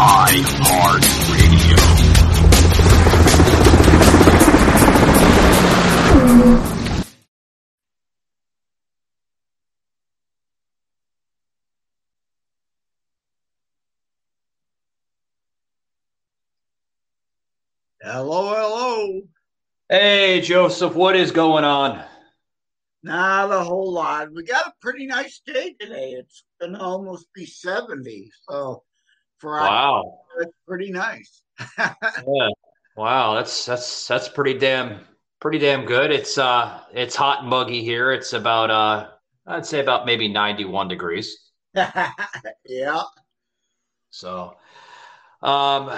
iHeartRadio. Hello, hello. Hey, Joseph, what is going on? Not a whole lot. We got a pretty nice day today. It's going to almost be 70. So for Wow. that's pretty nice. Yeah. Wow, that's that's that's pretty damn pretty damn good. It's uh it's hot and muggy here. It's about uh I'd say about maybe 91 degrees. yeah. So um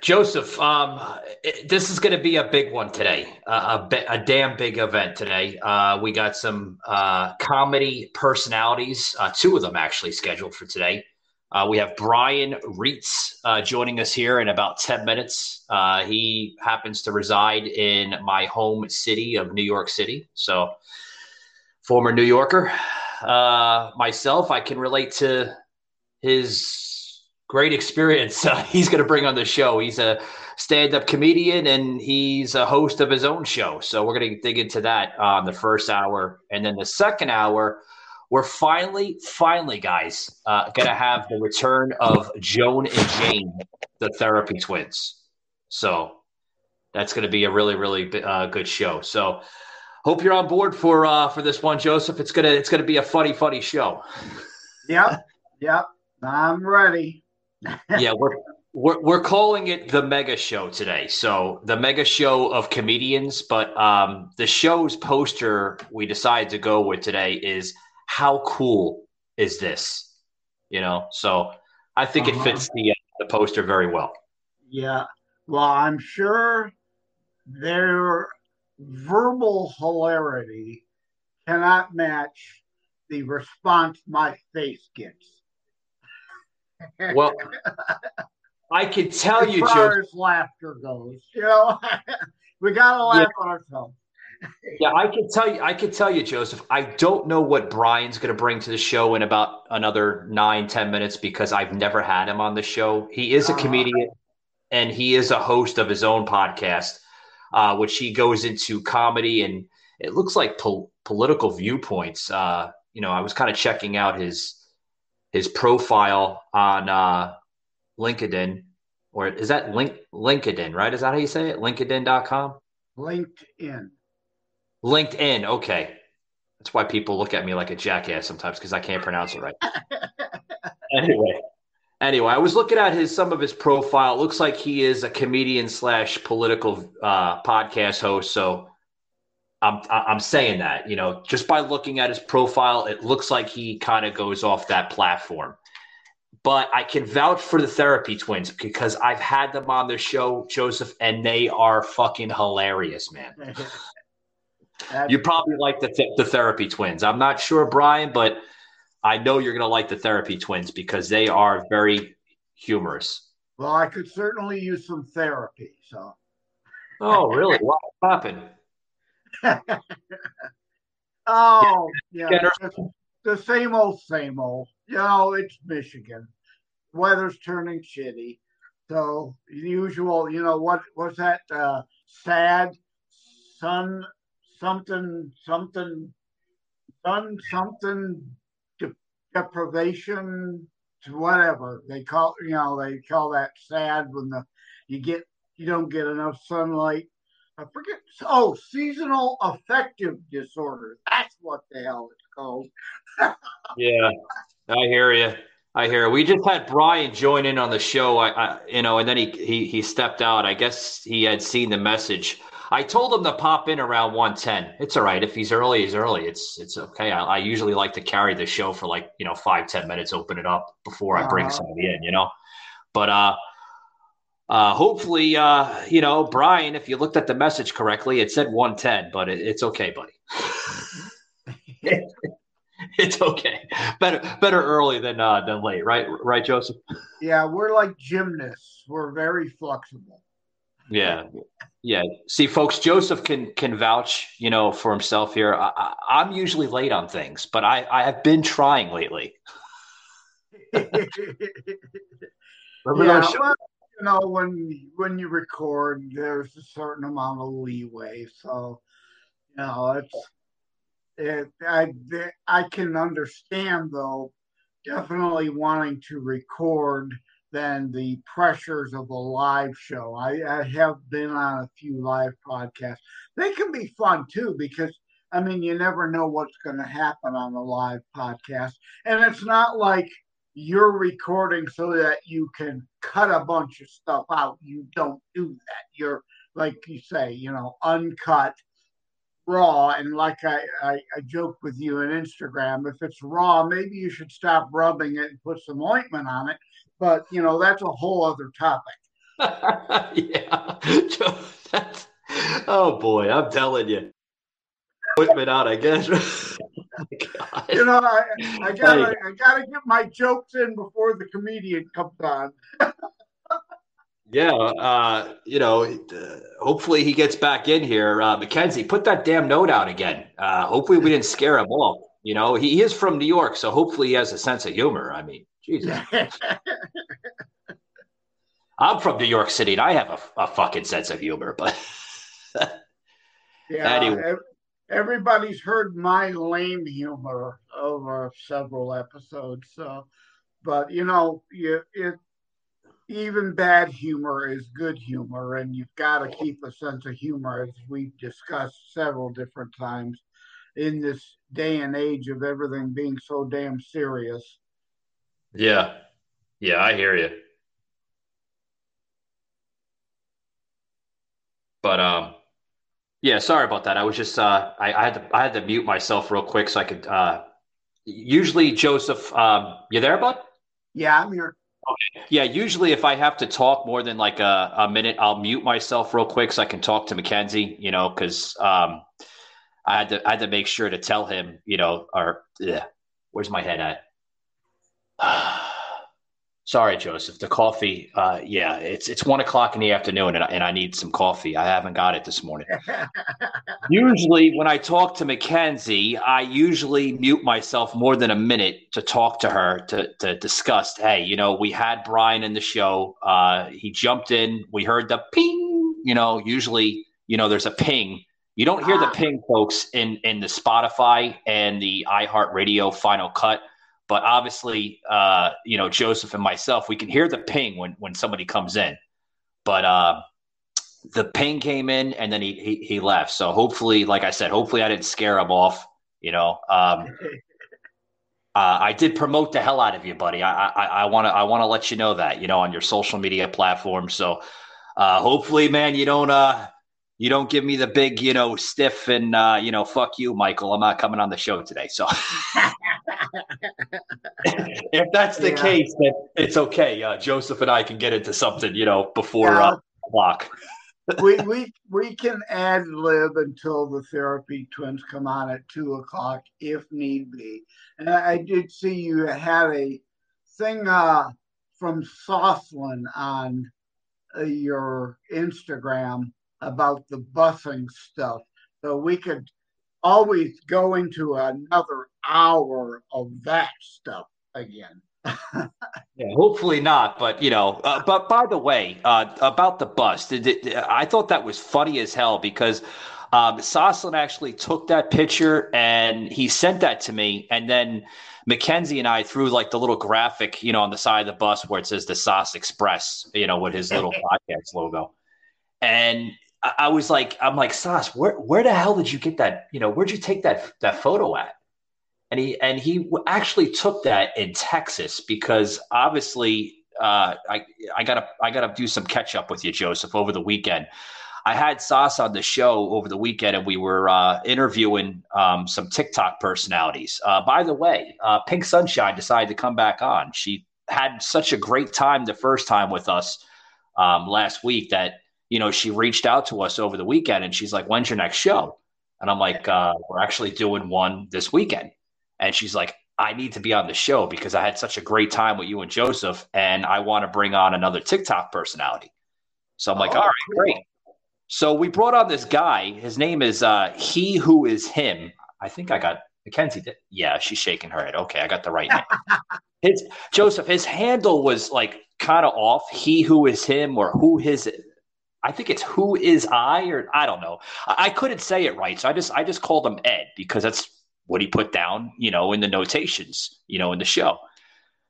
Joseph, um it- this is going to be a big one today. Uh, a a damn big event today. Uh we got some uh comedy personalities, uh two of them actually scheduled for today. Uh, we have Brian Reitz uh, joining us here in about 10 minutes. Uh, he happens to reside in my home city of New York City. So, former New Yorker. Uh, myself, I can relate to his great experience he's going to bring on the show. He's a stand up comedian and he's a host of his own show. So, we're going to dig into that on the first hour. And then the second hour, we're finally, finally, guys, uh, going to have the return of Joan and Jane, the therapy twins. So that's going to be a really, really uh, good show. So hope you're on board for uh, for this one, Joseph. It's gonna it's gonna be a funny, funny show. Yep. Yep. I'm ready. yeah, we're, we're we're calling it the Mega Show today. So the Mega Show of comedians, but um, the show's poster we decided to go with today is how cool is this? You know, so I think Uh-huh. it fits the uh, the poster very well. Yeah. Well, I'm sure their verbal hilarity cannot match the response my face gets. Well, I can tell as you, far Joe. as laughter goes, you know, we gotta laugh at ourselves. Yeah, I can tell you. I can tell you, Joseph. I don't know what Brian's going to bring to the show in about another nine, ten minutes because I've never had him on the show. He is a Uh-huh. comedian, and he is a host of his own podcast, uh, which he goes into comedy and it looks like pol- political viewpoints. Uh, you know, I was kind of checking out his his profile on uh, LinkedIn, or is that link LinkedIn? Right? Is that how you say it? LinkedIn.com. LinkedIn. LinkedIn. Okay. That's why people look at me like a jackass sometimes because I can't pronounce it right. anyway, anyway, I was looking at his some of his profile. It looks like he is a comedian slash political uh, podcast host. So I'm I'm saying that you know just by looking at his profile, it looks like he kind of goes off that platform. But I can vouch for the therapy twins because I've had them on the show, Joseph, and they are fucking hilarious, man. You probably like the th- the therapy twins. I'm not sure, Brian, but I know you're gonna like the therapy twins because they are very humorous. well, I could certainly use some therapy. So, Oh, really? What happened? oh yeah, the, the same old, same old. You know, it's Michigan. Weather's turning shitty. So the usual, you know, what was that? Uh, sad sun something something sun something de- deprivation to whatever they call you know they call that sad when the you get you don't get enough sunlight i forget oh seasonal affective disorder that's what the hell it's called Yeah, I hear you. I hear. We just had Brian join in on the show. I, I, you know, and then he he he stepped out. I guess he had seen the message. I told him to pop in around one ten. It's all right if he's early. He's early. It's it's okay. I, I usually like to carry the show for like you know five ten minutes, open it up before I bring Uh-huh. somebody in. You know, but uh. Uh, hopefully, uh, you know, Brian, if you looked at the message correctly, it said 110, but it, it's okay, buddy. it's okay. Better better early than uh, than late, right? Right, Joseph? yeah we're like gymnasts we're very flexible Yeah, yeah. See, folks, Joseph can can vouch, you know, for himself here. I, am usually late on things, but I I have been trying lately. yeah, well, you know, when when you record, there's a certain amount of leeway, so you know it's it. I I can understand though, definitely wanting to record than the pressures of a live show. I, I, have been on a few live podcasts. They can be fun too because I mean you never know what's going to happen on a live podcast, and it's not like you're recording so that you can cut a bunch of stuff out. You don't do that. You're like you say, you know, uncut raw and like I, I, I joked with you on instagram if it's raw maybe you should stop rubbing it and put some ointment on it but you know that's a whole other topic. yeah, that's, oh boy, I'm telling you, put out, I guess. Oh, you know, I, I gotta. I gotta get my jokes in before the comedian comes on. Yeah, uh, you know, uh, hopefully he gets back in here. Uh, McKenzie, put that damn note out again. Uh, hopefully we didn't scare him off. You know, he, he is from New York, so hopefully he has a sense of humor. I mean, Jesus. I'm from New York City and I have a, a fucking sense of humor, but yeah, anyway. everybody's heard my lame humor over several episodes. So, but you know, you, it even bad humor is good humor, and you've got to keep a sense of humor, as we've discussed several different times in this day and age of everything being so damn serious. Yeah. Yeah, I hear you. But um yeah, sorry about that. I was just uh I, I had to I had to mute myself real quick so I could uh usually Joseph um you there, bud? Yeah, I'm here. Okay. Yeah, usually if I have to talk more than like a, a minute, I'll mute myself real quick so I can talk to McKenzie, you know, because um I had to I had to make sure to tell him, you know, or where's my head at? Sorry, Joseph. The coffee, uh, yeah, it's it's one o'clock in the afternoon, and I, and I need some coffee. I haven't got it this morning. usually, when I talk to McKenzie, I usually mute myself more than a minute to talk to her to to discuss. Hey, you know, we had Brian in the show. Uh, he jumped in. We heard the ping. You know, usually, you know, there's a ping. You don't hear the ah. ping, folks, in in the Spotify and the iHeartRadio Final Cut but obviously, uh, you know, Joseph and myself, we can hear the ping when when somebody comes in. But uh, the ping came in and then he, he, he left. So hopefully, like I said, hopefully I didn't scare him off. You know, um, uh, I did promote the hell out of you, buddy. I want to I want to let you know that you know on your social media platform. So uh, hopefully, man, you don't uh, you don't give me the big, you know, stiff and uh, you know, fuck you, Michael. I'm not coming on the show today. So if that's the yeah. case, then it's okay. Uh, Joseph and I can get into something, you know, before yeah. uh, clock. we we we can ad lib until the therapy twins come on at two o'clock if need be. And I, did see you had a thing uh, from Sosslin on uh, your Instagram about the busing stuff. So we could always go into another hour of that stuff again. yeah, hopefully not. But you know, uh, but by the way, uh, about the bus, I thought that was funny as hell because um, Sosslin actually took that picture and he sent that to me, and then McKenzie and I threw like the little graphic, you know, on the side of the bus where it says the Sauce Express, you know, with his little podcast logo. And I, was like, I'm like, Sauce, where where the hell did you get that? You know, where'd you take that that photo at? And he and he actually took that in Texas because obviously uh, I I gotta I gotta do some catch up with you, Joseph, over the weekend. I had Sauce on the show over the weekend, and we were uh, interviewing um, some TikTok personalities. Uh, by the way, uh, Pink Sunshine decided to come back on. She had such a great time the first time with us um, last week that you know, she reached out to us over the weekend and she's like, when's your next show? And I'm like, uh, we're actually doing one this weekend. And she's like, I need to be on the show because I had such a great time with you and Joseph, and I want to bring on another TikTok personality. So I'm like, oh, all right, cool. great. So we brought on this guy. His name is uh, He Who Is Him. I think I got McKenzie. Did. Yeah, she's shaking her head. Okay, I got the right name. his Joseph. His handle was like kind of off. He Who Is Him or Who His. I think it's Who Is I or I don't know. I, I couldn't say it right, so I just I just called him Ed because that's what he put down, you know, in the notations, you know, in the show.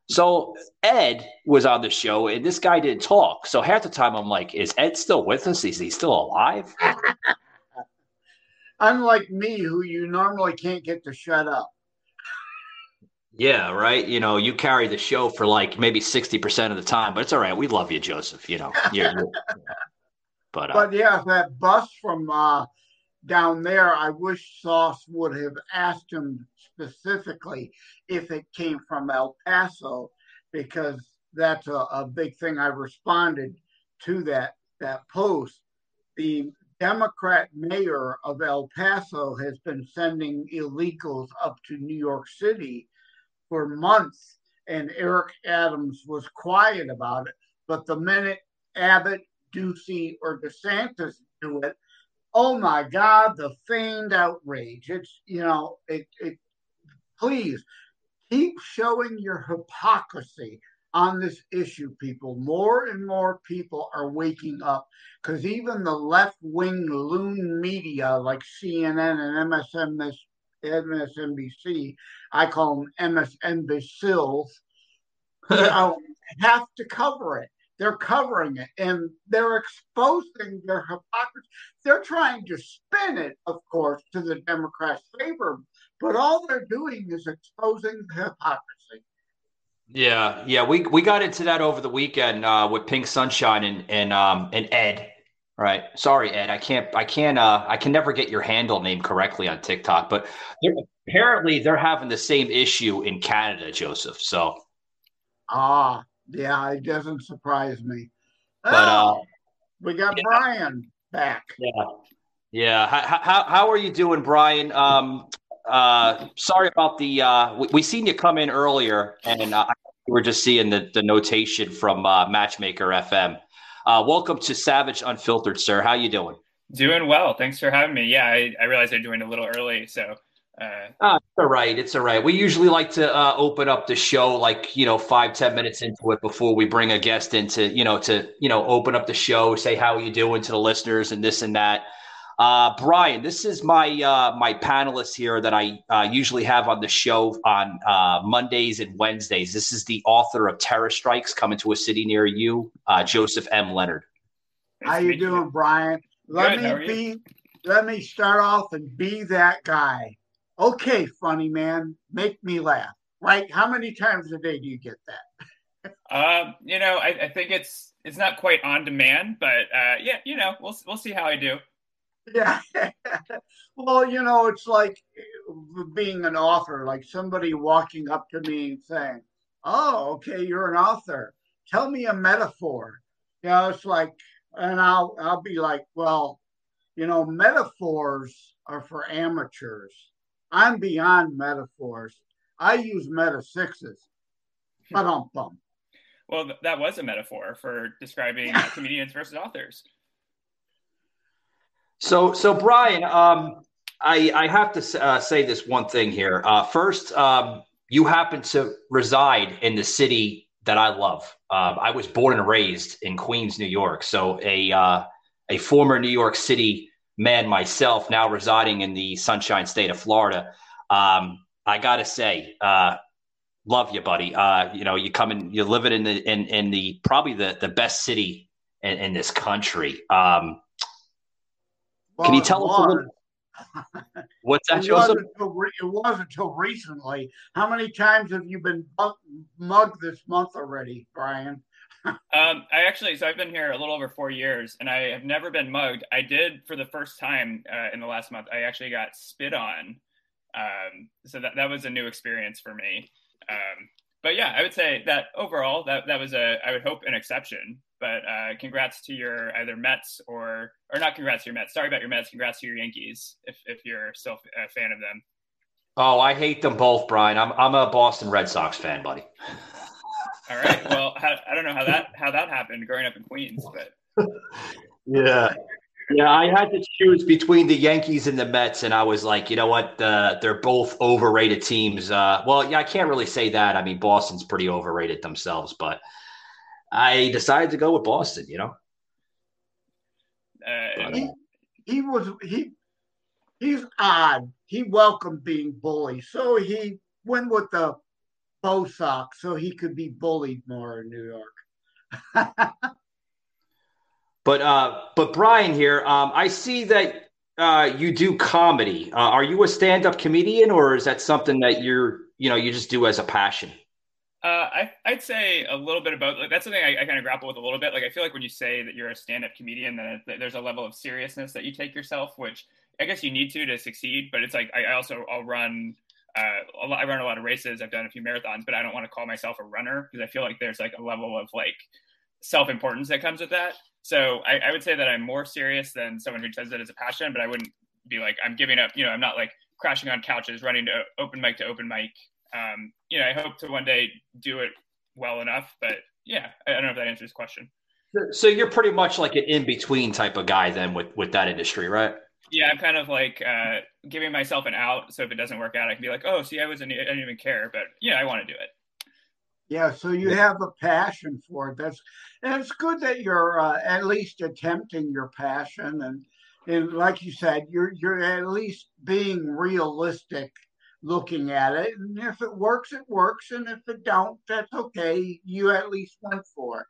So Ed was on the show, and this guy didn't talk. So half the time, I'm like, "Is Ed still with us? Is he still alive?" Unlike me, who you normally can't get to shut up. Yeah, right. You know, you carry the show for like maybe sixty percent of the time, but it's all right. We love you, Joseph. You know, you're, you're, but uh, but yeah, that bus from uh, down there, I wish Sauce would have asked him specifically if it came from El Paso, because that's a, a big thing. I responded to that that post. The Democrat mayor of El Paso has been sending illegals up to New York City for months, and Eric Adams was quiet about it. But the minute Abbott, Ducey, or DeSantis do it, oh my God, the feigned outrage. It's, you know, it, it please keep showing your hypocrisy on this issue, people. More and more people are waking up because even the left wing loon media like CNN and MSNBC, I call them MSNBCils, you know, have to cover it. They're covering it and they're exposing their hypocrisy. They're trying to spin it, of course, to the Democrats' favor, but all they're doing is exposing the hypocrisy. Yeah, yeah, we we got into that over the weekend uh, with Pink Sunshine and and um and Ed. Right. Sorry, Ed. I can't. I can't. Uh, I can never get your handle name correctly on TikTok. But they're, apparently, they're having the same issue in Canada, Joseph. So. Ah, yeah, it doesn't surprise me. But uh, oh, we got yeah. Brian back. Yeah. Yeah. How, how, how are you doing, Brian? Um, uh, sorry about the. Uh, we, we seen you come in earlier, and uh, we were just seeing the the notation from uh, Matchmaker FM. Uh, welcome to Savage Unfiltered, sir. How you doing? Doing well. Thanks for having me. Yeah, I, I realized I joined a little early, so. Uh, oh, it's all right. It's all right. We usually like to uh, open up the show like you know five ten minutes into it before we bring a guest into you know to you know open up the show, say how are you doing to the listeners and this and that. Uh, Brian, this is my uh, my panelist here that I uh, usually have on the show on uh, Mondays and Wednesdays. This is the author of Terror Strikes Coming to a City Near You, uh, Joseph M. Leonard. How you doing, Brian? Let Good, me be. Let me start off and be that guy. Okay, funny man, make me laugh. Right? How many times a day do you get that? uh, you know, I, I, think it's it's not quite on demand, but uh, yeah, you know, we'll we'll see how I do. Yeah. well, you know, it's like being an author, like somebody walking up to me and saying, Oh, okay, you're an author. Tell me a metaphor. You know, it's like, and I'll I'll be like, well, you know, metaphors are for amateurs. I'm beyond metaphors. I use meta sixes. But um bum. Well, that was a metaphor for describing comedians versus authors. So, so Brian, um, I, I have to uh, say this one thing here. Uh, first, um, you happen to reside in the city that I love. Uh, I was born and raised in Queens, New York. So, a uh, a former New York City man myself, now residing in the Sunshine State of Florida. Um, I gotta say, uh, love you, buddy. Uh, you know, you come in, you're living in the in in the probably the the best city in, in this country. Um, well, Can you tell us a little? What's that, it Joseph? Wasn't re- it was until recently. How many times have you been mugged this month already, Brian? Um, I actually, so I've been here a little over four years, and I have never been mugged. I did for the first time uh, in the last month. I actually got spit on, um, so that that was a new experience for me. Um, but yeah, I would say that overall, that that was a, I would hope, an exception. But uh, congrats to your either Mets or or not congrats to your Mets. Sorry about your Mets. Congrats to your Yankees if if you're still a fan of them. Oh, I hate them both, Brian. I'm I'm a Boston Red Sox fan, buddy. All right. Well, how, I don't know how that how that happened growing up in Queens, but yeah. Yeah, I had to choose between the Yankees and the Mets, and I was like, you know what? Uh, they're both overrated teams. Uh, well, yeah, I can't really say that. I mean, Boston's pretty overrated themselves, but I decided to go with Boston. You know, Uh, He, he was he he's odd. He welcomed being bullied, so he went with the Bo Sox so he could be bullied more in New York. but uh, but Brian here, um, I see that uh, you do comedy. Uh, are you a stand-up comedian, or is that something that you're you know you just do as a passion? Uh, I, I'd say a little bit about like that's something I, I kind of grapple with a little bit. Like I feel like when you say that you're a stand-up comedian, then it, there's a level of seriousness that you take yourself, which I guess you need to to succeed. But it's like I, I also I'll run uh, lot, I run a lot of races. I've done a few marathons, but I don't want to call myself a runner because I feel like there's like a level of like self-importance that comes with that. So I, I would say that I'm more serious than someone who does it as a passion, but I wouldn't be like I'm giving up. You know, I'm not like crashing on couches, running to open mic to open mic um, you know, I hope to one day do it well enough. But yeah, I don't know if that answers the question. So you're pretty much like an in between type of guy then with with that industry, right? Yeah, I'm kind of like uh, giving myself an out. So if it doesn't work out, I can be like, oh, see, I wasn't, I didn't even care, but yeah, I want to do it. Yeah, so you have a passion for it. That's and it's good that you're uh, at least attempting your passion, and and like you said, you're you're at least being realistic looking at it. And if it works, it works. And if it don't, that's okay. You at least went for it.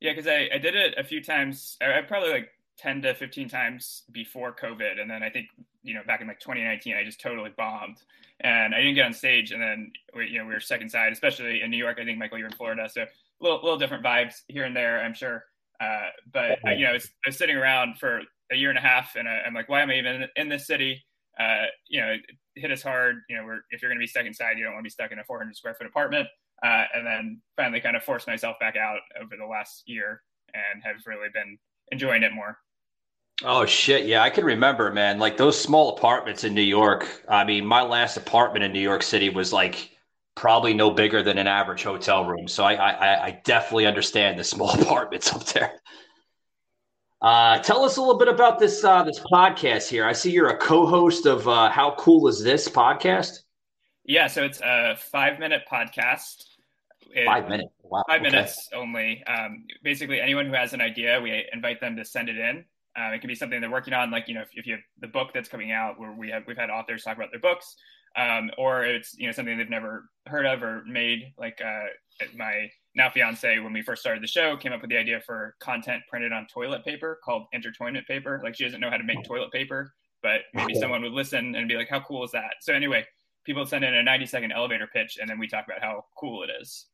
Yeah, because I, I did it a few times. I, I probably like 10 to 15 times before COVID. And then I think, you know, back in like 2019, I just totally bombed and I didn't get on stage. And then, we, you know, we were second side, especially in New York. I think, Michael, you're in Florida. So a little, little different vibes here and there, I'm sure. Uh, but, you know, I was, I was, sitting around for a year and a half and I, I'm like, why am I even in, this city? Uh, you know, hit us hard. You know, we're, if you're going to be stuck inside, you don't want to be stuck in a 400 square foot apartment. Uh, and then finally kind of forced myself back out over the last year and have really been enjoying it more. Oh shit, yeah, I can remember, man. Like those small apartments in New York. I mean, my last apartment in New York City was like probably no bigger than an average hotel room. So I, I, I definitely understand the small apartments up there. Uh, tell us a little bit about this uh, this podcast here. I see you're a co-host of uh, How Cool Is This podcast? Yeah, so it's a five minute podcast. It, five minutes. Wow. Five okay. minutes only. Um, basically, anyone who has an idea, we invite them to send it in. Uh, it can be something they're working on, like you know, if, if, you have the book that's coming out, where we have we've had authors talk about their books, um, or it's you know something they've never heard of or made. Like uh, my now fiance, when we first started the show, came up with the idea for content printed on toilet paper called intertoilet paper. Like she doesn't know how to make toilet paper, but maybe someone would listen and be like, "How cool is that?" So anyway, people send in a 90 second elevator pitch, and then we talk about how cool it is.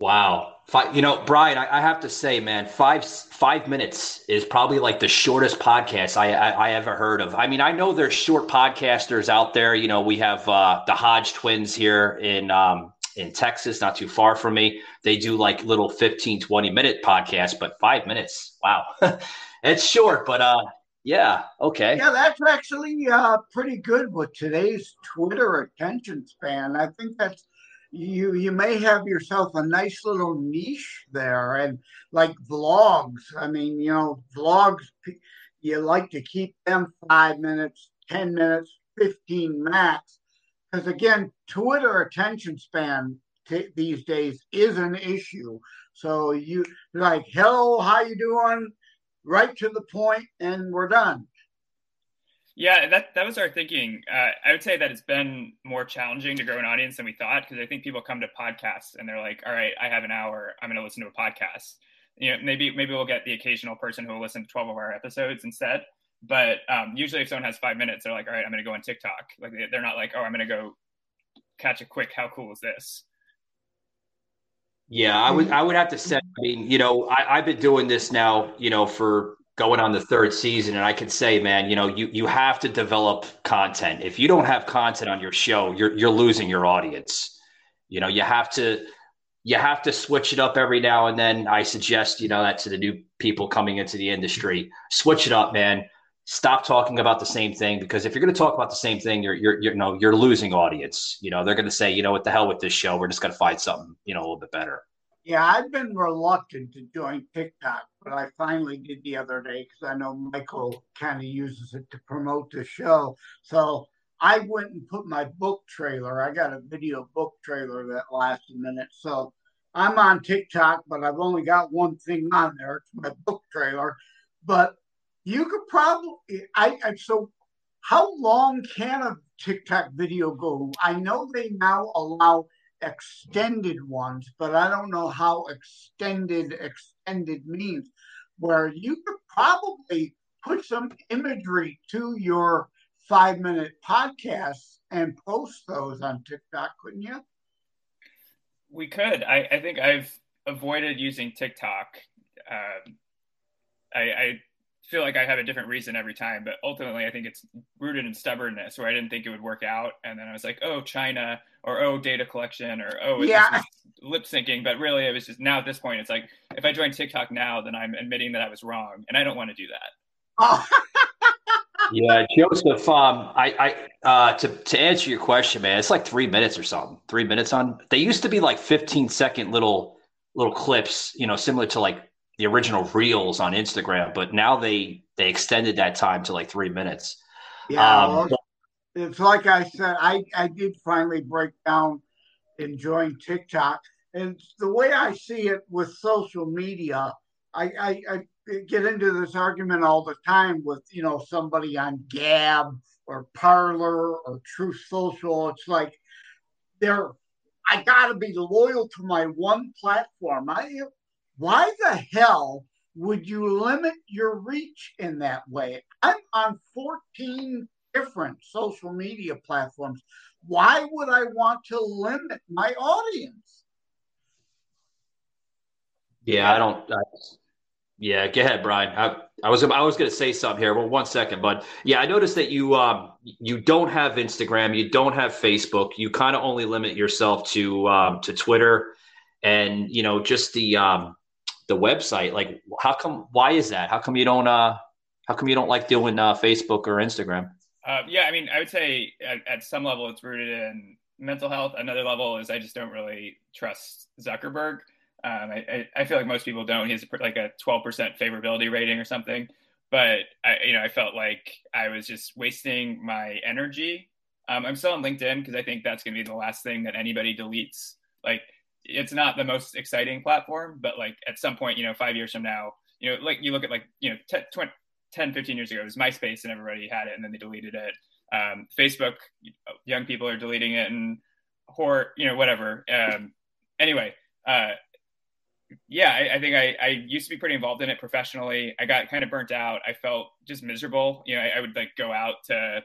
Wow, five, you know, Brian, I, I, have to say, man, five five minutes is probably like the shortest podcast I, I, I ever heard of. I mean, I know there's short podcasters out there. You know, we have uh, the Hodge twins here in um, in Texas, not too far from me. They do like little 15, 20 minute podcasts, but five minutes, wow, it's short, but uh, yeah, okay. Yeah, that's actually uh, pretty good with today's Twitter attention span. I think that's you you may have yourself a nice little niche there and like vlogs. I mean you know vlogs you like to keep them five minutes 10 minutes 15 max. Because again twitter attention span t- these days is an issue. So you like hello how you doing? Right to the point and we're done yeah, that that was our thinking. Uh, I would say that it's been more challenging to grow an audience than we thought because I think people come to podcasts and they're like, "All right, I have an hour. I'm going to listen to a podcast." You know, maybe maybe we'll get the occasional person who will listen to 12 of our episodes instead. But um, usually, if someone has five minutes, they're like, "All right, I'm going to go on TikTok." Like they're not like, "Oh, I'm going to go catch a quick. How cool is this?" Yeah, I would I would have to say. I mean, you know, I, I've been doing this now, you know, for going on the third season and i can say man you know you you have to develop content. If you don't have content on your show you're you're losing your audience. You know you have to you have to switch it up every now and then. I suggest you know that to the new people coming into the industry switch it up man. Stop talking about the same thing because if you're going to talk about the same thing you're you're, you know you're losing audience. You know they're going to say you know what the hell with this show? We're just going to find something you know a little bit better. Yeah, I've been reluctant to join TikTok, but I finally did the other day because I know Michael kind of uses it to promote the show. So I went and put my book trailer. I got a video book trailer that lasts a minute. So I'm on TikTok, but I've only got one thing on there. It's my book trailer. But you could probably I, I so how long can a TikTok video go? I know they now allow extended ones, but I don't know how extended extended means. Where you could probably put some imagery to your five minute podcasts and post those on TikTok, couldn't you? We could. I, I think I've avoided using TikTok. Um, I, I feel like I have a different reason every time, but ultimately I think it's rooted in stubbornness where I didn't think it would work out. And then I was like, oh, China or oh, data collection or oh, yeah. lip syncing. But really, it was just now at this point, it's like if I join TikTok now, then I'm admitting that I was wrong. And I don't want to do that. Oh. yeah, Joseph. Um, I, I, uh, to to answer your question, man, it's like three minutes or something. Three minutes on. They used to be like fifteen second little little clips, you know, similar to like the original reels on Instagram, but now they they extended that time to like three minutes. Yeah, um, well, it's like I said, I I did finally break down enjoying TikTok, and the way I see it with social media, I, I, I get into this argument all the time with you know somebody on Gab or Parler or Truth Social. It's like they're I got to be loyal to my one platform. I why the hell would you limit your reach in that way? I'm on 14 different social media platforms. Why would I want to limit my audience? Yeah, I don't. I, yeah, go ahead, Brian. I, I was I was going to say something here. Well, one second, but yeah, I noticed that you um you don't have Instagram, you don't have Facebook. You kind of only limit yourself to um to Twitter, and you know just the um the website. Like, how come? Why is that? How come you don't? Uh, how come you don't like doing uh, Facebook or Instagram? Uh, yeah, I mean, I would say at, at, some level it's rooted in mental health. Another level is I just don't really trust Zuckerberg. Um, I, I, feel like most people don't. He has like a 12% favorability rating or something. But I, you know, I felt like I was just wasting my energy. Um, I'm still on LinkedIn because I think that's going to be the last thing that anybody deletes. Like it's not the most exciting platform, but like at some point, you know, five years from now, you know, like you look at like, you know, 10, 20, 10 15 years ago, it was MySpace and everybody had it and then they deleted it. Um, Facebook, young people are deleting it and or, you know, whatever. Um, anyway, uh, yeah, I, I think I, I, used to be pretty involved in it professionally. I got kind of burnt out. I felt just miserable. You know, I, I would like go out to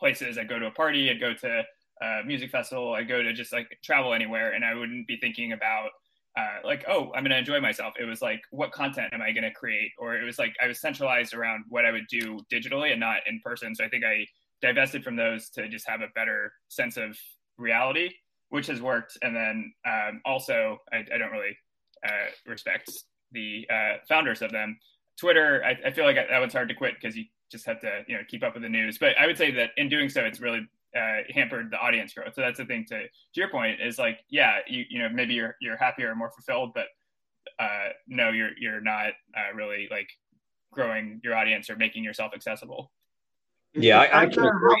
places. I'd go to a party. I'd go to uh, music festival, I go to just like travel anywhere, and I wouldn't be thinking about uh, like, oh, I'm to enjoy myself. It was like, what content am I to create? Or it was like I was centralized around what I would do digitally and not in person. So I think I divested from those to just have a better sense of reality, which has worked. And then um, also, I, I, don't really uh, respect the uh, founders of them. Twitter, I, I feel like that one's hard to quit because you just have to, you know, keep up with the news. But I would say that in doing so, it's really uh, hampered the audience growth. So that's the thing to to your point is like, yeah, you you know maybe you're you're happier or more fulfilled, but uh, no, you're you're not uh, really like growing your audience or making yourself accessible. Yeah, I, I can agree.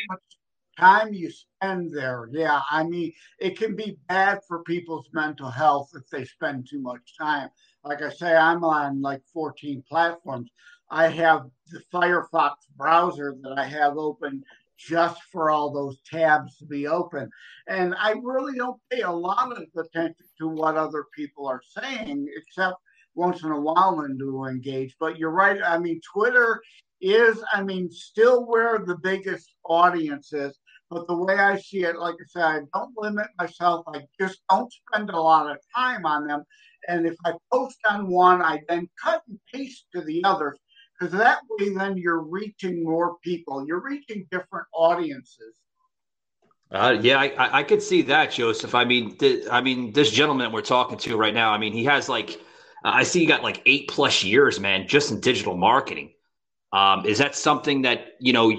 time you spend there. Yeah, I mean, it can be bad for people's mental health if they spend too much time. Like I say, I'm on like 14 platforms. I have the Firefox browser that I have open just for all those tabs to be open. And I really don't pay a lot of attention to what other people are saying, except once in a while and to engage. But you're right. I mean, Twitter is, I mean, still where the biggest audience is. But the way I see it, like I said, I don't limit myself. I just don't spend a lot of time on them. And if I post on one, I then cut and paste to the others because that way then you're reaching more people you're reaching different audiences uh, yeah, I, I could see that, Joseph. I mean, th- I mean, this gentleman we're talking to right now. I mean, he has like, I see he got like eight plus years, man, just in digital marketing. Um, is that something that you know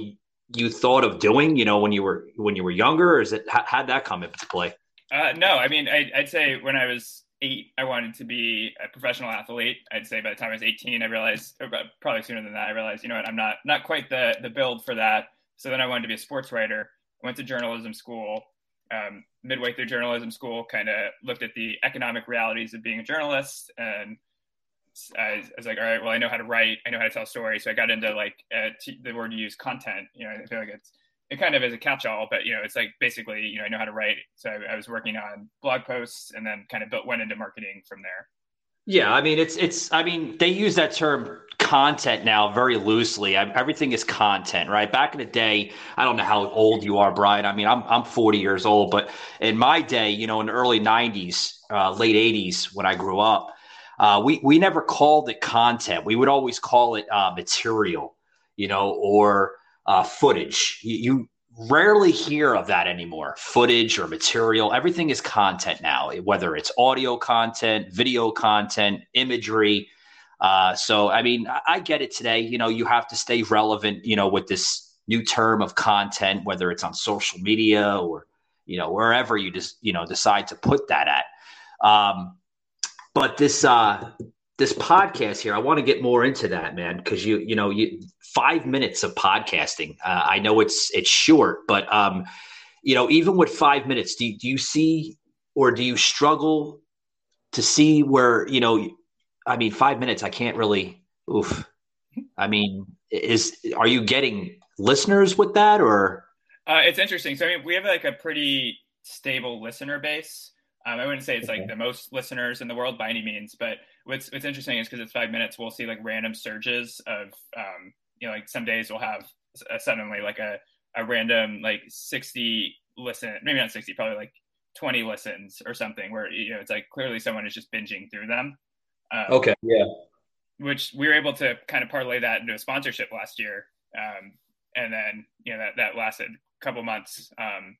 you thought of doing? You know, when you were when you were younger, or is it how, how'd that come into play? Uh, no, I mean, I, would say when I was eight, I wanted to be a professional athlete. I'd say by the time I was 18, I realized, probably sooner than that, I realized, you know what, I'm not not quite the the build for that. So then I wanted to be a sports writer. I went to journalism school. Um, midway through journalism school, kind of looked at the economic realities of being a journalist, and I, was like, all right, well, I know how to write, I know how to tell stories. So I got into like uh, t- the word you use, content. You know, I feel like it's it kind of is a catch-all, but you know, it's like basically, you know, I know how to write. So I was working on blog posts and then kind of built, went into marketing from there. Yeah, I mean, it's it's. I mean, they use that term content now very loosely. I, everything is content, right? Back in the day, I don't know how old you are, Brian. I mean, I'm I'm 40 years old, but in my day, you know, in the early 90s, uh, late 80s, when I grew up, uh, we we never called it content. We would always call it uh, material, you know, or uh, footage. You, you, rarely hear of that anymore. Footage or material, everything is content now. Whether it's audio content, video content, imagery. Uh, so, I mean, I, I get it today. You know, you have to stay relevant. You know, with this new term of content, whether it's on social media or you know wherever you just you know decide to put that at. Um, but this uh, this podcast here, I want to get more into that, man, because you you know you five minutes of podcasting. Uh, I know it's it's short, but um, you know even with five minutes, do you, do you see or do you struggle to see where you know? I mean, five minutes, I can't really. Oof. I mean, is are you getting listeners with that or? Uh, it's interesting. So I mean, we have like a pretty stable listener base. Um, I wouldn't say it's like the most listeners in the world by any means, but what's what's interesting is because it's five minutes, we'll see like random surges of, um, you know, like some days we'll have a, suddenly like a, a random like 60 listen, maybe not 60, probably like 20 listens or something where, you know, it's like clearly someone is just binging through them. Um, okay. Yeah. Which we were able to kind of parlay that into a sponsorship last year. Um, and then, you know, that, that lasted a couple months. Um,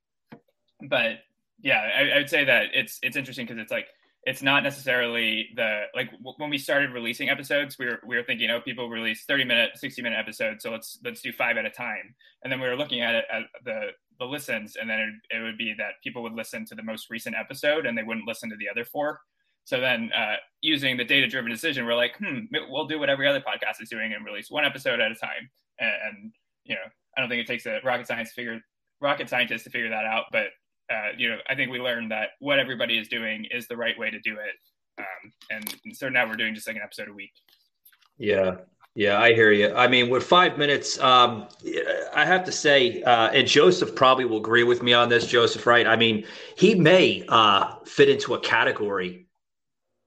but yeah, I, I would say that it's it's interesting because it's like it's not necessarily the like w- when we started releasing episodes we were we were thinking oh people release 30 minute 60 minute episodes so let's let's do five at a time. And then we were looking at it at the the listens and then it, it would be that people would listen to the most recent episode and they wouldn't listen to the other four. So then uh, using the data driven decision we're like hmm we'll do what every other podcast is doing and release one episode at a time. And, and you know i don't think it takes a rocket science figure rocket scientist to figure that out but uh, you know, I think we learned that what everybody is doing is the right way to do it. Um, and, and so now we're doing just like an episode a week. Yeah. Yeah, I hear you. I mean, with five minutes, um, I have to say, uh, and Joseph probably will agree with me on this, Joseph, right? I mean, he may uh, fit into a category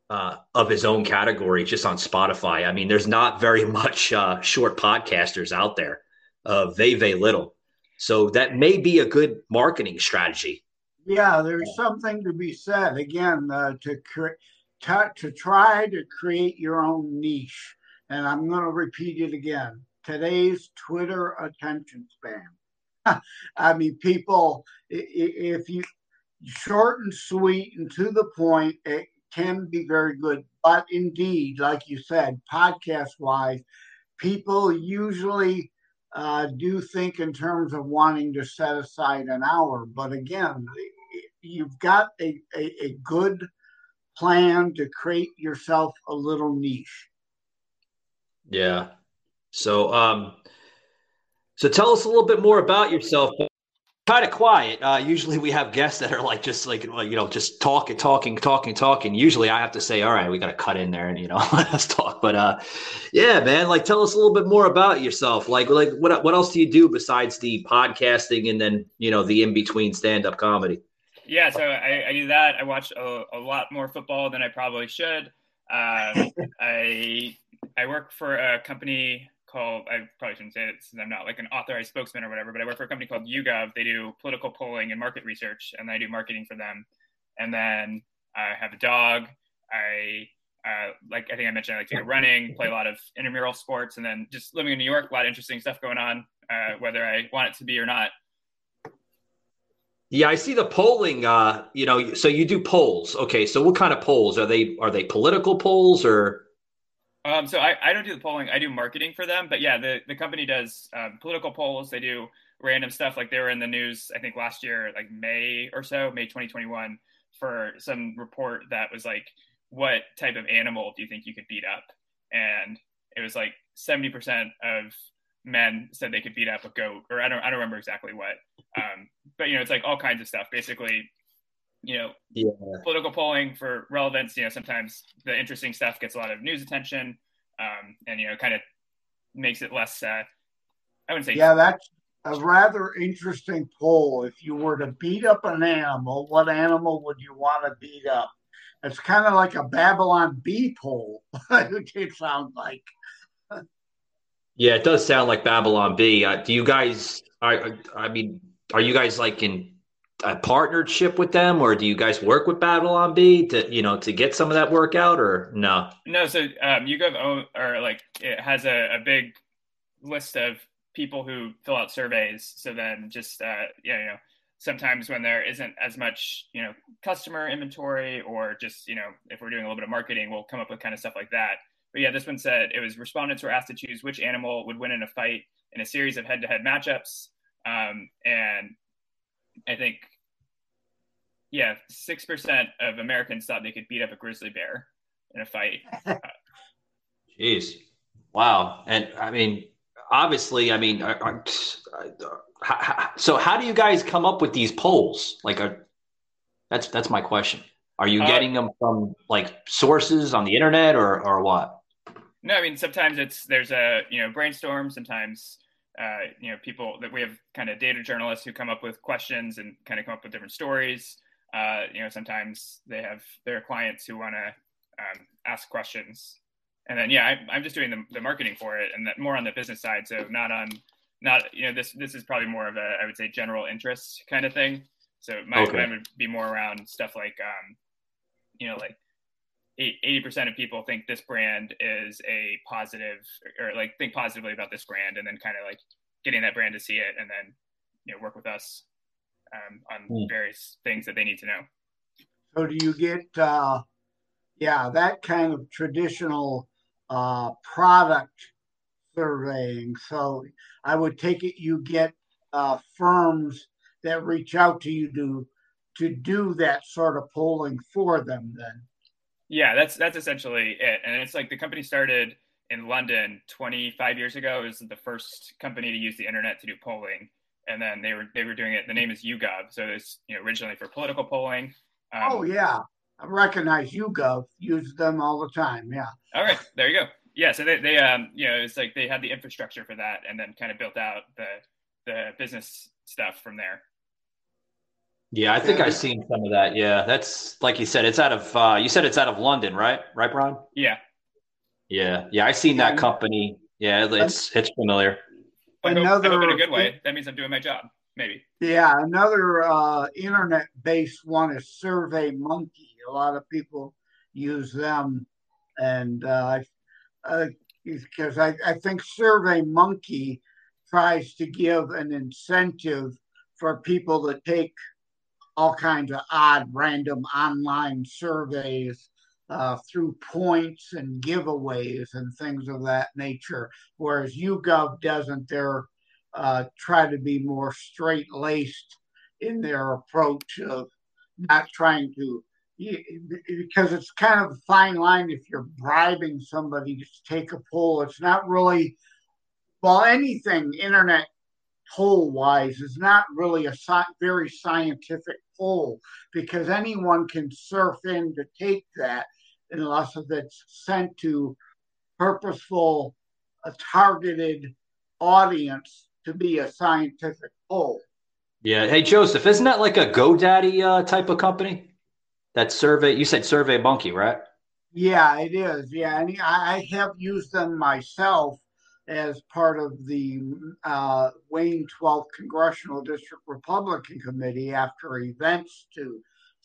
uh, of his own category just on Spotify. I mean, there's not very much uh, short podcasters out there, uh, very, very little. So that may be a good marketing strategy yeah, there's something to be said again uh, to, cre- to to try to create your own niche, and I'm going to repeat it again. Today's Twitter attention span. I mean, people, if you short and sweet and to the point, it can be very good. But indeed, like you said, podcast wise, people usually uh, do think in terms of wanting to set aside an hour. But again, you've got a, a, a good plan to create yourself a little niche. Yeah. So, um, so tell us a little bit more about yourself. Kind of quiet. Uh, usually we have guests that are like just like you know just talking, talking, talking, talking. Usually I have to say, all right, we got to cut in there and you know let us talk. But uh, yeah, man, like tell us a little bit more about yourself. Like like what what else do you do besides the podcasting and then you know the in between stand up comedy? Yeah, so I, I do that. I watch a, a, lot more football than I probably should. Um, I I work for a company called I probably shouldn't say it since I'm not like an authorized spokesman or whatever, but I work for a company called YouGov. They do political polling and market research, and I do marketing for them. And then I have a dog. I uh, like I think I mentioned I like to go running, play a lot of intramural sports, and then just living in New York, a lot of interesting stuff going on, uh, whether I want it to be or not. Yeah, I see the polling. Uh, you know, so you do polls. Okay, so what kind of polls are they? Are they political polls or? Um, so I, I don't do the polling. I do marketing for them. But yeah, the, the company does um, political polls. They do random stuff. Like they were in the news, I think last year, like May or so, May 2021. for some report that was like, what type of animal do you think you could beat up? And it was like 70% of men said they could beat up a goat, or I don't, I don't remember exactly what. Um, but you know, it's like all kinds of stuff. Basically, you know, Yeah. political polling for relevance. You know, sometimes the interesting stuff gets a lot of news attention, um, and you know, kind of makes it less. Uh, I wouldn't say Yeah, that's a rather interesting poll. If you were to beat up an animal, what animal would you want to beat up? It's kind of like a Babylon Bee poll. it sounds like. Yeah, it does sound like Babylon Bee. Uh, do you guys? I I mean, are you guys like in a partnership with them, or do you guys work with Babylon Bee to you know to get some of that work out, or no? No, so um, YouGov or like it has a, a big list of people who fill out surveys. So then just uh, yeah, you know, sometimes when there isn't as much you know customer inventory or just you know if we're doing a little bit of marketing, we'll come up with kind of stuff like that. But yeah, this one said it was respondents were asked to choose which animal would win in a fight in a series of head-to-head matchups, um, and I think yeah, six percent of Americans thought they could beat up a grizzly bear in a fight. Jeez, wow. And I mean, obviously, I mean, are, are, how, how- so how do you guys come up with these polls? Like, are, that's that's my question. Are you Uh, getting them from like sources on the internet, or or what? No, I mean sometimes it's there's a you know brainstorm. Sometimes uh, you know people that we have kind of data journalists who come up with questions and kind of come up with different stories. Uh, you know sometimes they have their clients who want to um, ask questions, and then yeah, I, I'm just doing the, the marketing for it, and that more on the business side. So not on not you know this this is probably more of a I would say general interest kind of thing. So my Okay. mine would be more around stuff like um, you know like eighty percent of people think this brand is a positive or like think positively about this brand, and then kind of like getting that brand to see it, and then you know work with us um, on Hmm. various things that they need to know. So do you get, uh, yeah, that kind of traditional uh, product surveying? So I would take it you get uh, firms that reach out to you to to do that sort of polling for them. Then, Yeah, that's that's essentially it, and it's like the company started in London 25 years ago. It was the first company to use the internet to do polling, and then they were they were doing it. The name is YouGov, so it's you know originally for political polling. Um, oh yeah, I recognize YouGov. Use them all the time. Yeah. All right, there you go. Yeah, so they, they um you know it's like they had the infrastructure for that, and then kind of built out the the business stuff from there. Yeah, I think Yeah. I've seen some of that. Yeah, that's like you said. It's out of uh, you said it's out of London, right? Right, Brian? Yeah, Yeah, yeah. I've seen that company. Yeah, it's it's familiar. I hope, I hope in a Another- good way. That means I'm doing my job. Maybe. Yeah, another uh, internet-based one is Survey Monkey. A lot of people use them, and uh, uh, because I, I think Survey Monkey tries to give an incentive for people to take all kinds of odd, random online surveys uh, through points and giveaways and things of that nature. Whereas YouGov doesn't. They're uh, try to be more straight laced in their approach of not trying to because it's kind of a fine line if you're bribing somebody to take a poll it's not really well anything internet poll wise is not really a sci- very scientific poll because anyone can surf in to take that unless it's sent to purposeful a targeted audience to be a scientific poll. Yeah. Hey, Joseph, isn't that like a GoDaddy uh, type of company? That survey you said Survey Monkey, right? Yeah, it is. Yeah, and I I have used them myself as part of the uh, Wayne 12th Congressional District Republican Committee after events to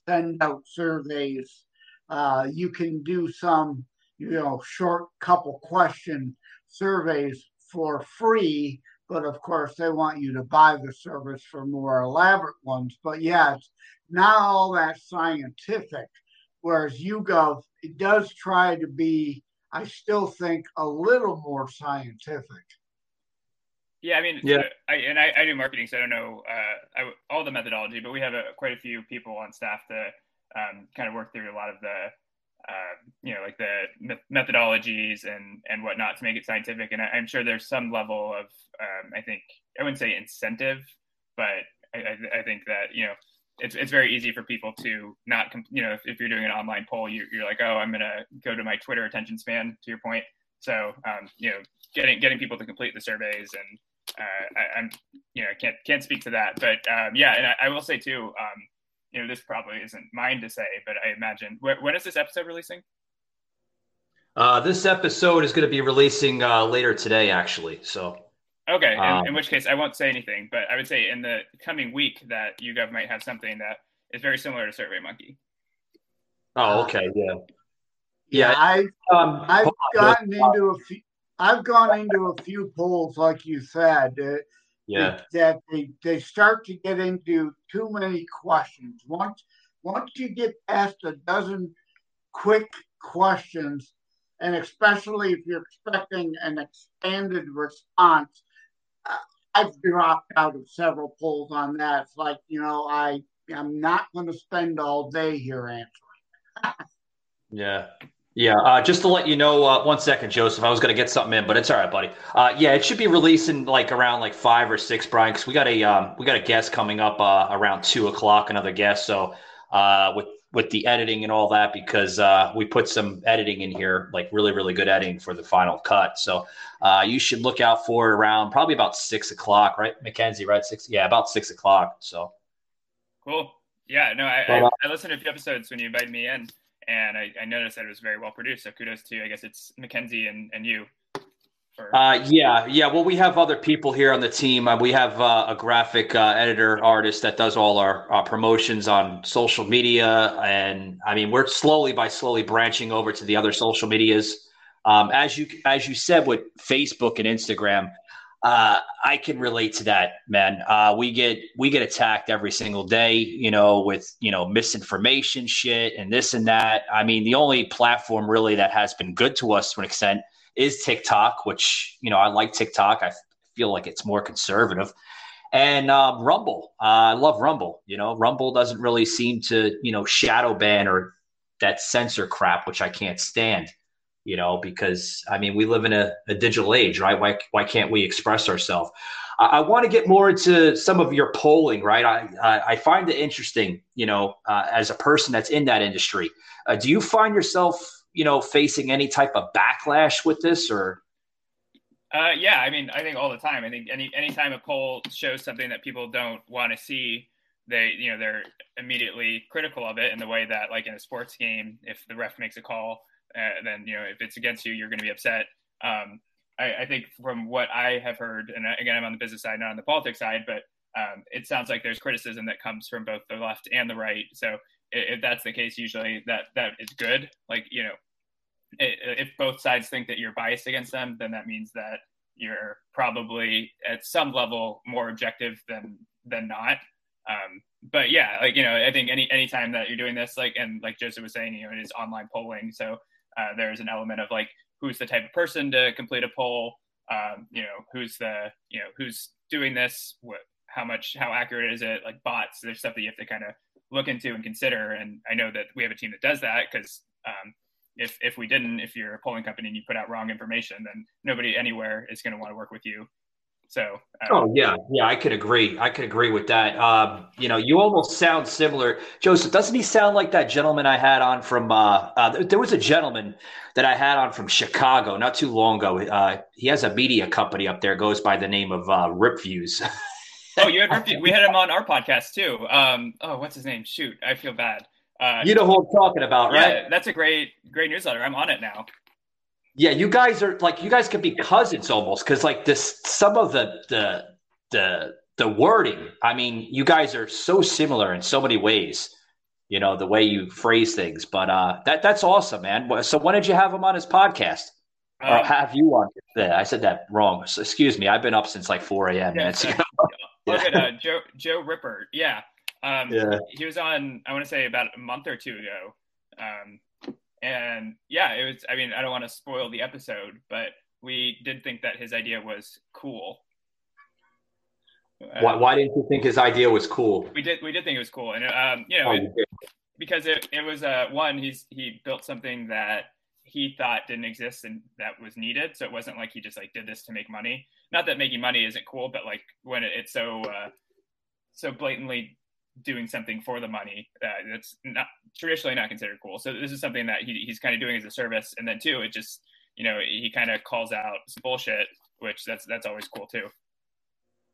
send out surveys. Uh, you can do some, you know, short couple question surveys for free, but of course they want you to buy the service for more elaborate ones. But yeah, it's not all that scientific. Whereas YouGov, it does try to be, I still think, a little more scientific. Yeah, I mean, Yeah. I, and I, I do marketing, so I don't know uh, I, all the methodology, but we have a, quite a few people on staff to um, kind of work through a lot of the uh, you know like the methodologies and and whatnot to make it scientific. And I, am sure there's some level of um, I think I wouldn't say incentive, but I, I, think that you know it's it's very easy for people to not you know if, if you're doing an online poll you, you're like oh I'm gonna go to my Twitter attention span to your point. So um, you know getting getting people to complete the surveys and uh, I, am you know can't can't speak to that. But um, yeah and I, I, will say too um, you know this probably isn't mine to say but I imagine wh- when is this episode releasing? Uh, this episode is going to be releasing uh, later today actually. So Okay, in, um, in, which case I won't say anything, but I would say in the coming week that YouGov might have something that is very similar to SurveyMonkey. Oh, okay, yeah, yeah. I um, I've gotten into a few. I've gone into a few polls, like you said. Uh, yeah, that they they start to get into too many questions. Once once you get past a dozen quick questions, and especially if you're expecting an expanded response, I've dropped out of several polls on that. It's like, you know, I I'm not going to spend all day here answering. yeah. Yeah, uh, just to let you know, uh, one second, Joseph. I was going to get something in, but it's all right, buddy. Uh, yeah, it should be releasing like around like five or six, Brian, because we got a um, we got a guest coming up uh, around two o'clock, another guest. So uh, with with the editing and all that because uh, we put some editing in here, like really, really good editing for the final cut. So uh, you should look out for around probably about six o'clock, right, McKenzie? Right, six? Yeah, about six o'clock. So cool. Yeah, no, I, I, I, listened to a few episodes when you invited me in, and I, I noticed that it was very well produced. So kudos to I guess it's McKenzie and, and you uh, yeah, yeah. Well, we have other people here on the team. Uh, we have uh, a graphic uh, editor artist that does all our, our, promotions on social media, and I mean, we're slowly by slowly branching over to the other social medias. Um, as you as you said with Facebook and Instagram, uh, I can relate to that, man. Uh, we get we get attacked every single day, you know, with you know misinformation, shit, and this and that. I mean, the only platform really that has been good to us to an extent is TikTok, which you know I like TikTok. I feel like it's more conservative, and um, Rumble. Uh, I love Rumble. You know, Rumble doesn't really seem to you know shadow ban or that censor crap, which I can't stand. You know, because I mean, we live in a, a digital age, right? Why why can't we express ourselves? I, I want to get more into some of your polling, right? I I, I find it interesting, you know, uh, as a person that's in that industry. Uh, do you find yourself you know, facing any type of backlash with this or? Uh, yeah, I mean, I think all the time. I think any anytime a poll shows something that people don't want to see, they you know they're immediately critical of it in the way that like in a sports game, if the ref makes a call, uh, then you know if it's against you, you're going to be upset. Um, I, I, think from what I have heard, and again, I'm on the business side, not on the politics side, but um, it sounds like there's criticism that comes from both the left and the right. So if that's the case, usually that that is good. Like you know, if both sides think that you're biased against them, then that means that you're probably at some level more objective than than not. Um, but yeah, like you know, I think any anytime that you're doing this, like and like Joseph was saying, you know, it is online polling, so uh, there's an element of like who's the type of person to complete a poll, um, you know, who's the you know who's doing this, what, how much, how accurate is it? Like bots, there's stuff that you have to kind of look into and consider. And I know that we have a team that does that because um, if if we didn't, if you're a polling company and you put out wrong information, then nobody anywhere is going to want to work with you. So. Um, oh yeah, yeah, I could agree. I could agree with that. Um, you know, you almost sound similar, Joseph. Doesn't he sound like that gentleman I had on from? Uh, uh, there was a gentleman that I had on from Chicago not too long ago. Uh, he has a media company up there, goes by the name of uh, Rip Views. oh, you had Rip We had him on our podcast too. Um, oh, what's his name? Shoot, I feel bad. Uh, you know who I'm talking about, right? Yeah, that's a great, great newsletter. I'm on it now. Yeah, you guys are like you guys could be cousins almost because like this some of the the the the wording. I mean, you guys are so similar in so many ways. You know the way you phrase things, but uh, that that's awesome, man. So when did you have him on his podcast? Um, or have you on? Yeah, I said that wrong. So, excuse me. I've been up since like 4 a.m. Yeah, so, look at uh, Joe Joe Ripper. Yeah, um, yeah. He was on, I want to say, about a month or two ago. Um, and yeah, it was, I mean, I don't want to spoil the episode, but we did think that his idea was cool. Why, why didn't you think his idea was cool? We did. We did think it was cool, and um, you know, oh, it, because it, it was uh, one he's he built something that he thought didn't exist and that was needed. So it wasn't like he just like did this to make money. Not that making money isn't cool, but like when it, it's so uh, so blatantly doing something for the money that's not traditionally not considered cool. So this is something that he, he's kind of doing as a service. And then two, it just you know he kind of calls out some bullshit, which that's that's always cool too.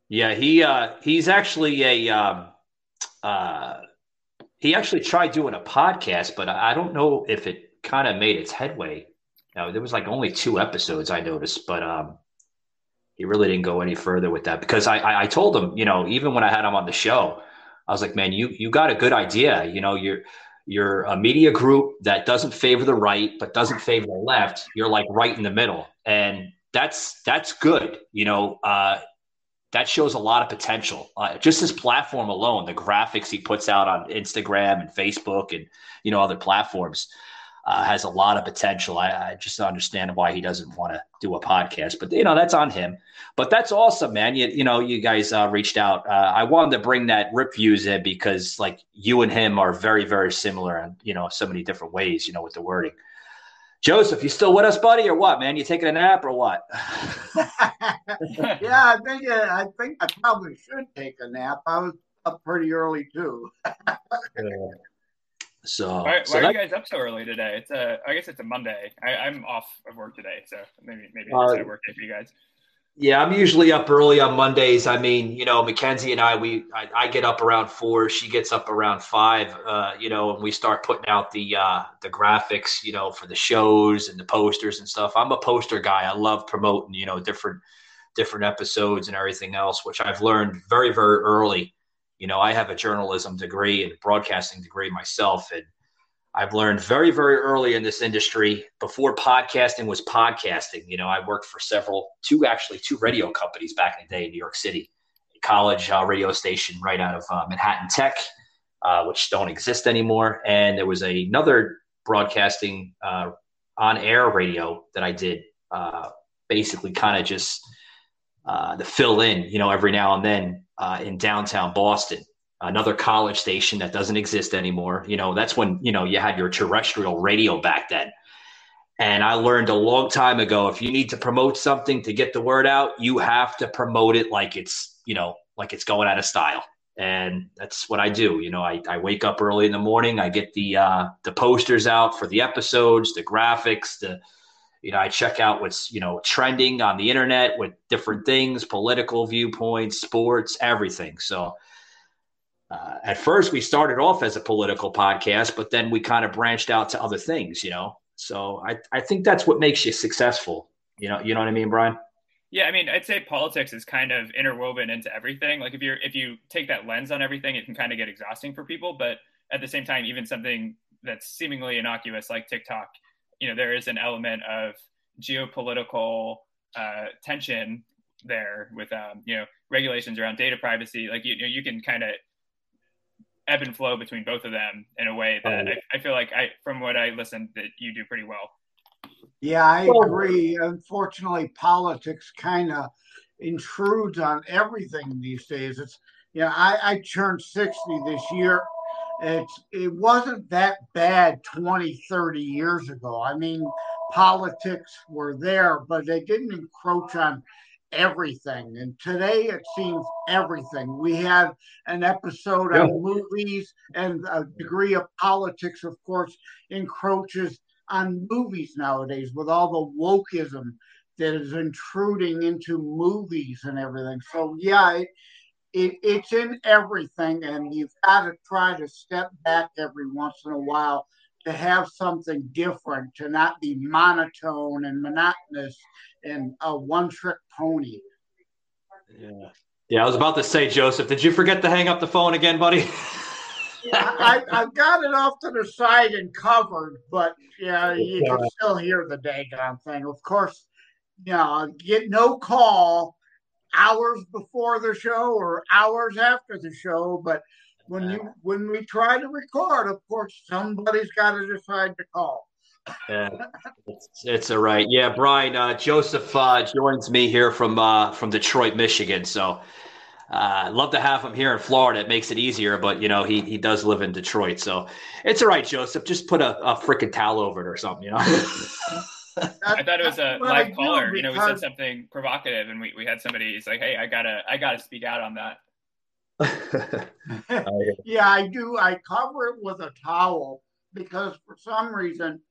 Yeah, he uh, he's actually a um, uh, he actually tried doing a podcast, but I don't know if it kind of made its headway. Now there was like only two episodes I noticed, but um, he really didn't go any further with that because I, I, I told him, you know, even when I had him on the show, I was like, man, you you got a good idea. You know, you're you're a media group that doesn't favor the right but doesn't favor the left. You're like right in the middle, and that's that's good. You know, uh, that shows a lot of potential. Uh, just his platform alone, the graphics he puts out on Instagram and Facebook and you know other platforms uh, has a lot of potential. I, I just understand why he doesn't want to do a podcast, but you know that's on him. But that's awesome, man. You you know you guys uh, reached out. Uh, I wanted to bring that rip views in because like you and him are very very similar in you know so many different ways. You know with the wording. Joseph, you still with us, buddy, or what, man? You taking a nap or what? yeah, I think uh, I think I probably should take a nap. I was up pretty early too. yeah. So why, so why that, are you guys up so early today? It's a I guess it's a Monday. I, I'm off of work today, so maybe maybe Uh, it's a work day for you guys. Yeah, I'm usually up early on Mondays. I mean, you know, McKenzie and I, we I, I get up around four. She gets up around five. Uh, you know, and we start putting out the uh, the graphics, you know, for the shows and the posters and stuff. I'm a poster guy. I love promoting, you know, different different episodes and everything else, which I've learned very very early. You know, I have a journalism degree and a broadcasting degree myself, and I've learned very, very early in this industry before podcasting was podcasting. You know, I worked for several, two actually, two radio companies back in the day in New York City, college uh, radio station right out of uh, Manhattan Tech, uh, which don't exist anymore. And there was a, another broadcasting uh, on air radio that I did uh, basically kind of just uh, to fill in, you know, every now and then in downtown Boston another college station that doesn't exist anymore. You know, that's when, you know, you had your terrestrial radio back then. And I learned a long time ago if you need to promote something to get the word out, you have to promote it like it's, you know, like it's going out of style. And that's what I do. You know, I, I wake up early in the morning, I get the uh, the posters out for the episodes, the graphics, the you know, I check out what's, you know, trending on the internet with different things, political viewpoints, sports, everything. So uh, at first we started off as a political podcast, but then we kind of branched out to other things, you know. So I, I think that's what makes you successful. You know, you know what I mean, Brian? Yeah, I mean, I'd say politics is kind of interwoven into everything. Like if you're if you take that lens on everything, it can kind of get exhausting for people. But at the same time, even something that's seemingly innocuous like TikTok, you know, there is an element of geopolitical uh, tension there with um, you know regulations around data privacy. Like you, you know, you can kind of ebb and flow between both of them in a way that Oh. I, I feel like I, from what I listened, that you do pretty well. Yeah, I agree. Unfortunately, politics kind of intrudes on everything these days. It's yeah, I, I turned 60 this year. It's it wasn't that bad 20, 30 years ago. I mean, politics were there, but they didn't encroach on everything. And today it seems everything. We have an episode Yeah. on movies, and a degree of politics, of course, encroaches on movies nowadays with all the wokeism that is intruding into movies and everything. So yeah, it, it it's in everything, and you've got to try to step back every once in a while to have something different, to not be monotone and monotonous and a one-trick pony. Yeah. Yeah, I was about to say, Joseph, did you forget to hang up the phone again, buddy? I, I've got it off to the side and covered, but yeah, you can still hear the daggone thing. Of course, you know, get no call hours before the show or hours after the show, but when you when we try to record, of course, somebody's got to decide to call. Yeah, it's, it's all right. Yeah, Brian, uh, Joseph uh, joins me here from uh, from Detroit, Michigan. So uh, love to have him here in Florida. It makes it easier, but you know he he does live in Detroit, so it's all right, Joseph. Just put a, a freaking towel over it or something, you know. I thought it was a live caller. You know, we said something provocative, and we, we had somebody. He's like, "Hey, I gotta I gotta speak out on that." yeah, I do. I cover it with a towel because for some reason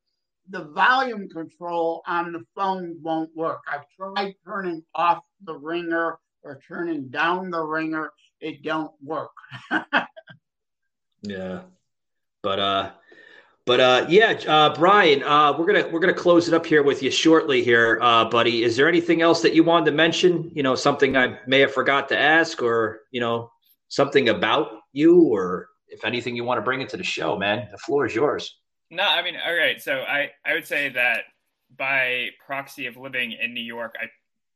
the volume control on the phone won't work. I've tried turning off the ringer or turning down the ringer. It don't work. yeah. But uh but uh, yeah, uh, Brian, uh, we're gonna we're gonna close it up here with you shortly here, uh, buddy. Is there anything else that you wanted to mention? You know, something I may have forgot to ask, or you know, something about you, or if anything you want to bring into the show, man. The floor is yours. No, I mean, all right. So I I would say that by proxy of living in New York, I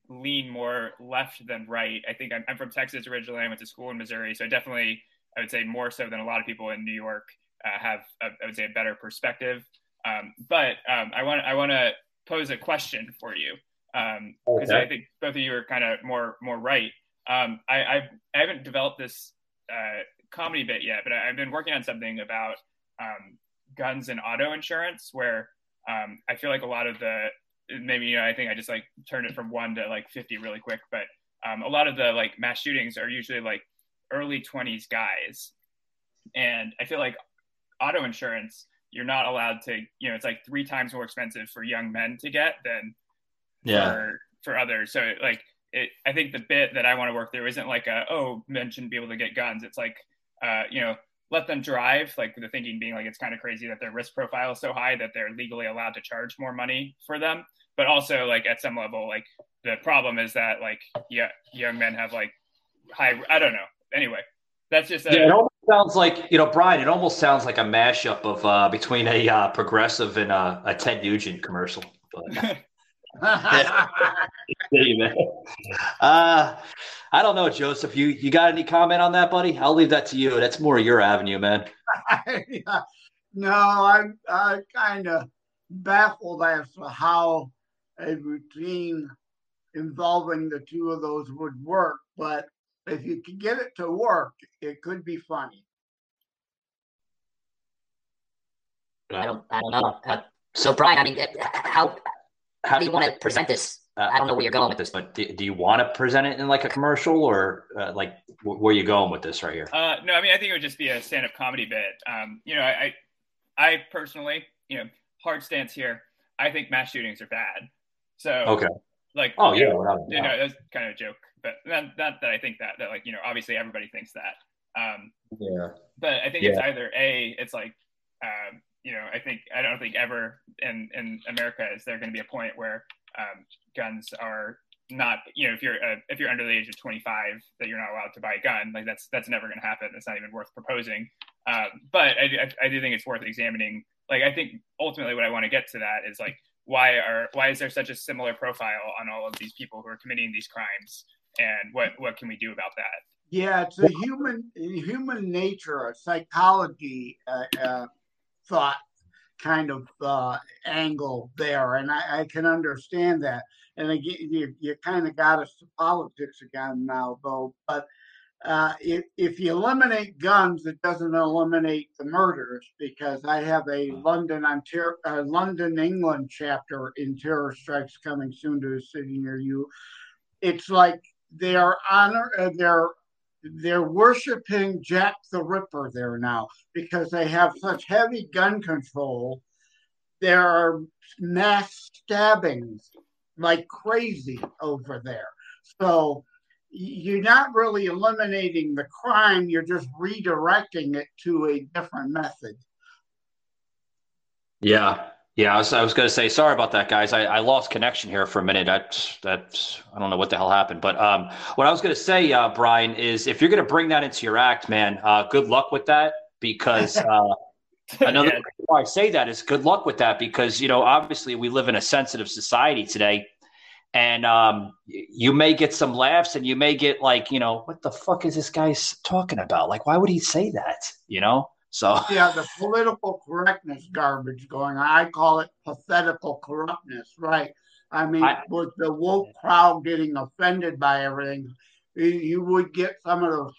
lean more left than right. I think I'm, I'm from Texas originally. I went to school in Missouri, so definitely I would say more so than a lot of people in New York uh, have a, I would say a better perspective. Um, but um, I want I want to pose a question for you because um, okay. I think both of you are kind of more more right. Um, I I've, I have not developed this uh, comedy bit yet, but I, have been working on something about um, guns and auto insurance where um, I feel like a lot of the maybe you know I think I just like turned it from one to like fifty really quick, but a lot of the like mass shootings are usually like early 20s guys and i feel like auto insurance, you're not allowed to, you know, it's like three times more expensive for young men to get than yeah. for, for others. So like, it, I think the bit that I want to work through isn't like a, oh, men shouldn't be able to get guns. It's like, uh, you know, let them drive. Like the thinking being like, it's kind of crazy that their risk profile is so high that they're legally allowed to charge more money for them. But also like at some level, like the problem is that like, yeah, young men have like high, I don't know. Anyway, that's just a, yeah, it almost sounds like you know, Brian. It almost sounds like a mashup of uh, between a uh, progressive and a, a Ted Nugent commercial. But, man. Uh, I don't know, Joseph. You you got any comment on that, buddy? I'll leave that to you. That's more your avenue, man. no, I'm I kind of baffled as to how a routine involving the two of those would work, but if you can get it to work, it could be funny. I don't, I don't know. Uh, so, Brian, I mean, uh, how how do you want to present this? Uh, I don't know where you're going with this, but do, do you want to present it in like a commercial or uh, like where are you going with this right here? Uh, no, I mean, I think it would just be a stand-up comedy bit. Um, you know, I, I personally, you know, hard stance here. I think mass shootings are bad. So, okay, like, oh yeah, know, you know, that's kind of a joke but not, not, that I think that that like you know obviously everybody thinks that. Um, yeah. But I think yeah. it's either a it's like um, you know I think I don't think ever in in America is there going to be a point where um, guns are not you know if you're uh, if you're under the age of 25 that you're not allowed to buy a gun like that's that's never going to happen it's not even worth proposing um, but I, I, I do think it's worth examining like i think ultimately what i want to get to that is like why are why is there such a similar profile on all of these people who are committing these crimes and what what can we do about that? Yeah, it's a human human nature, a psychology uh, uh, thought kind of uh, angle there, and I, I, can understand that. And again, you, you kind of got us to politics again now, though. But uh, if, if you eliminate guns, it doesn't eliminate the murders because I have a London, Ontario, uh, London, England chapter in Terror Strikes coming soon to a city near you. It's like they are honor uh, they're they're worshiping Jack the Ripper there now because they have such heavy gun control. There are mass stabbings like crazy over there. So you're not really eliminating the crime, you're just redirecting it to a different method. Yeah. Yeah, I was, I was going to say sorry about that, guys. I, I lost connection here for a minute. That's that's I don't know what the hell happened, but um, what I was going to say, uh, Brian, is if you're going to bring that into your act, man, uh, good luck with that because uh, another yeah. why I say that is good luck with that because you know obviously we live in a sensitive society today, and um, you may get some laughs and you may get like you know what the fuck is this guy talking about? Like why would he say that? You know. So yeah, the political correctness garbage going on. I call it pathetical corruptness, right? I mean, I, with the woke crowd getting offended by everything, you would get some of those.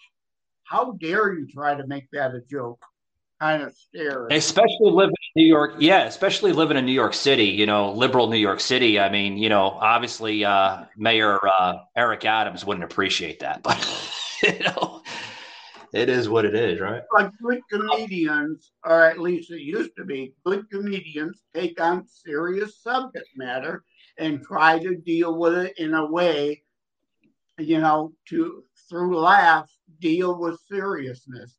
How dare you try to make that a joke? Kind of stare. Especially living in New York, yeah. Especially living in New York City, you know, liberal New York City. I mean, you know, obviously, uh, Mayor uh, Eric Adams wouldn't appreciate that, but you know, it is what it is, right? Like good comedians, or at least it used to be, good comedians take on serious subject matter and try to deal with it in a way, you know, to through laugh deal with seriousness.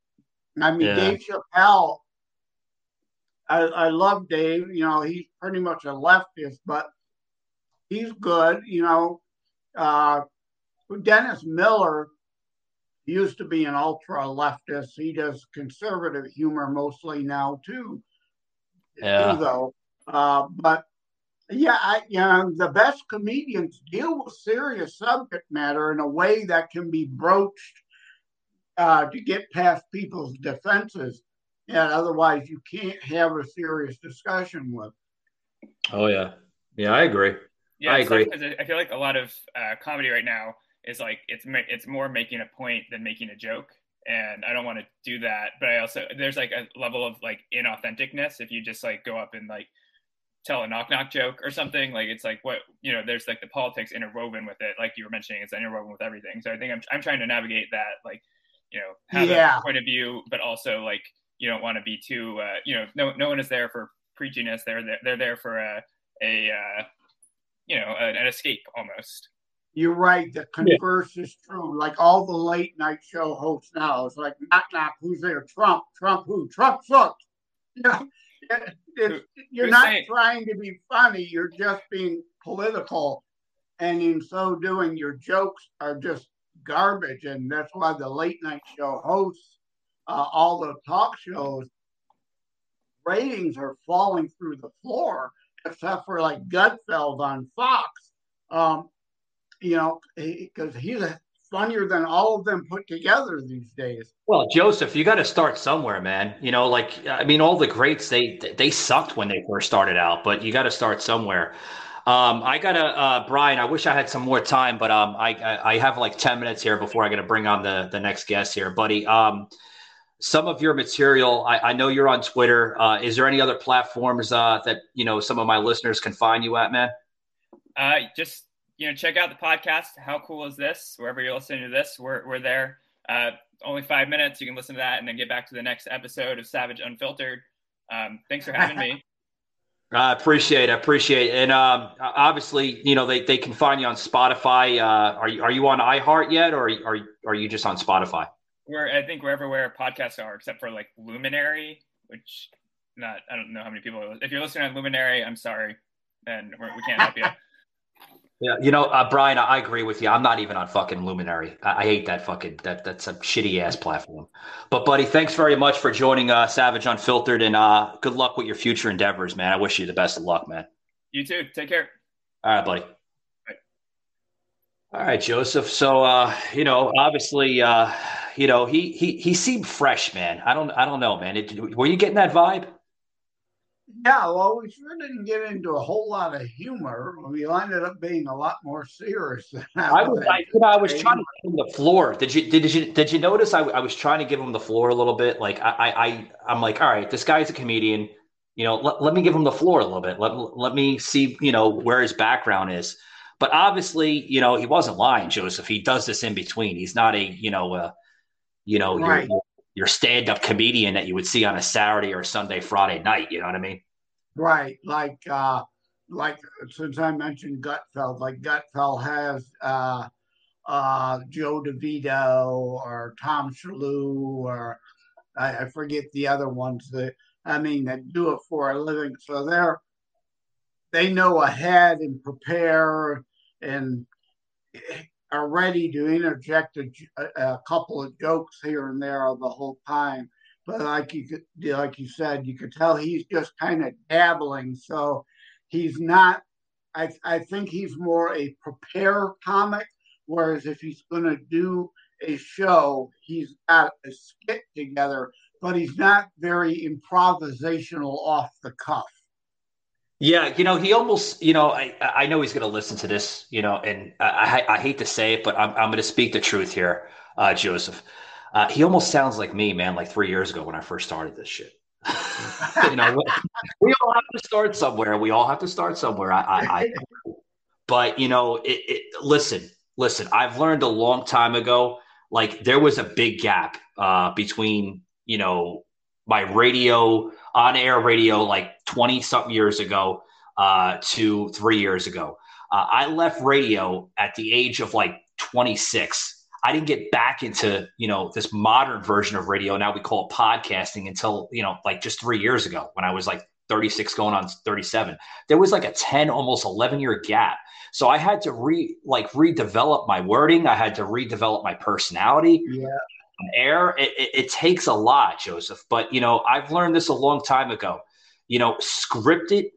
I mean, yeah. Dave Chappelle. I, I love Dave. You know, he's pretty much a leftist, but he's good. You know, uh, Dennis Miller used to be an ultra leftist. He does conservative humor mostly now too. Yeah. Too, though, uh, but yeah, I, you know, the best comedians deal with serious subject matter in a way that can be broached uh, to get past people's defenses. And otherwise, you can't have a serious discussion with. Oh yeah, yeah, I agree. Yeah, I agree. I feel like a lot of uh, comedy right now is like it's it's more making a point than making a joke and I don't want to do that. But I also there's like a level of like inauthenticness if you just like go up and like tell a knock knock joke or something. Like it's like what you know, there's like the politics interwoven with it, like you were mentioning, it's interwoven with everything. So I think I'm I'm trying to navigate that, like you know, have yeah. a point of view, but also like you don't want to be too, uh, you know, no no one is there for preachiness. They're there, they're there for a a uh, you know an, an escape almost you're right. The converse yeah. is true. Like all the late night show hosts now, it's like knock knock, who's there? Trump, Trump, who? Trump sucks. You know, it, you're not saying? trying to be funny. You're just being political, and in so doing, your jokes are just garbage. And that's why the late night show hosts, uh, all the talk shows, ratings are falling through the floor, except for like Gutfeld on Fox. Um, you know, because he, he's funnier than all of them put together these days. Well, Joseph, you got to start somewhere, man. You know, like I mean, all the greats they they sucked when they first started out, but you got to start somewhere. Um, I gotta, uh, Brian. I wish I had some more time, but um, I, I, I have like ten minutes here before I got to bring on the the next guest here, buddy. Um, some of your material, I, I know you're on Twitter. Uh, is there any other platforms uh, that you know some of my listeners can find you at, man? Uh, just you know, check out the podcast. How cool is this? Wherever you're listening to this, we're, we're there. Uh, only five minutes. You can listen to that and then get back to the next episode of Savage Unfiltered. Um, thanks for having me. I appreciate it. I appreciate it. And um, obviously, you know, they, they can find you on Spotify. Uh, are you are you on iHeart yet, or are you, are you just on Spotify? We're I think we're everywhere podcasts are, except for like Luminary, which not I don't know how many people. Are, if you're listening on Luminary, I'm sorry, and we're, we can not help you. Yeah, you know, uh, Brian, I agree with you. I'm not even on fucking Luminary. I, I hate that fucking that. That's a shitty ass platform. But buddy, thanks very much for joining uh, Savage Unfiltered, and uh, good luck with your future endeavors, man. I wish you the best of luck, man. You too. Take care. All right, buddy. All right, Joseph. So, uh, you know, obviously, uh, you know, he he he seemed fresh, man. I don't I don't know, man. It, were you getting that vibe? Yeah, well, we sure didn't get into a whole lot of humor. We ended up being a lot more serious. Than I, was, I, you know, I was trying to give him the floor. Did you did you did you notice? I, I was trying to give him the floor a little bit. Like I I I'm like, all right, this guy's a comedian. You know, let, let me give him the floor a little bit. Let let me see, you know, where his background is. But obviously, you know, he wasn't lying, Joseph. He does this in between. He's not a, you know, uh, you know, right. your, your stand-up comedian that you would see on a Saturday or Sunday, Friday night. You know what I mean? Right, like uh, like since I mentioned Gutfeld, like Gutfeld has uh, uh, Joe DeVito or Tom Shillue or I, I forget the other ones that I mean that do it for a living. So they're they know ahead and prepare and are ready to interject a, a, couple of jokes here and there the whole time but like you could, like you said, you could tell he's just kind of dabbling. So he's not. I I think he's more a prepare comic. Whereas if he's going to do a show, he's got a skit together, but he's not very improvisational off the cuff. Yeah, you know, he almost, you know, I I know he's going to listen to this, you know, and I I, I hate to say it, but I'm I'm going to speak the truth here, uh, Joseph. Uh, he almost sounds like me, man, like three years ago when I first started this shit. you know, we all have to start somewhere. We all have to start somewhere. I, I, I but you know, it, it, listen, listen. I've learned a long time ago. Like there was a big gap uh, between you know my radio on air radio like 20 something years ago uh, to three years ago. Uh, I left radio at the age of like 26. I didn't get back into, you know, this modern version of radio. Now we call it podcasting until, you know, like just three years ago when I was like 36 going on 37. There was like a 10, almost 11 year gap. So I had to re like redevelop my wording. I had to redevelop my personality. Yeah air it, it, it, takes a lot joseph but you know i've learned this a long time ago. You know scripted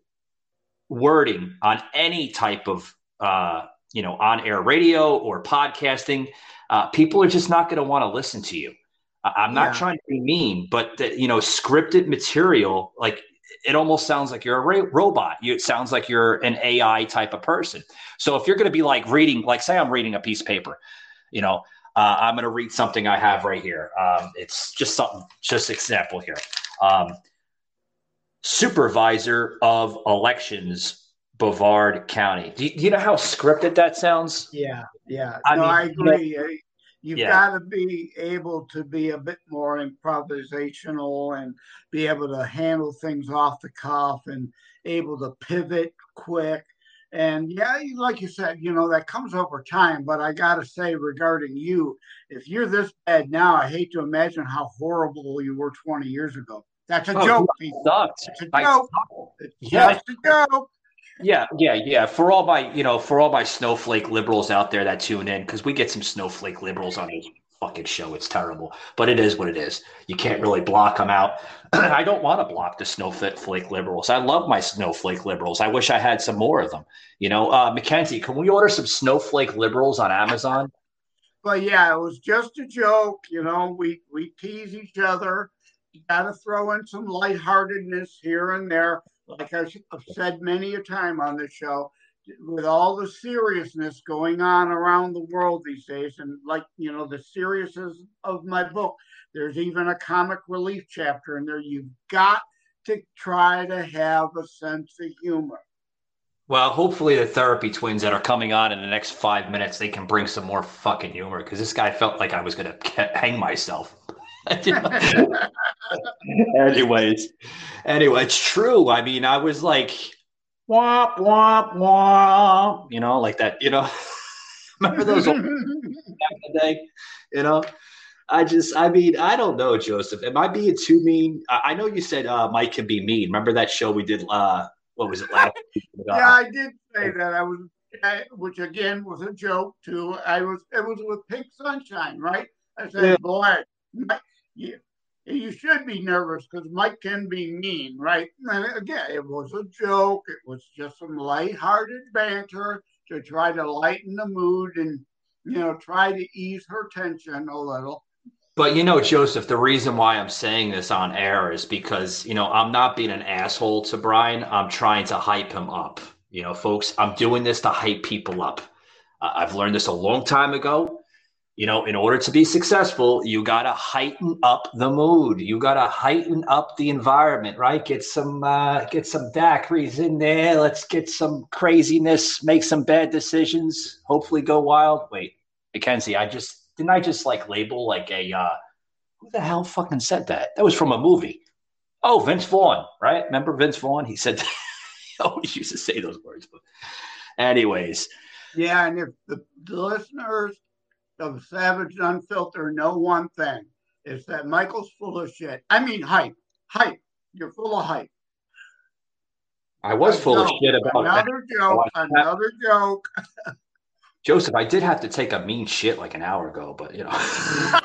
wording on any type of uh, you know on air radio or podcasting uh, people are just not going to want to listen to you. I'm not yeah. trying to be mean but the, you know scripted material like it almost sounds like you're a ra- robot. You, it sounds like you're an ai type of person. So if you're going to be like reading like say i'm reading a piece of paper you know uh, I'm going to read something I have right here. Um, it's just something, just example here. Um, supervisor of elections, Brevard County. Do you, do you, know how scripted that sounds? Yeah, yeah. I no, mean, I agree. You know, You've yeah. got to be able to be a bit more improvisational and be able to handle things off the cuff and able to pivot quick and yeah, like you said, you know, that comes over time. But I got to say, regarding you, if you're this bad now, I hate to imagine how horrible you were 20 years ago. That's a oh, joke. Sucked. It's a joke. It's yeah. just a joke. Yeah, yeah, yeah. For all my, you know, for all my snowflake liberals out there that tune in, because we get some snowflake liberals on this fucking show. It's terrible, but it is what it is. You can't really block them out. I don't want to block the snowflake liberals. I love my snowflake liberals. I wish I had some more of them. You know, uh, McKenzie, can we order some snowflake liberals on Amazon? Well, yeah, it was just a joke. You know, we we tease each other. You got to throw in some lightheartedness here and there. Like I've said many a time on this show, with all the seriousness going on around the world these days, and like you know the seriousness of my book, there's even a comic relief chapter in there. You've got to try to have a sense of humor. Well, hopefully the therapy twins that are coming on in the next five minutes, they can bring some more fucking humor because this guy felt like I was gonna hang myself. Anyways, anyway, it's true. I mean, I was like, womp womp womp, you know, like that, you know. Remember those old back in the day, you know? I just, I mean, I don't know, Joseph. Am I being too mean? I, I know you said uh, Mike can be mean. Remember that show we did? Uh, what was it last? yeah, I did say that. I was, I, which again was a joke too. I was, it was with Pink Sunshine, right? I said, yeah. boy, you, you should be nervous because Mike can be mean, right? And again, it was a joke. It was just some light-hearted banter to try to lighten the mood and you know try to ease her tension a little. But you know, Joseph, the reason why I'm saying this on air is because you know I'm not being an asshole to Brian. I'm trying to hype him up. You know, folks, I'm doing this to hype people up. Uh, I've learned this a long time ago you know, in order to be successful, you got to heighten up the mood. You got to heighten up the environment, right? Get some, uh, get some daiquiris in there. Let's get some craziness, make some bad decisions, hopefully go wild. Wait, McKenzie, I just, didn't I just like label like a, uh, who the hell fucking said that? That was from a movie. Oh, Vince Vaughn, right? Remember Vince Vaughn? He said, he always used to say those words. But anyways. Yeah. And if the, the listeners, of Savage Unfiltered know one thing is that Michael's full of shit. I mean, hype, hype. You're full of hype. I was full of shit about another that. joke. Another joke. Joseph, I did have to take a mean shit like an hour ago, but you know.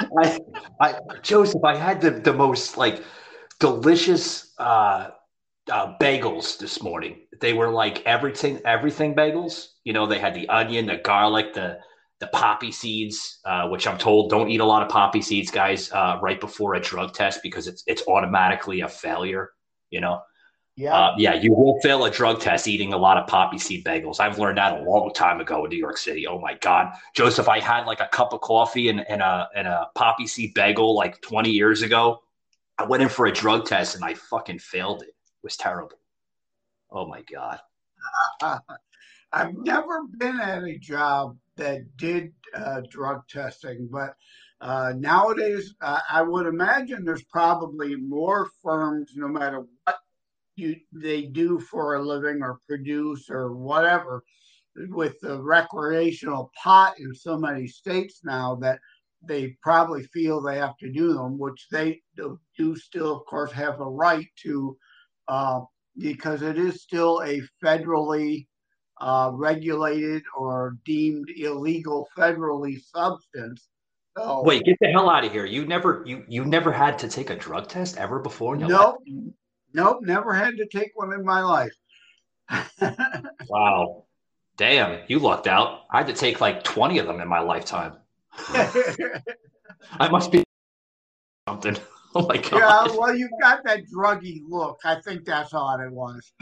I, I, Joseph, I had the, the most like delicious uh, uh, bagels this morning. They were like everything, everything bagels. You know, they had the onion, the garlic, the the poppy seeds, uh, which I'm told don't eat a lot of poppy seeds, guys, uh, right before a drug test because it's it's automatically a failure. You know, Yeah. Uh, yeah, you will fail a drug test eating a lot of poppy seed bagels. I've learned that a long time ago in New York City. Oh my God. Joseph, I had like a cup of coffee and, and, a, and a poppy seed bagel like 20 years ago. I went in for a drug test and I fucking failed it. Was terrible. Oh my God. I've never been at a job that did uh, drug testing, but uh, nowadays uh, I would imagine there's probably more firms, no matter what you they do for a living or produce or whatever, with the recreational pot in so many states now that they probably feel they have to do them, which they do still, of course, have a right to, uh, because it is still a federally uh, regulated or deemed illegal federally substance. So, Wait, get the hell out of here! You never, you you never had to take a drug test ever before? No, nope, nope, never had to take one in my life. wow, damn, you lucked out. I had to take like twenty of them in my lifetime. I must be something. Oh my god. Yeah, well, you've got that druggy look. I think that's all it was.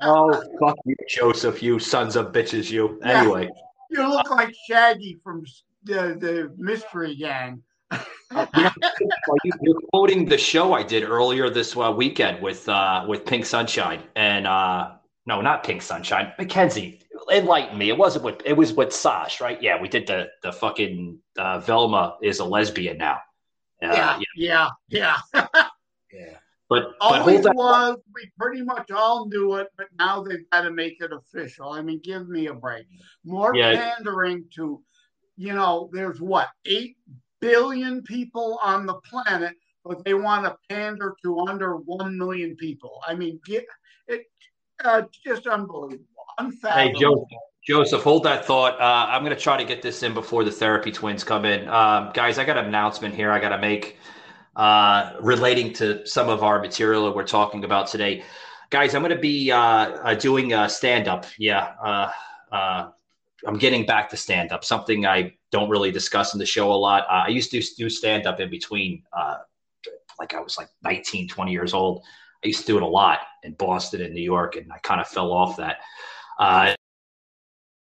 oh, fuck you, Joseph, you sons of bitches, you. Anyway. Yeah, you look like Shaggy from the, the Mystery Gang. you, are quoting the show I did earlier this uh, weekend with uh, with Pink Sunshine and uh, no, not Pink Sunshine, McKenzie. Enlighten me. It wasn't with it was with Sash, right? Yeah, we did the the fucking uh, Velma is a lesbian now. Yeah, yeah, yeah, yeah. But always but was. We pretty much all knew it, but now they've got to make it official. I mean, give me a break. More yeah. pandering to, you know, there's what eight billion people on the planet, but they want to pander to under one million people. I mean, get it. Uh, just unbelievable, unfathomable. Hey, Joe, Joseph, hold that thought. Uh, I'm going to try to get this in before the therapy twins come in. Um, guys, I got an announcement here I got to make uh, relating to some of our material that we're talking about today. Guys, I'm going to be uh, uh doing stand up. Yeah. Uh, uh, I'm getting back to stand up, something I don't really discuss in the show a lot. I used to do stand up in between, like I was like 19, 20 years old. I used to do it a lot in Boston and New York, and I kind of fell off that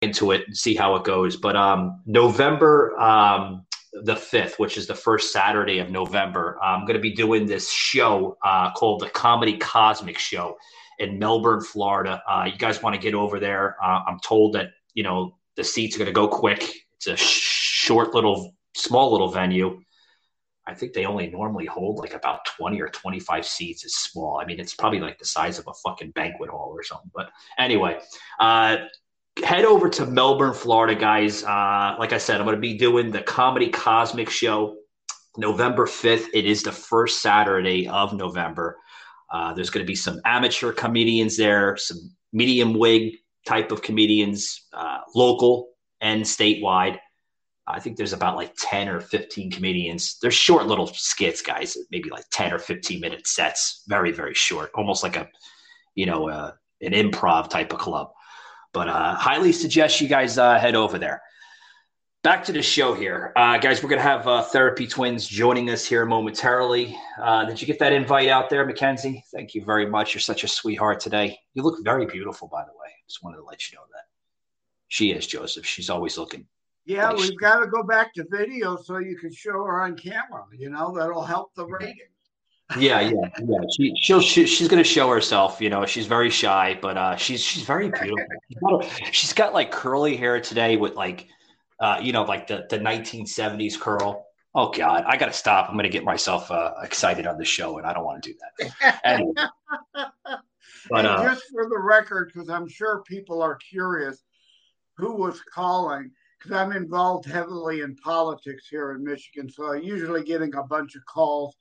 into it and see how it goes. But um, November um, the 5th, which is the first Saturday of November, I'm going to be doing this show uh, called the Comedy Cosmic Show in Melbourne, Florida. Uh, you guys want to get over there? Uh, I'm told that, you know, the seats are going to go quick. It's a short little, small little venue. I think they only normally hold like about 20 or 25 seats. It's small. I mean, it's probably like the size of a fucking banquet hall or something. But anyway, uh, head over to Melbourne, Florida, guys. Uh, like I said, I'm going to be doing the Comedy Cosmic Show November 5th. It is the first Saturday of November. Uh, there's going to be some amateur comedians there, some medium wig type of comedians, uh, local and statewide. I think there's about like 10 or 15 comedians. They're short little skits, guys, maybe like 10 or 15 minute sets, very, very short, almost like a, you know, uh, an improv type of club. But uh, highly suggest you guys uh, head over there. Back to the show here, uh, guys. We're gonna have uh, Therapy Twins joining us here momentarily. Uh, did you get that invite out there, McKenzie? Thank you very much. You're such a sweetheart today. You look very beautiful, by the way. Just wanted to let you know that. She is Joseph. She's always looking. Yeah, like we've she- got to go back to video so you can show her on camera. You know that'll help the rating yeah, yeah, yeah. She she'll she, she's gonna show herself. You know, she's very shy, but uh, she's she's very beautiful. She's got, she's got like curly hair today with like, uh, you know, like the the 1970s curl. Oh God, I gotta stop. I'm gonna get myself uh, excited on the show, and I don't want to do that. Anyway. but uh, just for the record, because I'm sure people are curious, who was calling? Because I'm involved heavily in politics here in Michigan, so I'm usually getting a bunch of calls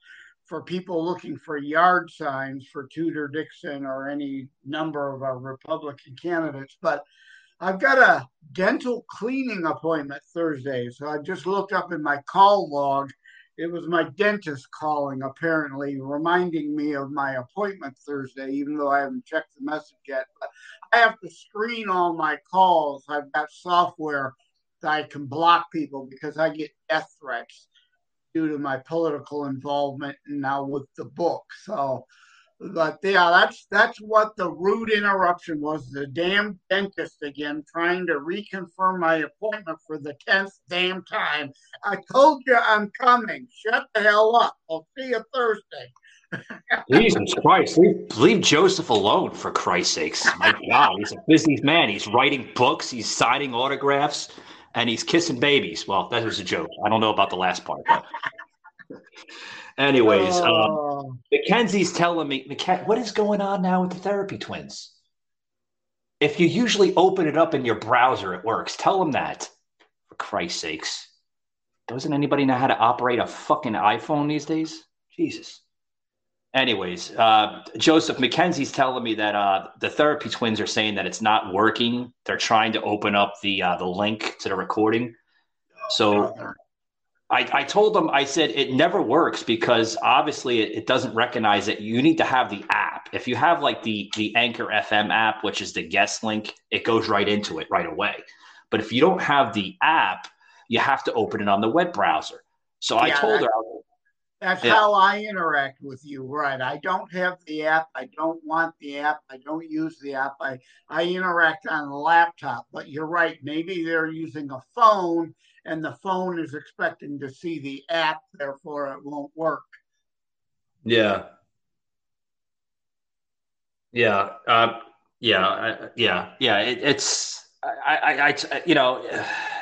for people looking for yard signs for Tudor Dixon or any number of our Republican candidates. But I've got a dental cleaning appointment Thursday. So I just looked up in my call log. It was my dentist calling, apparently, reminding me of my appointment Thursday, even though I haven't checked the message yet. But I have to screen all my calls. I've got software that I can block people because I get death threats due to my political involvement now with the book. So But yeah, that's that's what the rude interruption was. The damn dentist again trying to reconfirm my appointment for the tenth damn time. I told you I'm coming. Shut the hell up. I'll see you Thursday. Jesus Christ, leave, leave Joseph alone for Christ's sakes. My God, he's a busy man. He's writing books, he's signing autographs, and he's kissing babies. Well, that was a joke. I don't know about the last part. But. Anyways, um, oh. McKenzie's telling me, what is going on now with the therapy twins? If you usually open it up in your browser, it works. Tell them that, for Christ's sakes. Doesn't anybody know how to operate a fucking iPhone these days? Jesus. Anyways, uh, Joseph McKenzie's telling me that uh, the therapy twins are saying that it's not working. They're trying to open up the uh, the link to the recording. So I, I told them, I said, it never works because obviously it, it, doesn't recognize it. You need to have the app. If you have like the, the Anchor FM app, which is the guest link, it goes right into it right away. But if you don't have the app, you have to open it on the web browser. So yeah, I told her. That's yeah. how I interact with you, right? I don't have the app. I don't want the app. I don't use the app. I, I interact on a laptop. But you're right. Maybe they're using a phone and the phone is expecting to see the app, therefore it won't work. Yeah. Yeah. Uh, yeah. Uh, yeah. Yeah. It, it's, I, I, I, you know,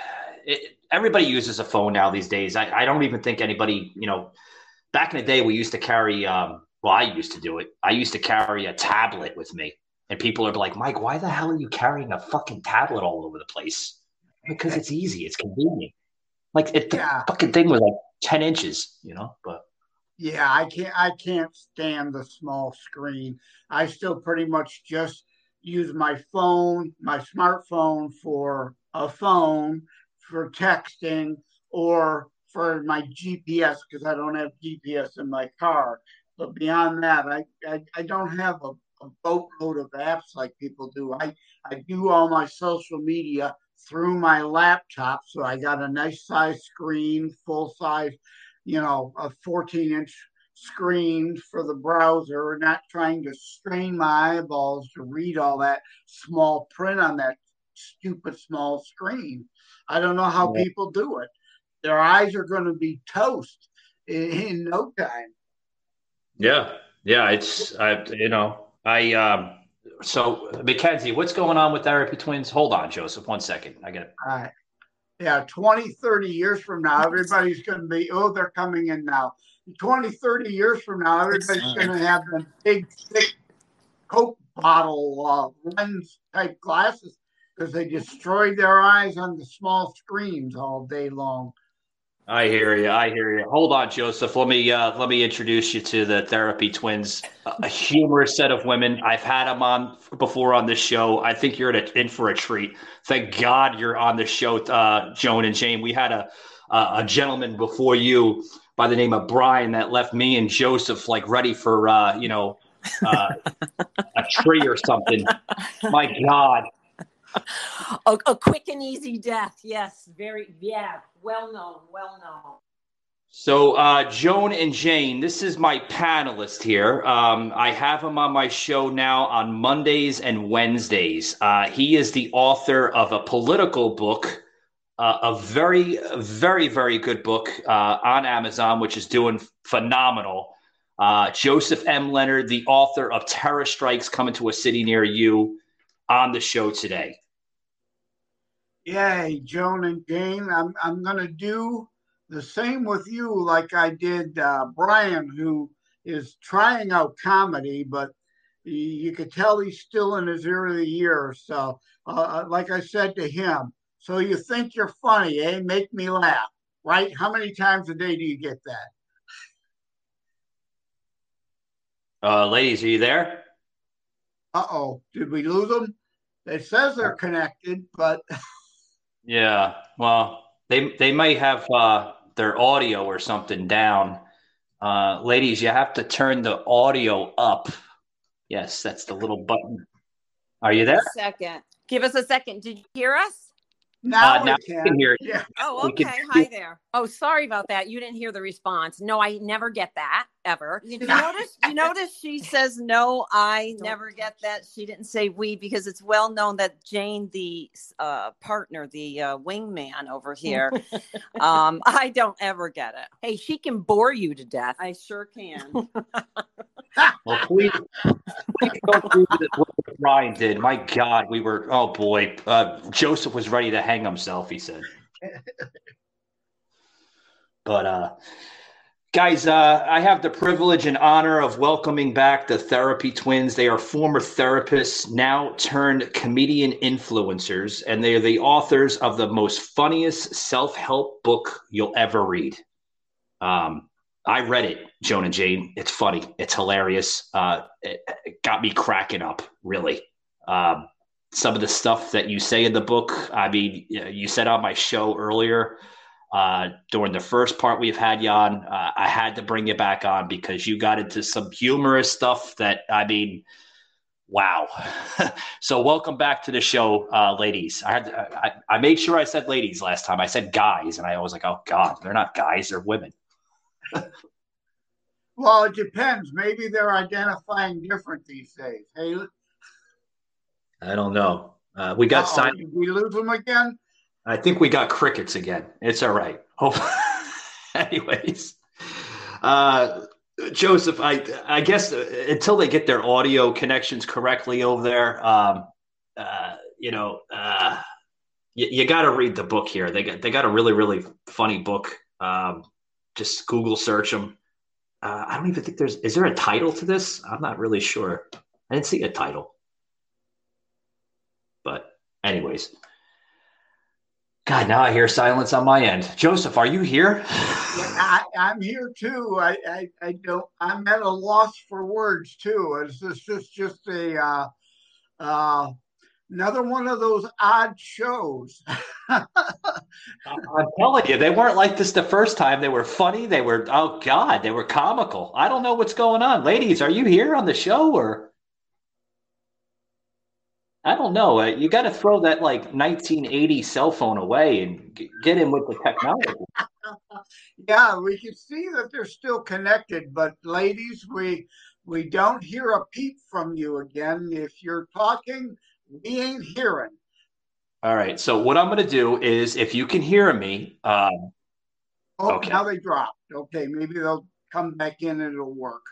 it, everybody uses a phone now these days. I, I don't even think anybody, you know, back in the day, we used to carry, um, well, I used to do it. I used to carry a tablet with me. And people are like, Mike, why the hell are you carrying a fucking tablet all over the place? because it's easy, it's convenient. Like it, the yeah. fucking thing was like ten inches, you know. But yeah, I can't. I can't stand the small screen. I still pretty much just use my phone, my smartphone for a phone for texting or for my GPS because I don't have GPS in my car. But beyond that, I I, I don't have a, a boatload of apps like people do. I I do all my social media through my laptop. So I got a nice size screen, full size, you know, a 14 inch screen for the browser, not trying to strain my eyeballs to read all that small print on that stupid small screen. I don't know how yeah. people do it. Their eyes are going to be toast in, in no time. Yeah. Yeah. It's, I, you know, I, um, so McKenzie, what's going on with therapy twins? Hold on, Joseph, one second. I got it. All right. Yeah, 20, 30 years from now, everybody's going to be, oh, they're coming in now. 20, 30 years from now, everybody's going to have the big, thick Coke bottle uh, lens type glasses because they destroyed their eyes on the small screens all day long. I hear you. I hear you. Hold on, Joseph. Let me uh, let me introduce you to the therapy twins. A humorous set of women. I've had them on before on this show. I think you're in, a, in for a treat. Thank God you're on the show, uh, Joan and Jane. We had a a gentleman before you by the name of Brian that left me and Joseph like ready for uh, you know uh, a tree or something. My God. a, a quick and easy death. Yes, very yeah, well known, well known. So, uh, Joan and Jane, this is my panelist here. Um, I have him on my show now on Mondays and Wednesdays. Uh, he is the author of a political book, uh, a very, very, very good book uh, on Amazon, which is doing phenomenal. Uh, Joseph M. Leonard, the author of Terror Strikes Coming to a City Near You, on the show today. Yay, Joan and Jane. I'm I'm gonna do the same with you, like I did uh, Brian, who is trying out comedy, but you could tell he's still in his early years. So, uh, uh, like I said to him, so you think you're funny, eh? Make me laugh, right? How many times a day do you get that? Uh, ladies, are you there? Uh oh, did we lose them? It says they're connected, but. Yeah, well, they they might have uh, their audio or something down. Uh, ladies, you have to turn the audio up. Yes, that's the little button. Are you there? Second. Give us a second. Did you hear us? Now, Uh, now we we can hear you. Yeah. Oh, We can- okay. Hi there. Oh, sorry about that. You didn't hear the response. No, I never get that ever. You notice? You notice? She says no. I never get that. She didn't say we because it's well known that Jane, the uh, partner, the uh, wingman over here, um, I don't ever get it. Hey, she can bore you to death. I sure can. Well, please, please through the, what Brian did. My God, we were. Oh boy, uh, Joseph was ready to hang himself. He said. But uh, guys, uh, I have the privilege and honor of welcoming back the Therapy Twins. They are former therapists, now turned comedian influencers, and they are the authors of the most funniest self-help book you'll ever read. Um, I read it, Joan and Jane. It's funny. It's hilarious. Uh, it, it got me cracking up, really. Um, some of the stuff that you say in the book, I mean, you said on my show earlier, uh, during the first part we've had you on, uh, I had to bring you back on because you got into some humorous stuff that, I mean, wow. so welcome back to the show, uh, ladies. I had to, I, I made sure I said ladies last time. I said guys, and I was like, oh God, they're not guys, they're women. Well, it depends. Maybe they're identifying different these days. Hey, I don't know. Uh, we got signed. we lose them again? I think we got crickets again. It's all right. Hope. Anyways, uh, Joseph, I I guess uh, until they get their audio connections correctly over there, um, uh, you know, uh, you, you got to read the book here. They got they got a really really funny book. Um, just Google search them. Uh, I don't even think there's is there a title to this? I'm not really sure. I didn't see a title. But anyways. God, now I hear silence on my end. Joseph, are you here? I, I'm here too. I, I, I don't. I'm at a loss for words too. Is this just just a uh, uh, another one of those odd shows? I'm telling you, they weren't like this the first time. They were funny. They were, oh God, they were comical. I don't know what's going on. Ladies, are you here on the show or? I don't know. Uh, you got to throw that like 1980 cell phone away and get in with the technology. yeah, we can see that they're still connected, but ladies, we we don't hear a peep from you again. If you're talking, we ain't hearing. All right. So what I'm going to do is, if you can hear me, um, Oh, Okay. now they dropped. Okay, maybe they'll come back in and it'll work.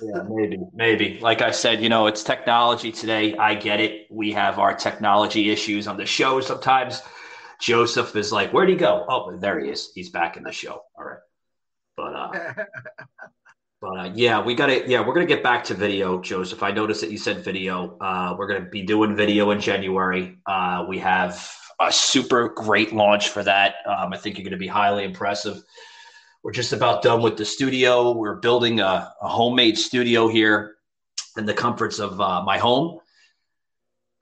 Yeah, maybe, maybe. Like I said, you know, it's technology today. I get it. We have our technology issues on the show sometimes. Joseph is like, where'd he go? Oh, there he is. He's back in the show. All right. But uh but uh, yeah, we got to yeah, we're going to get back to video, Joseph. I noticed that you said video. Uh we're going to be doing video in January. Uh we have a super great launch for that. Um I think you're going to be highly impressive. We're just about done with the studio. We're building a, a homemade studio here in the comforts of uh, my home,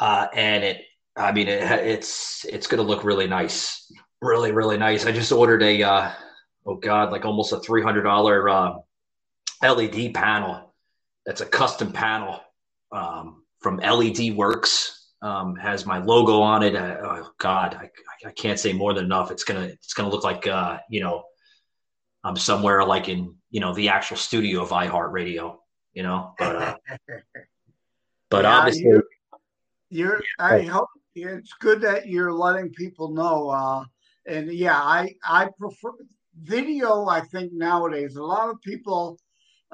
uh, and it. I mean, it, it's it's going to look really nice, really really nice. I just ordered a uh, oh god, like almost a three hundred dollar LED panel. That's a custom panel um, from LED Works. Um, has my logo on it. Uh, oh God, I, I can't say more than enough. It's gonna it's gonna look like uh, you know I'm somewhere like in you know the actual studio of iHeartRadio, you know. But uh, but Yeah, obviously, you're, you're I hope it's good that you're letting people know. Uh, and yeah, I I prefer video. I think nowadays a lot of people,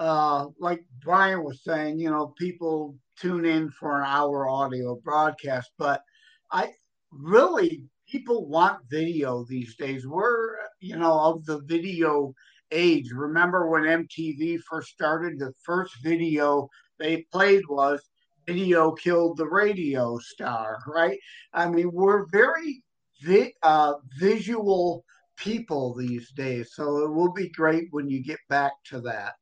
uh, like Brian was saying, you know, people tune in for an hour audio broadcast, but I really people want video these days. We're you know of the video age. Remember when MTV first started? The first video they played was video killed the radio star, right? I mean, we're very vi- uh, visual people these days, so it will be great when you get back to that.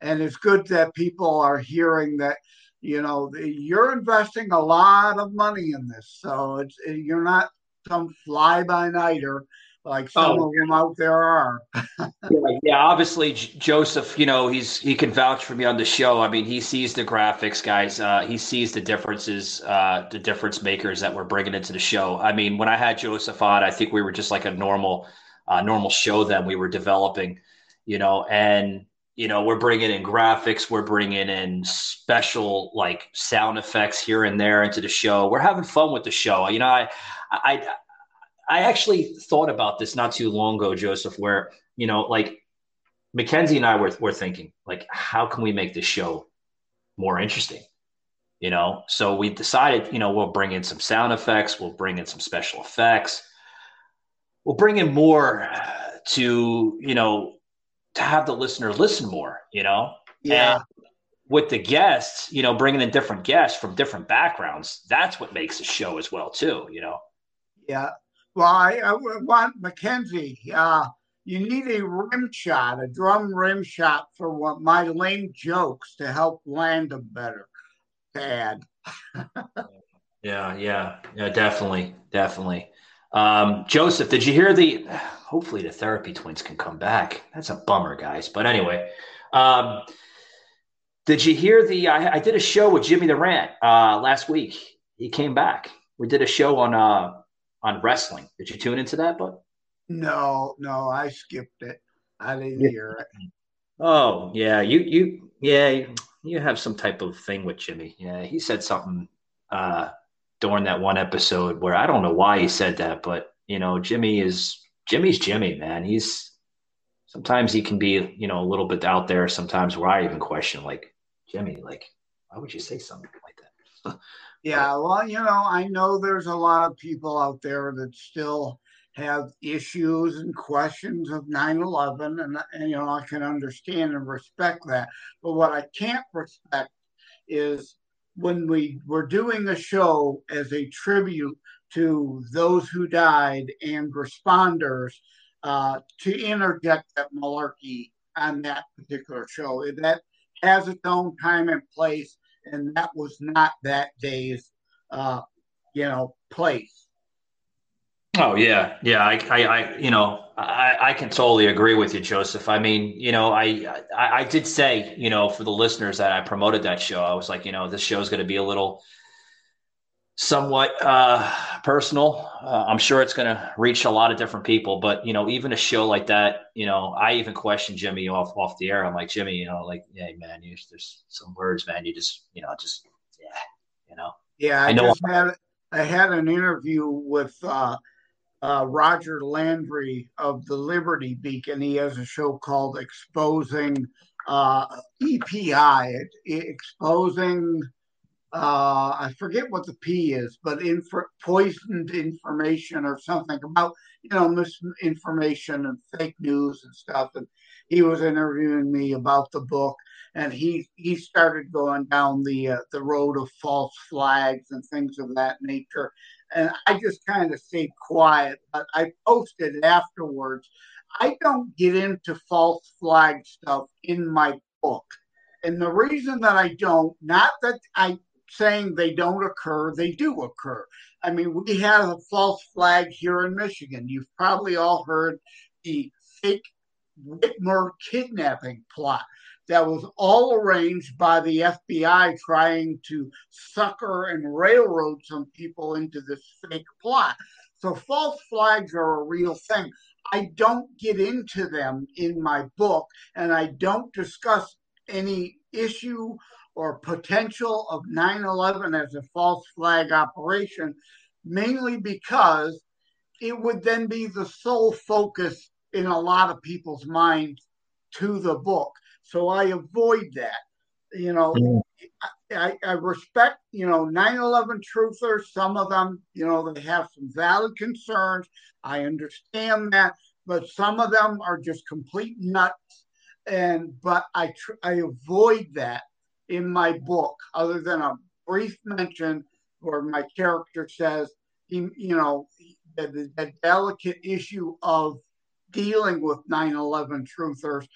And it's good that people are hearing that, you know, you're investing a lot of money in this, so it's you're not some fly by nighter like some oh. of them out there are. yeah, yeah, obviously Joseph, you know, he's he can vouch for me on the show. I mean, he sees the graphics, guys. Uh, he sees the differences, uh, the difference makers that we're bringing into the show. I mean, when I had Joseph on, I think we were just like a normal, uh, normal show. Then we were developing, you know, and you know, we're bringing in graphics, we're bringing in special like sound effects here and there into the show. We're having fun with the show. You know, I, I, I actually thought about this not too long ago, Joseph, where, you know, like McKenzie and I were, were thinking, like, how can we make this show more interesting? You know, so we decided, you know, we'll bring in some sound effects, we'll bring in some special effects, we'll bring in more to, you know, to have the listener listen more, you know? Yeah. And with the guests, you know, bringing in different guests from different backgrounds, that's what makes a show as well, too, you know? Yeah. Well, I, I want McKenzie. Uh, you need a rim shot, a drum rim shot for what my lame jokes to help land them better. Bad. yeah, yeah, yeah, definitely, definitely. Um, Joseph, did you hear the? Hopefully, the therapy twins can come back. That's a bummer, guys. But anyway, um, did you hear the? I, I, did a show with Jimmy the Rant uh, last week. He came back. We did a show on uh, on wrestling. Did you tune into that, bud? No, no, I skipped it. I didn't yeah. hear it. Oh yeah, you you yeah you have some type of thing with Jimmy. Yeah, he said something uh, during that one episode where I don't know why he said that, but you know Jimmy is Jimmy's Jimmy, man. He's sometimes he can be you know a little bit out there. Sometimes where I even question like Jimmy, like why would you say something like that? Yeah, well, you know, I know there's a lot of people out there that still have issues and questions of 9/11, and, and you know, I can understand and respect that. But what I can't respect is when we were doing a show as a tribute to those who died and responders uh, to interject that malarkey on that particular show. That has its own time and place and that was not that day's, uh, you know, place. Oh yeah, yeah. I, I, I you know, I, I can totally agree with you, Joseph. I mean, you know, I, I, I did say, you know, for the listeners that I promoted that show, I was like, you know, this show is going to be a little somewhat uh, personal. Uh, I'm sure it's going to reach a lot of different people, but you know, even a show like that, you know, I even questioned Jimmy off off the air. I'm like, Jimmy, you know, like, hey man, you, there's some words, man. You just, you know, just yeah, you know. Yeah, I, I know. had I had an interview with uh, uh, Roger Landry of the Liberty Beacon. He has a show called Exposing uh, EPI, exposing uh, I forget what the P is, but inf- poisoned information or something about you know misinformation and fake news and stuff. And he was interviewing me about the book, and he he started going down the uh, the road of false flags and things of that nature. And I just kind of stayed quiet, but I posted afterwards. I don't get into false flag stuff in my book. And the reason that I don't, not that I saying they don't occur, they do occur. I mean, we have a false flag here in Michigan. You've probably all heard the fake Whitmer kidnapping plot that was all arranged by the FBI trying to sucker and railroad some people into this fake plot. So false flags are a real thing. I don't get into them in my book, and I don't discuss any issue or potential of 9 11 as a false flag operation, mainly because it would then be the sole focus in a lot of people's minds to the book. So I avoid that. You know, mm. I, I, respect, you know, 9 11 truthers. Some of them, you know, they have some valid concerns. I understand that. But some of them are just complete nuts. And, but I, tr- I avoid that in my book, other than a brief mention where my character says, he, you know, the, the delicate issue of dealing with 9 11 truthers.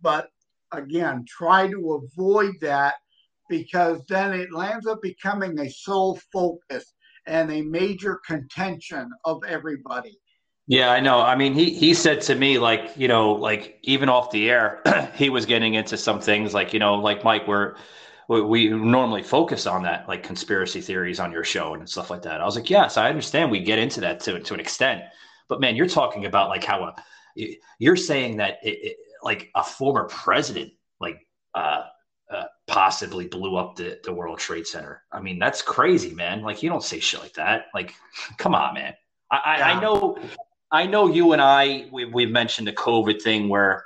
But again, try to avoid that because then it lands up becoming a sole focus and a major contention of everybody. Yeah, I know. I mean, he he said to me like, you know, like even off the air, he was getting into some things like, you know, like Mike, we're we, we normally focus on that, like conspiracy theories on your show and stuff like that. I was like, yes, I understand. We get into that to to an extent, but man, you're talking about like how a you're saying that it, it, like a former president like uh, uh, possibly blew up the, the World Trade Center. I mean, that's crazy, man. Like you don't say shit like that. Like, come on, man. I. I, I know I know you and I we we've mentioned the COVID thing where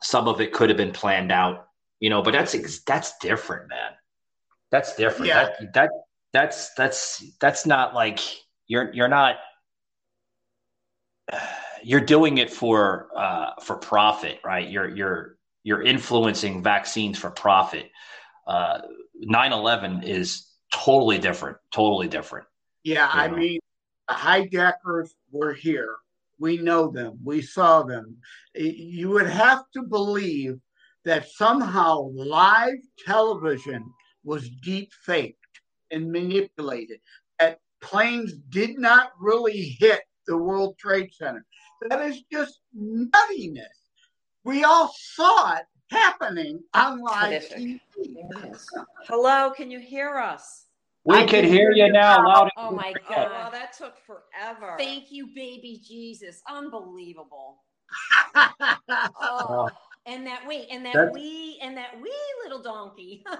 some of it could have been planned out, you know, but that's that's different, man. That's different. Yeah. That, that that's that's that's not like you're you're not you're doing it for uh, for profit, right? You're you're you're influencing vaccines for profit. Uh, 9/11 is totally different, totally different. Yeah, I know? mean, the hijackers were here. We know them. We saw them. You would have to believe that somehow live television was deep faked and manipulated. That planes did not really hit the World Trade Center. That is just nuttiness. We all saw it happening on live TV. Hello, can you hear us? We I can, hear you now. Loud and oh my God. Wow, that took forever. Thank you, baby Jesus. Unbelievable. oh, and that wait, and that That's... wee, and that wee little donkey.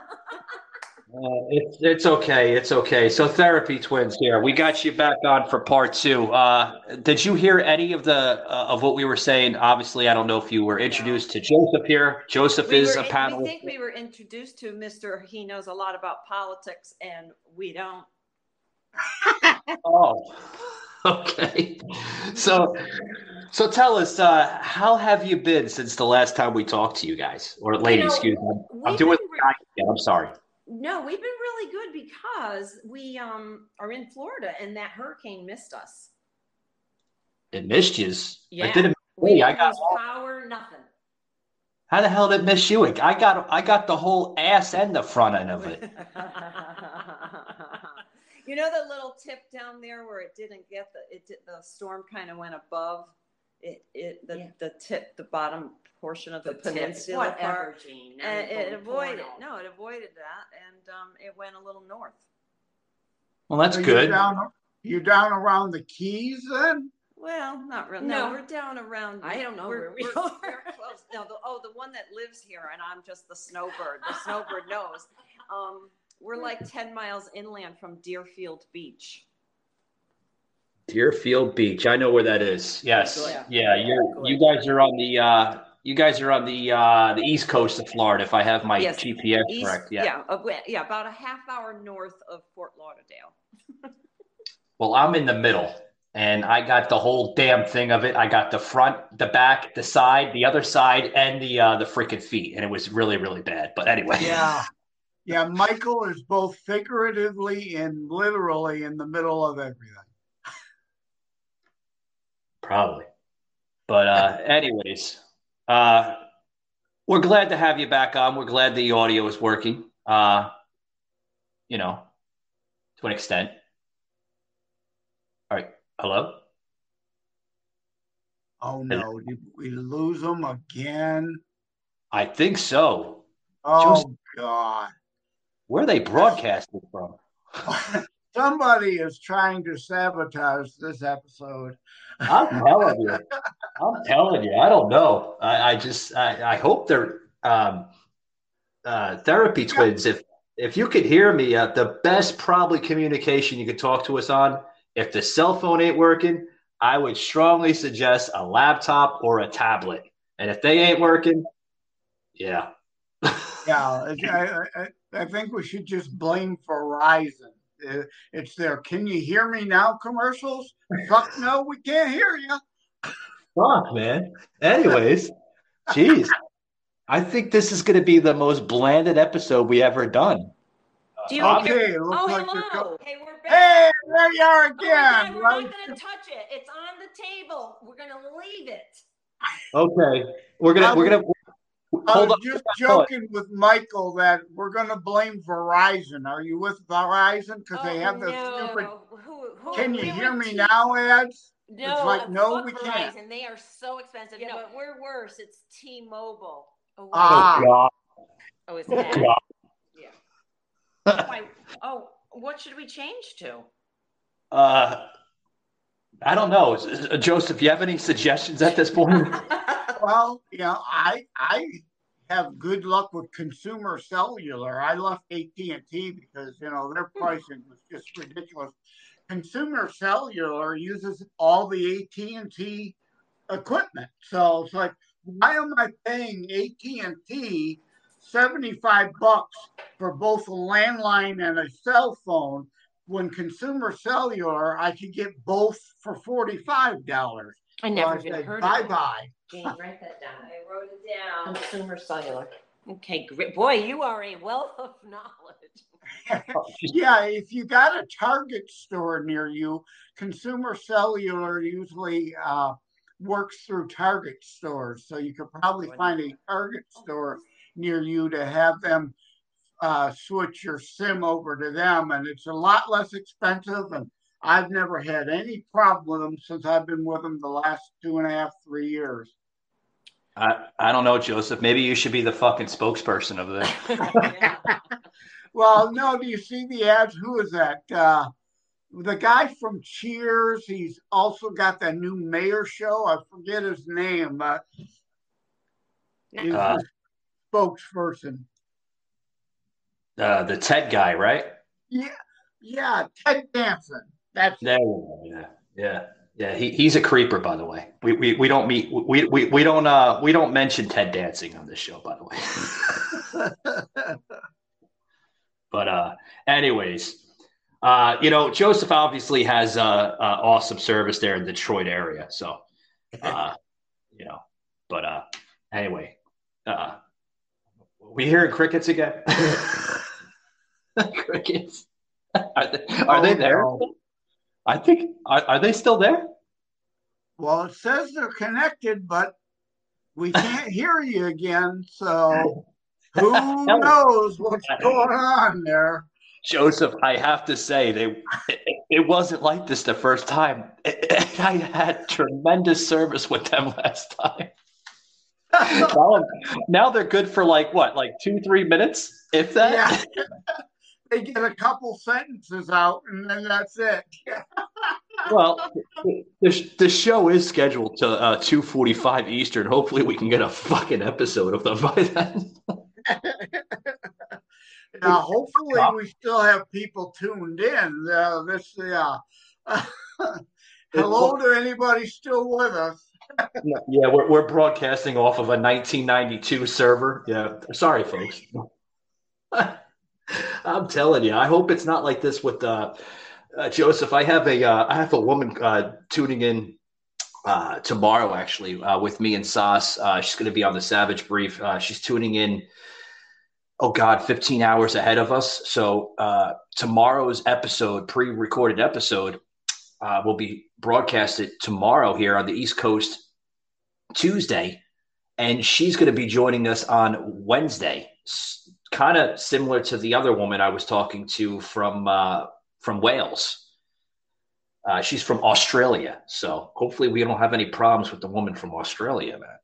Uh, it's it's okay. It's okay. So therapy twins here. We got you back on for part two. Uh, did you hear any of the uh, of what we were saying? Obviously, I don't know if you were introduced to Joseph here. Joseph we is were, a panel. We think we were introduced to Mister. He knows a lot about politics, and we don't. oh, okay. So, so tell us, uh, how have you been since the last time we talked to you guys or ladies? You know, excuse me. I'm doing. Re- I'm sorry no, we've been really good because we um are in Florida and that hurricane missed us. It missed you. Yeah, it didn't. We I got power, nothing. How the hell did it miss you? I got I got the whole ass and the front end of it. you know the little tip down there where it didn't get the it did, the storm kind of went above? It it the, yeah. the tip the bottom portion of the, the peninsula tip, part. Gene, and it avoided no it avoided that and um, it went a little north. Well that's Are good. you down, you down around the keys then? Well not really no, no we're down around i don't know we're, where we we're, are. we're close. No the, oh the one that lives here and i'm just the snowbird. The snowbird knows. Um, we're like 10 miles inland from deerfield beach Deerfield Beach. I know where that is. Yes. Yeah. yeah you're you guys are on the uh you guys are on the uh the east coast of Florida if I have my yes. GPS east, correct. Yeah. Yeah, uh, yeah, about a half hour north of Fort Lauderdale. well, I'm in the middle and I got the whole damn thing of it. I got the front, the back, the side, the other side, and the uh, the freaking feet, and it was really really bad. But anyway, yeah, yeah. Michael is both figuratively and literally in the middle of everything. Probably. But uh, anyways, uh, we're glad to have you back on. We're glad that the audio is working. Uh, you know, to an extent. All right. Hello. Oh no! Did we lose them again? I think so. Oh Just, God! Where are they broadcasting from? Somebody is trying to sabotage this episode. I'm telling you. I'm telling you. I don't know. I, I just I, I, hope they're um, uh, therapy twins. If if you could hear me, uh, the best probably communication you could talk to us on. If the cell phone ain't working, I would strongly suggest a laptop or a tablet. And if they ain't working, yeah. yeah, I, I, I think we should just blame Verizon. Uh, it's their "Can you hear me now?" commercials. Fuck no, we can't hear you. Fuck, man. Anyways, jeez, I think this is going to be the most blanded episode we ever done. Do you okay, oh, like hello. Hey, we're back. Hey, there you are again. Oh we're not going to touch it. It's on the table. We're going to leave it. Okay, we're gonna we're gonna I was just joking with Michael that we're going to blame Verizon. Are you with Verizon? Because oh, they have the no. stupid. Who, who, Can you hear me now, ads? No, it's like, no, fuck we can't. Verizon. They are so expensive. Yeah, no. but we're worse. It's T-Mobile. Oh, wait. Ah. God. oh, is Oh, that? God. Why- oh, what should we change to? Uh, I don't know, Uh, Joseph. You have any suggestions at this point? Well, you know, I I have good luck with consumer cellular. I left AT and T because you know their pricing was just ridiculous. Consumer cellular uses all the AT and T equipment, so it's like, why am I paying AT and T seventy five bucks for both a landline and a cell phone when consumer cellular I could get both for forty five dollars? I So never I even said, heard bye of it. bye. Jane, write that down. I wrote it down. Consumer cellular. Okay, great. Boy, you are a wealth of knowledge. Yeah, if you got a Target store near you, Consumer Cellular usually uh, works through Target stores. So you could probably find a Target store near you to have them uh, switch your SIM over to them. And it's a lot less expensive. And I've never had any problem with them since I've been with them the last two and a half, three years. I, I don't know, Joseph. Maybe you should be the fucking spokesperson of this. Well, no, do you see the ads? Who is that? Uh, the guy from Cheers. He's also got that new mayor show. I forget his name, but he's Uh, the spokesperson. Uh, the Ted guy, right? Yeah, yeah, Ted Danson. That's go. Yeah, yeah, yeah. He, he's a creeper, by the way. We, we, we don't meet. We, we, we don't uh we don't mention Ted Danson on this show, by the way. but uh, anyways, uh, you know, Joseph obviously has uh, uh awesome service there in the Detroit area, so uh, you know. But uh, anyway, uh, we hearing crickets again? crickets. Are they, are oh, they Oh, there? no. I think are, are they still there? Well, it says they're connected, but we can't hear you again. So who knows what's going on there? Joseph, I have to say they it, it wasn't like this the first time. I had tremendous service with them last time. Now, now they're good for like what, like two, three minutes, if that. Yeah. they get a couple sentences out and then that's it. Well, the, the show is scheduled to uh, two forty five Eastern. Hopefully, we can get a fucking episode of them by then. Now, hopefully, we still have people tuned in. Uh, this, yeah. Hello to anybody still with us. Yeah, we're, we're broadcasting off of a 1992 server. Yeah, sorry, folks. I'm telling you, I hope it's not like this with uh, uh, Joseph. I have a uh, I have a woman uh, tuning in uh, tomorrow, actually, uh, with me and Sauce. Uh, she's going to be on the Savage Brief. Uh, she's tuning in. Oh God, 15 hours ahead of us. So uh, tomorrow's episode, pre-recorded episode, uh, will be broadcasted tomorrow here on the East Coast Tuesday, and she's going to be joining us on Wednesday. Kind of similar to the other woman I was talking to from uh, from Wales. Uh, she's from Australia, so hopefully we don't have any problems with the woman from Australia, man.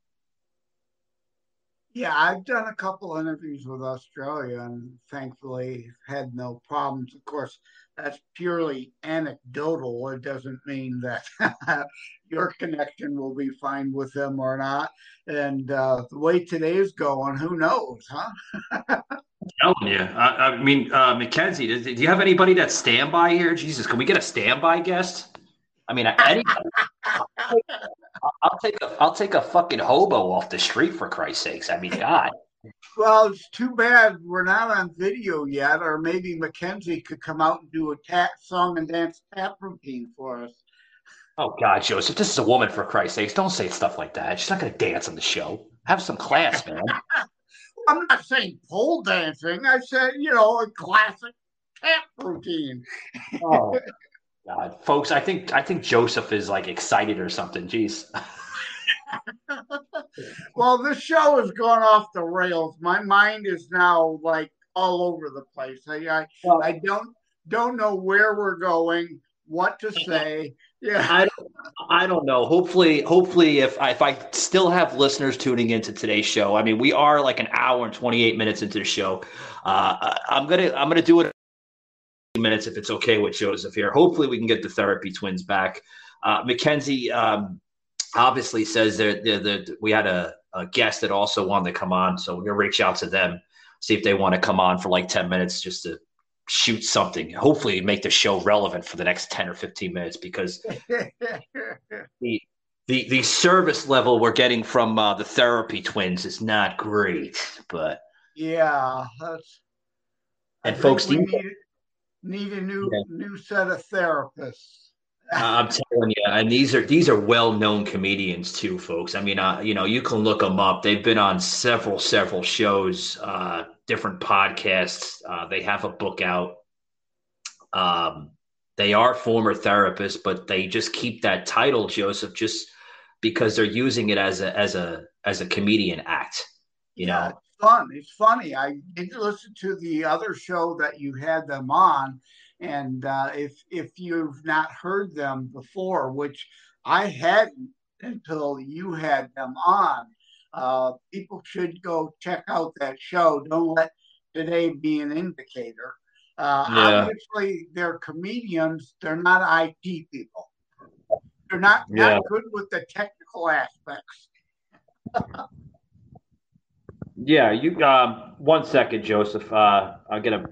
Yeah, I've done a couple interviews with Australia and thankfully had no problems. Of course, that's purely anecdotal. It doesn't mean that your connection will be fine with them or not. And uh, the way today's going, who knows, huh? telling you. I, I mean, uh, McKenzie, do, do you have anybody that's standby here? Jesus, can we get a standby guest? I mean, anybody. I'll take a I'll take a fucking hobo off the street for Christ's sakes. I mean, God. Well, it's too bad we're not on video yet, or maybe McKenzie could come out and do a tap song and dance tap routine for us. Oh God, Joseph, this is a woman for Christ's sakes. Don't say stuff like that. She's not going to dance on the show. Have some class, man. I'm not saying pole dancing. I said, you know, a classic tap routine. Oh God, folks, I think I think Joseph is like excited or something. Jeez. well, this show has gone off the rails. My mind is now like all over the place. I I, I don't don't know where we're going. what to say. Yeah, I don't, I don't know. Hopefully, hopefully, if I, if I still have listeners tuning into today's show, I mean, we are like an hour and twenty eight minutes into the show. Uh, I'm gonna I'm gonna do it minutes if it's okay with Joseph here. Hopefully, we can get the therapy twins back. Uh, McKenzie um, obviously says that we had a, a, guest that also wanted to come on, so we're gonna reach out to them, see if they want to come on for like ten minutes just to shoot something. Hopefully, make the show relevant for the next ten or fifteen minutes because the the the service level we're getting from uh, the therapy twins is not great. But yeah, that's. And folks, need, need a new yeah. new set of therapists. I'm telling you, and these are these are well-known comedians too, folks. I mean, uh, you know, you can look them up. They've been on several several shows, uh, different podcasts. Uh, they have a book out. Um, they are former therapists, but they just keep that title, Joseph, just because they're using it as a as a as a comedian act. You yeah, know, it's fun. It's funny. I did listen to the other show that you had them on, and uh, if if you've not heard them before, which I hadn't until you had them on, uh, people should go check out that show. Don't let today be an indicator. Uh, yeah. Obviously, they're comedians. They're not IT people. They're not, yeah. not good with the technical aspects. yeah, you. Um, one second, Joseph. Uh, I'll get a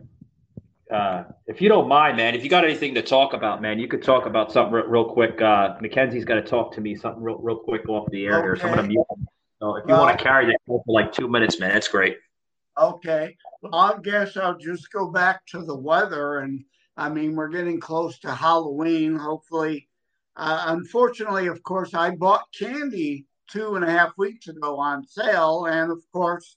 uh, if you don't mind, man, if you got anything to talk about, man, you could talk about something real, real quick. Uh, McKenzie's got to talk to me something real, real quick off the air okay. here. So I'm gonna mute him. So if you want to carry that for like two minutes, man, that's great. Okay. Well, I guess I'll just go back to the weather. And I mean, we're getting close to Halloween. Hopefully, uh, unfortunately, of course, I bought candy two and a half weeks ago on sale, and of course,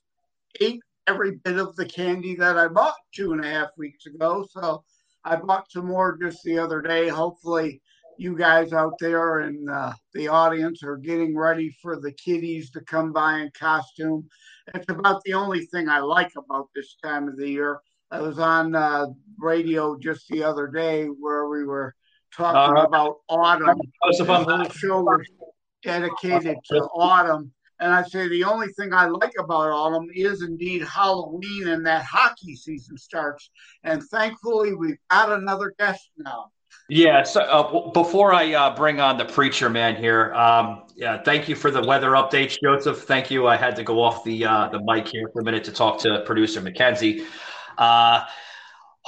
ate every bit of the candy that I bought two and a half weeks ago. So I bought some more just the other day. Hopefully, you guys out there in uh, the audience are getting ready for the kiddies to come by in costume. It's about the only thing I like about this time of the year. I was on uh, radio just the other day where we were talking uh, about autumn. The whole show was dedicated to autumn and I say the only thing I like about autumn is indeed Halloween and that hockey season starts. And thankfully, we've got another guest now. Yeah. So uh, before I uh, bring on the preacher man here, um, yeah, thank you for the weather updates, Joseph. Thank you. I had to go off the uh, the mic here for a minute to talk to producer McKenzie.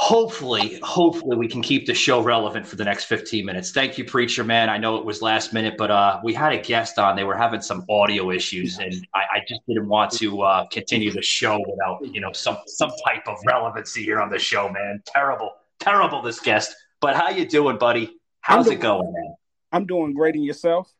Hopefully, hopefully we can keep the show relevant for the next 15 minutes. Thank you, Preacher Man. I know it was last minute, but uh, we had a guest on. They were having some audio issues, and I, I just didn't want to uh, continue the show without, you know, some some type of relevancy here on the show, man. Terrible, terrible this guest. But how you doing, buddy? How's doing, it going, man? I'm doing great. And yourself?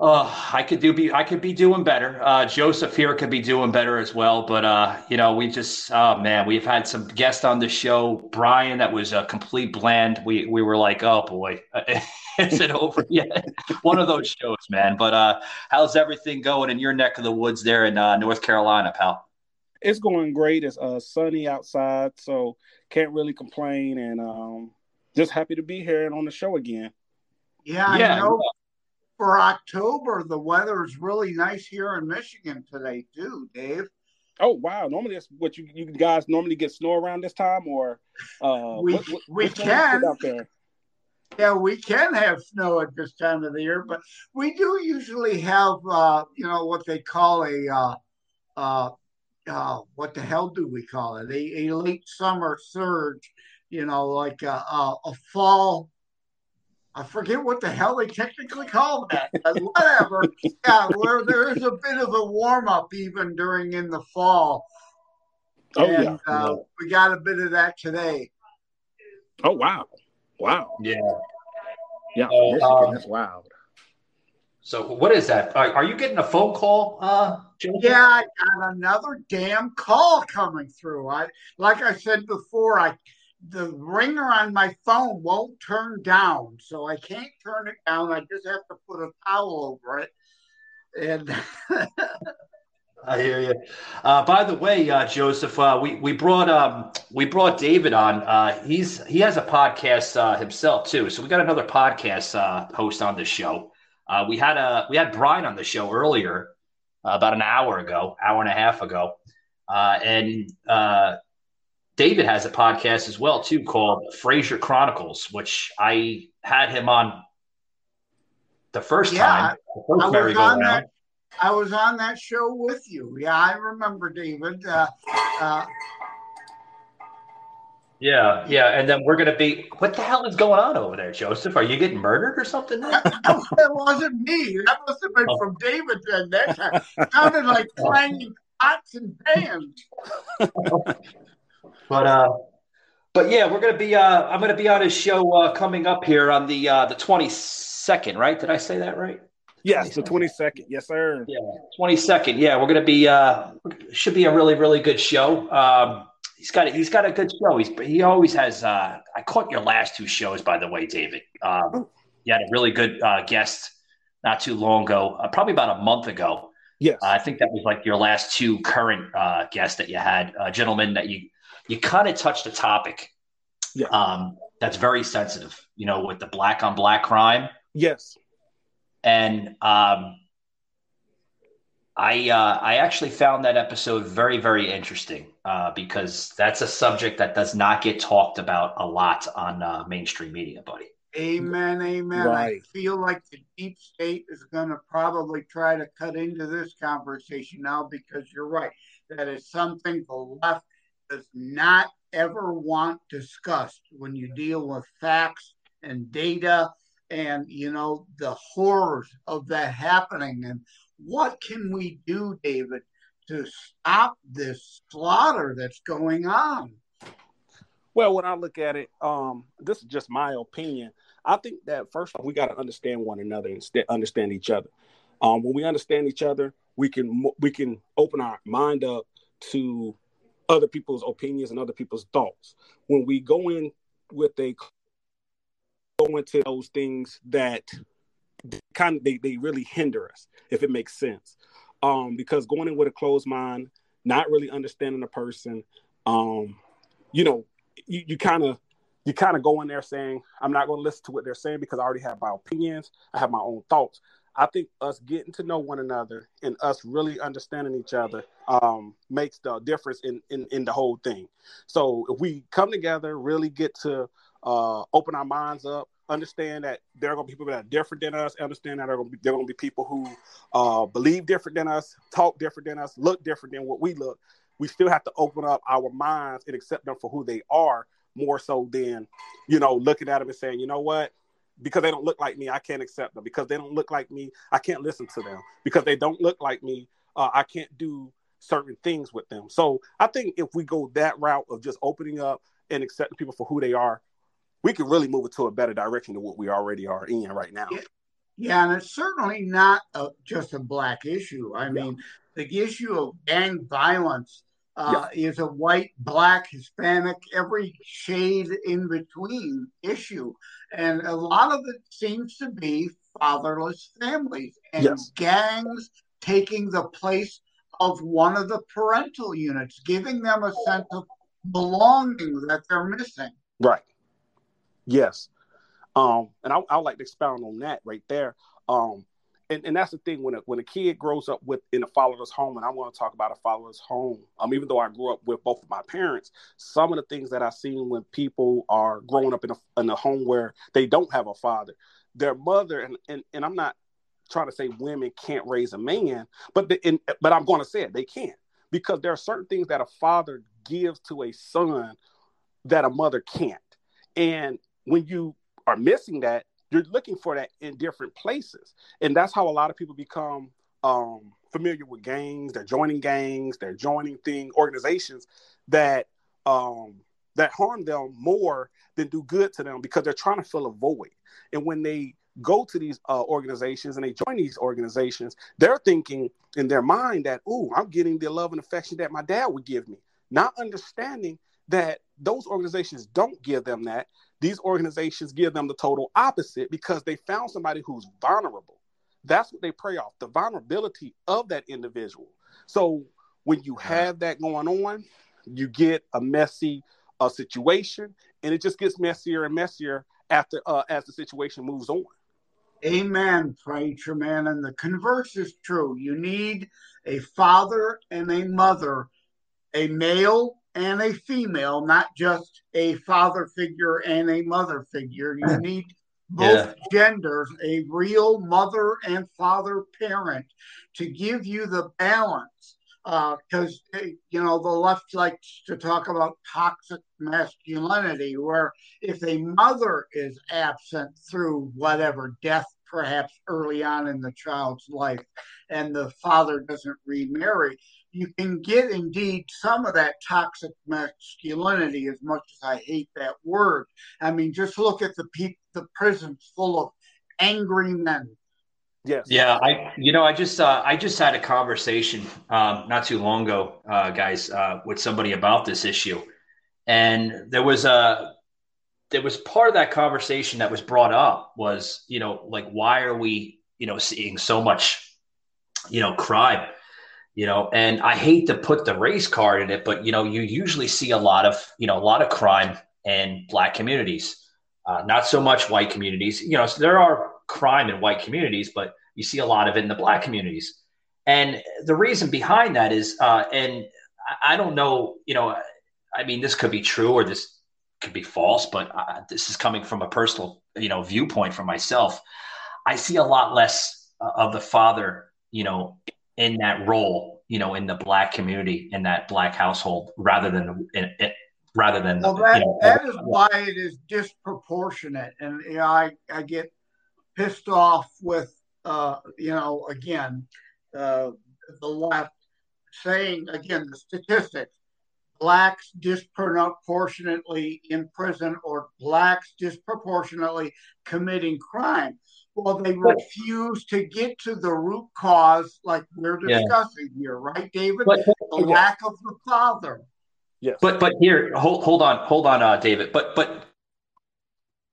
Uh, I could do be I could be doing better. Uh, Joseph here could be doing better as well. But uh, you know, we just oh man, we've had some guests on the show. Brian, that was a complete bland. We we were like, oh boy, is it over yet? One of those shows, man. But uh, how's everything going in your neck of the woods there in uh, North Carolina, pal? It's going great. It's uh, sunny outside, so can't really complain, and um, just happy to be here and on the show again. Yeah, yeah. I know for October, the weather is really nice here in Michigan today too, Dave. Oh wow! Normally, that's what you you guys normally get snow around this time, or uh, we what, what, we can out there. Yeah, we can have snow at this time of the year, but we do usually have uh, you know what they call a uh, uh, uh, what the hell do we call it? A, a late summer surge, you know, like a, a, a fall I forget what the hell they technically call that, but whatever. yeah, where there is a bit of a warm up even during in the fall. Oh and, yeah. Uh, we got a bit of that today. Oh wow, wow. Yeah, yeah. Uh, Michigan, um, that's wild. So what is that? Are, are you getting a phone call, uh, Yeah, I got another damn call coming through. I like I said before, I the ringer on my phone won't turn down, so I can't turn it down. I just have to put a towel over it. And I hear you. Uh, by the way, uh, Joseph, uh, we we brought um, we brought David on. Uh, he's he has a podcast uh, himself too, so we got another podcast uh, host on the show. we had a we had Brian on the show earlier, about an hour ago, hour and a half ago, and David has a podcast as well too called Frazier Chronicles, which I had him on the first Yeah, time. The first I was on that. I was on that show with you. Yeah, I remember David. Uh, uh, Yeah, yeah, and then we're gonna be. What the hell is going on over there, Joseph? Are you getting murdered or something? that wasn't me. That must have been Oh. from David then. That sounded like clanging pots and pans. But uh, but yeah, we're gonna be. Uh, I'm gonna be on his show uh, coming up here on the uh, the 22nd, right? Did I say that right? Yes, the twenty second. Yes, sir. Yeah, 22nd. Yeah, we're gonna be. Uh, should be a really really good show. Um, he's got a, he's got a good show. He's he always has. Uh, I caught your last two shows, by the way, David. Um, you had a really good uh, guest not too long ago, uh, probably about a month ago. Yes. Uh, I think that was like your last two current uh, guests that you had, uh, gentlemen. That you you kind of touched a topic Yeah. um, that's very sensitive. You know, with the black on black crime, yes. and um, I uh, I actually found that episode very very interesting uh, because that's a subject that does not get talked about a lot on uh, mainstream media, buddy. Amen, amen. Right. I feel like the deep state is going to probably try to cut into this conversation now because you're right. That is something the left does not ever want discussed when you deal with facts and data and, you know, the horrors of that happening. And what can we do, David, to stop this slaughter that's going on? Well, when I look at it, um, this is just my opinion. I think that first of all, we got to understand one another and st- understand each other. Um, when we understand each other, we can we can open our mind up to other people's opinions and other people's thoughts. When we go in with a go into those things that kind of they, they really hinder us, if it makes sense. Um, because going in with a closed mind, not really understanding the person, um, you know, you kind of you kind of go in there saying, I'm not going to listen to what they're saying because I already have my opinions. I have my own thoughts. I think us getting to know one another and us really understanding each other um, makes the difference in, in, in the whole thing. So if we come together, really get to uh, open our minds up, understand that there are going to be people that are different than us, understand that there are going to be, people who uh, believe different than us, talk different than us, look different than what we look. We still have to open up our minds and accept them for who they are more so than, you know, looking at them and saying, you know what, because they don't look like me, I can't accept them. Because they don't look like me, I can't listen to them. Because they don't look like me, uh, I can't do certain things with them. So I think if we go that route of just opening up and accepting people for who they are, we can really move it to a better direction than what we already are in right now. Yeah. And it's certainly not a, just a black issue. I mean, the issue of gang violence uh, is a white, black, Hispanic, every shade in between issue. And a lot of it seems to be fatherless families and Yes. gangs taking the place of one of the parental units, giving them a sense of belonging that they're missing. Right. Yes. Um, and I, I would like to expound on that right there. Um, and, and that's the thing when a, when a kid grows up with in a fatherless home, and I want to talk about a fatherless home. Um, even though I grew up with both of my parents, some of the things that I've seen when people are growing up in a in a home where they don't have a father, their mother, and and, and I'm not trying to say women can't raise a man, but the, in, but I'm going to say it, they can because there are certain things that a father gives to a son that a mother can't. And when you are missing that, you're looking for that in different places. And that's how a lot of people become um, familiar with gangs. They're joining gangs, they're joining thing organizations that um, that harm them more than do good to them because they're trying to fill a void. And when they go to these uh, organizations and they join these organizations, they're thinking in their mind that, "Ooh, I'm getting the love and affection that my dad would give me," not understanding that those organizations don't give them that. These organizations give them the total opposite because they found somebody who's vulnerable. That's what they prey off the vulnerability of that individual. So when you have that going on, you get a messy uh, situation, and it just gets messier and messier after uh, as the situation moves on. Amen, preacher man. And the converse is true. You need a father and a mother, a male and a female, not just a father figure and a mother figure. You need both yeah. genders, a real mother and father parent to give you the balance because uh, you know the left likes to talk about toxic masculinity, where if a mother is absent through whatever death, perhaps early on in the child's life, and the father doesn't remarry, you can get indeed some of that toxic masculinity. As much as I hate that word, I mean, just look at the people, the prisons full of angry men Yes. Yeah, I you know I just uh, I just had a conversation um, not too long ago, uh, guys, uh, with somebody about this issue, and there was a there was part of that conversation that was brought up was you know like why are we you know seeing so much you know crime you know and I hate to put the race card in it, but you know you usually see a lot of you know a lot of crime in black communities, uh, not so much white communities. You know so there are crime in white communities, but you see a lot of it in the black communities. And the reason behind that is, uh, and I don't know, you know, I mean, this could be true or this could be false, but uh, this is coming from a personal, you know, viewpoint for myself. I see a lot less uh, of the father, you know, in that role, you know, in the black community, in that black household, rather than in, in, rather than. Well, that, you know, that is why it is disproportionate, and you know, I I get pissed off with, uh, you know, again, uh, the left saying, again, the statistics blacks disproportionately in prison or blacks disproportionately committing crime. Well, they refuse to get to the root cause, like we're discussing yeah. here, right, David? But, the lack of the father. Yes. But but here, hold hold on, hold on, uh, David. But but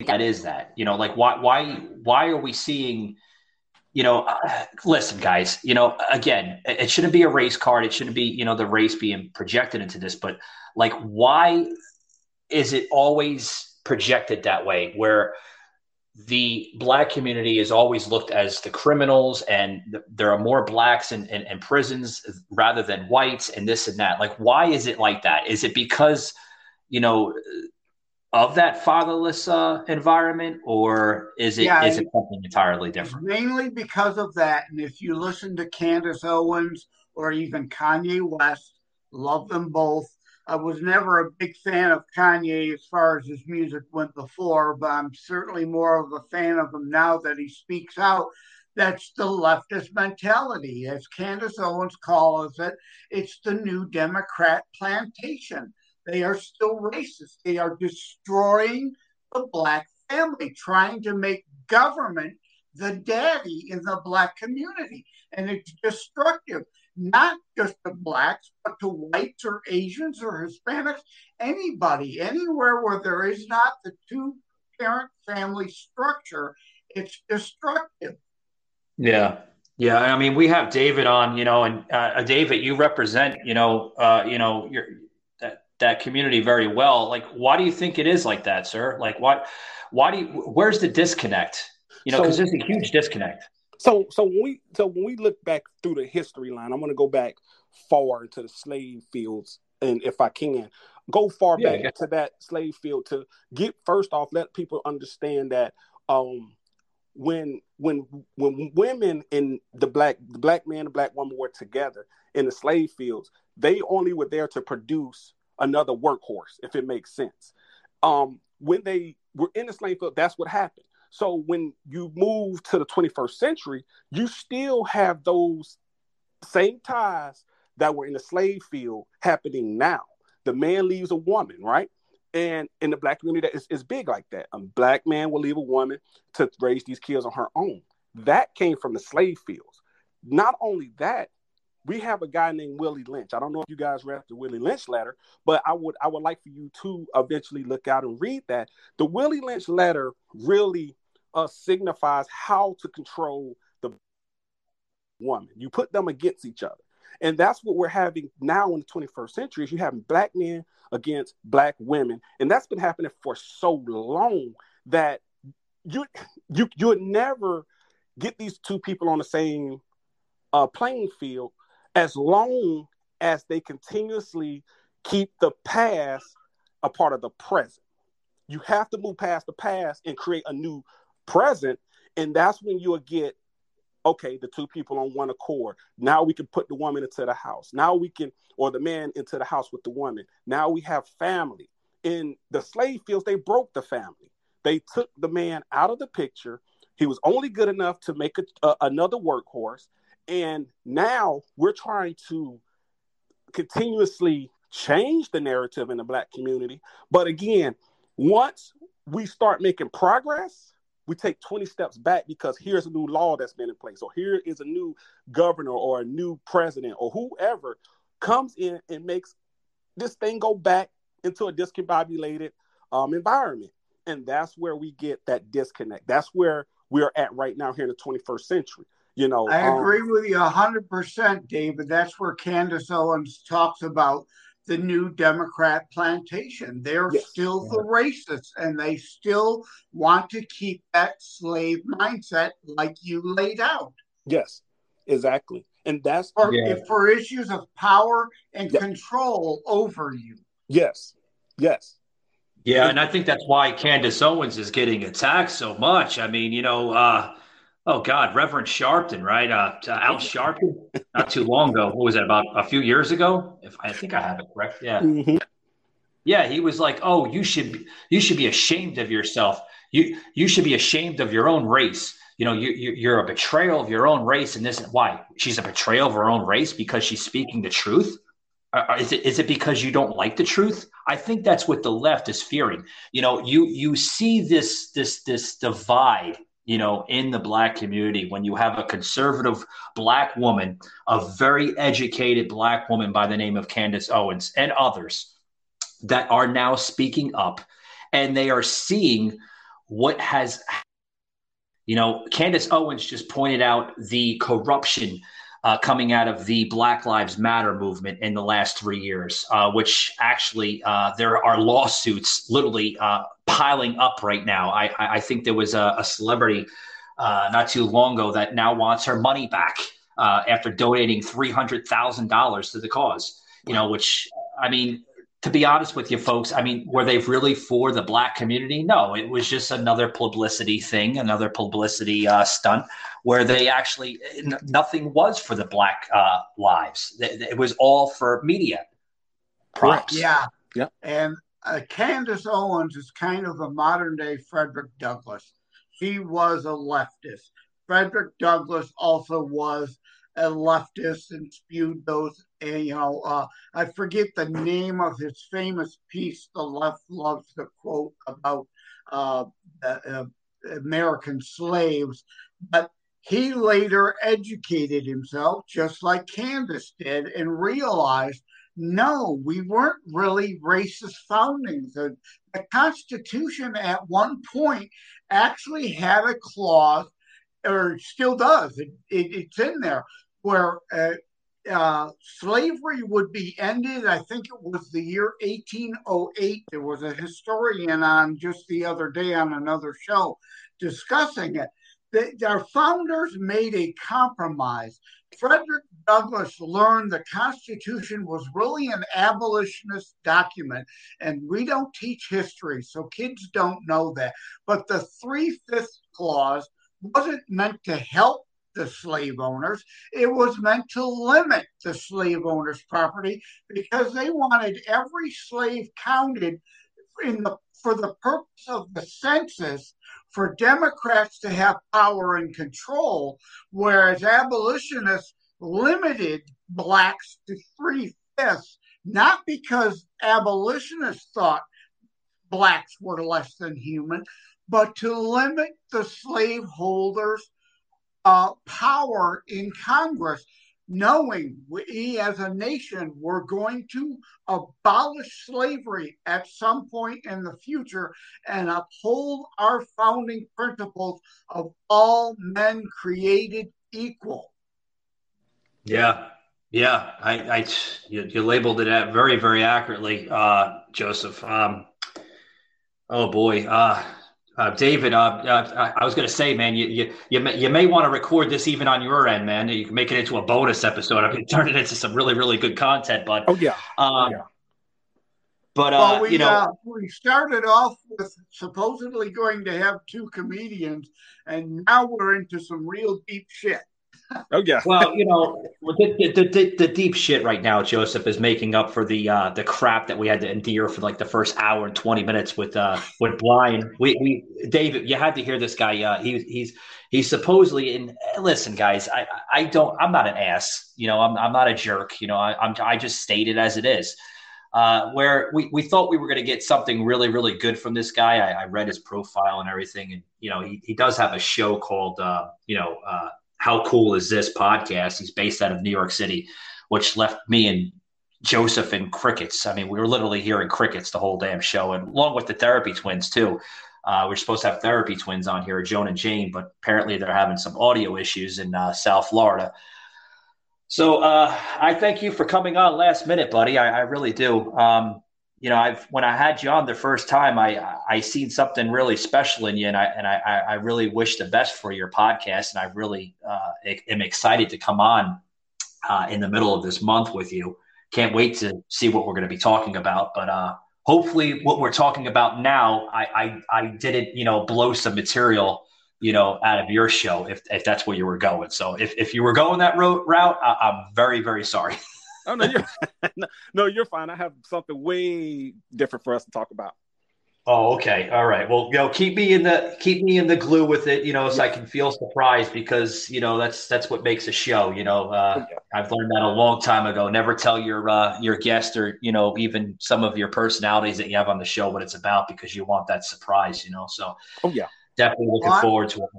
that is that you know like why why why are we seeing you know uh, listen guys you know again it shouldn't be a race card it shouldn't be you know the race being projected into this but like why is it always projected that way where the black community is always looked as the criminals and th- there are more blacks in, in, in prisons rather than whites and this and that like why is it like that is it because you know of that fatherless uh, environment, or is it yeah, is it something entirely different? Mainly because of that. And if you listen to Candace Owens or even Kanye West, love them both. I was never a big fan of Kanye as far as his music went before, but I'm certainly more of a fan of him now that he speaks out. That's the leftist mentality. As Candace Owens calls it, it's the new Democrat plantation they are still racist. They are destroying the black family, trying to make government the daddy in the black community. And it's destructive, not just to blacks, but to whites or Asians or Hispanics, anybody, anywhere where there is not the two parent family structure, it's destructive. Yeah. Yeah, I mean, we have David on, you know, and uh, David, you represent, you know, uh, you know, you're that community very well. Like, why do you think it is like that, sir? Like, what? Why do you? Where's the disconnect? You know, because so, there's a huge disconnect. So, so when we so when we look back through the history line, I'm going to go back far into the slave fields, and if I can, go far yeah, back to that slave field to get first off, let people understand that um, when when when women and the black the black man and black woman were together in the slave fields, they only were there to produce another workhorse, if it makes sense. Um, when they were in the slave field, that's what happened. So when you move to the 21st century, you still have those same ties that were in the slave field happening now. The man leaves a woman, right? And in the black community, that is, it's big like that. A black man will leave a woman to raise these kids on her own. That came from the slave fields. Not only that, we have a guy named Willie Lynch. I don't know if you guys read the Willie Lynch letter, but I would I would like for you to eventually look out and read that. The Willie Lynch letter really uh, signifies how to control the woman. You put them against each other. And that's what we're having now in the 21st century is you having black men against black women. And that's been happening for so long that you you you would never get these two people on the same uh, playing field as long as they continuously keep the past a part of the present. You have to move past the past and create a new present, and that's when you'll get okay, the two people on one accord. Now we can put the woman into the house. Now we can, or the man into the house with the woman. Now we have family. In the slave fields, they broke the family. They took the man out of the picture. He was only good enough to make a, uh, another workhorse. And now we're trying to continuously change the narrative in the black community. But again, once we start making progress, we take 20 steps back because here's a new law that's been in place, or here is a new governor or a new president or whoever comes in and makes this thing go back into a discombobulated um, environment. And that's where we get that disconnect. That's where we're at right now here in the 21st century. You know, I agree um, with you 100%, David. That's where Candace Owens talks about the new Democrat plantation. They're yes. still the racists and they still want to keep that slave mindset like you laid out. Yes, exactly. And that's for, yeah. for issues of power and control over you. Yes, yes. Yeah, and I think that's why Candace Owens is getting attacked so much. I mean, you know, uh, oh God, Reverend Sharpton, right? Uh, Al Sharpton, not too long ago. What was that? About a few years ago? If I think I have it correct. Yeah. Mm-hmm. Yeah, he was like, "Oh, you should be, you should be ashamed of yourself. You you should be ashamed of your own race. You know, you, you are a betrayal of your own race. And this why she's a betrayal of her own race because she's speaking the truth. Uh, uh, is it is it because you don't like the truth? I think that's what the left is fearing. You know, you you see this this this divide you know, in the black community when you have a conservative black woman, a very educated black woman by the name of Candace Owens and others that are now speaking up and they are seeing what has you know, Candace Owens just pointed out the corruption uh, coming out of the Black Lives Matter movement in the last three years, uh, which actually uh, there are lawsuits literally uh, piling up right now. I, I think there was a, a celebrity uh, not too long ago that now wants her money back uh, after donating three hundred thousand dollars to the cause. You know, which I mean, to be honest with you folks, I mean, were they really for the black community? No, it was just another publicity thing, another publicity uh, stunt where they actually n- nothing was for the black uh, lives. It, it, was all for media props. Yeah, yeah. And uh, Candace Owens is kind of a modern day Frederick Douglass. He was a leftist. Frederick Douglass also was a leftist and spewed those. And, you know, uh, I forget the name of his famous piece. The left loves to quote about uh, uh, American slaves, but he later educated himself, just like Candace did, and realized no, we weren't really racist foundings. The, the Constitution at one point actually had a clause, or still does, it, it, it's in there, where uh, uh, slavery would be ended. I think it was the year 1808. There was a historian on just the other day on another show discussing it. Our founders made a compromise. Frederick Douglass learned the Constitution was really an abolitionist document, and we don't teach history, so kids don't know that. But the three fifths clause wasn't meant to help the slave owners. It was meant to limit the slave owners' property because they wanted every slave counted in the for the purpose of the census for Democrats to have power and control, whereas abolitionists limited blacks to three fifths, not because abolitionists thought blacks were less than human, but to limit the slaveholders' uh, power in Congress, knowing we as a nation were going to abolish slavery at some point in the future and uphold our founding principles of all men created equal. Yeah. Yeah, I, I you, you, labeled it at very, very accurately, uh, Joseph. Um, oh boy, uh, uh, David, uh, uh, I was going to say, man, you you you may, you may want to record this even on your end, man. You can make it into a bonus episode. I mean, turn it into some really, really good content. But oh yeah, um, yeah. But uh, well, we, you know, uh, we started off with supposedly going to have two comedians, and now we're into some real deep shit. Oh yeah. well, you know, the, the, the, the, deep shit right now, Joseph, is making up for the uh, the crap that we had to endure for like the first hour and twenty minutes with uh, with Brian. We, we David, you had to hear this guy. Uh, he he's he's supposedly in. Listen, guys, I I don't. I'm not an ass. You know, I'm I'm not a jerk. You know, I, I'm I just state it as it is. Uh, where we, we thought we were going to get something really, really good from this guy. I, I, read his profile and everything. And, you know, he, he does have a show called, uh, you know, uh, how cool is this podcast? He's based out of New York City, which left me and Joseph in crickets. I mean, we were literally hearing crickets the whole damn show, and along with the therapy twins too. Uh, we're supposed to have therapy twins on here, Joan and Jane, but apparently they're having some audio issues in uh, South Florida. So uh, I thank you for coming on last minute, buddy. I, I really do. Um, you know, I've when I had you on the first time, I I seen something really special in you, and I and I I really wish the best for your podcast, and I really uh, am excited to come on uh, in the middle of this month with you. Can't wait to see what we're going to be talking about, but uh, hopefully, what we're talking about now, I I, I didn't you know blow some material you know out of your show if if that's where you were going. So if if you were going that route, route, I, I'm very very sorry. Oh no, you're no, you're fine. I have something way different for us to talk about. Oh, okay. All right. Well, you know, keep me in the keep me in the glue with it, you know, so I can feel surprised because you know that's that's what makes a show. You know, uh, I've learned that a long time ago. Never tell your uh, your guest or you know even some of your personalities that you have on the show what it's about because you want that surprise. You know, so oh yeah, definitely looking well, forward to it.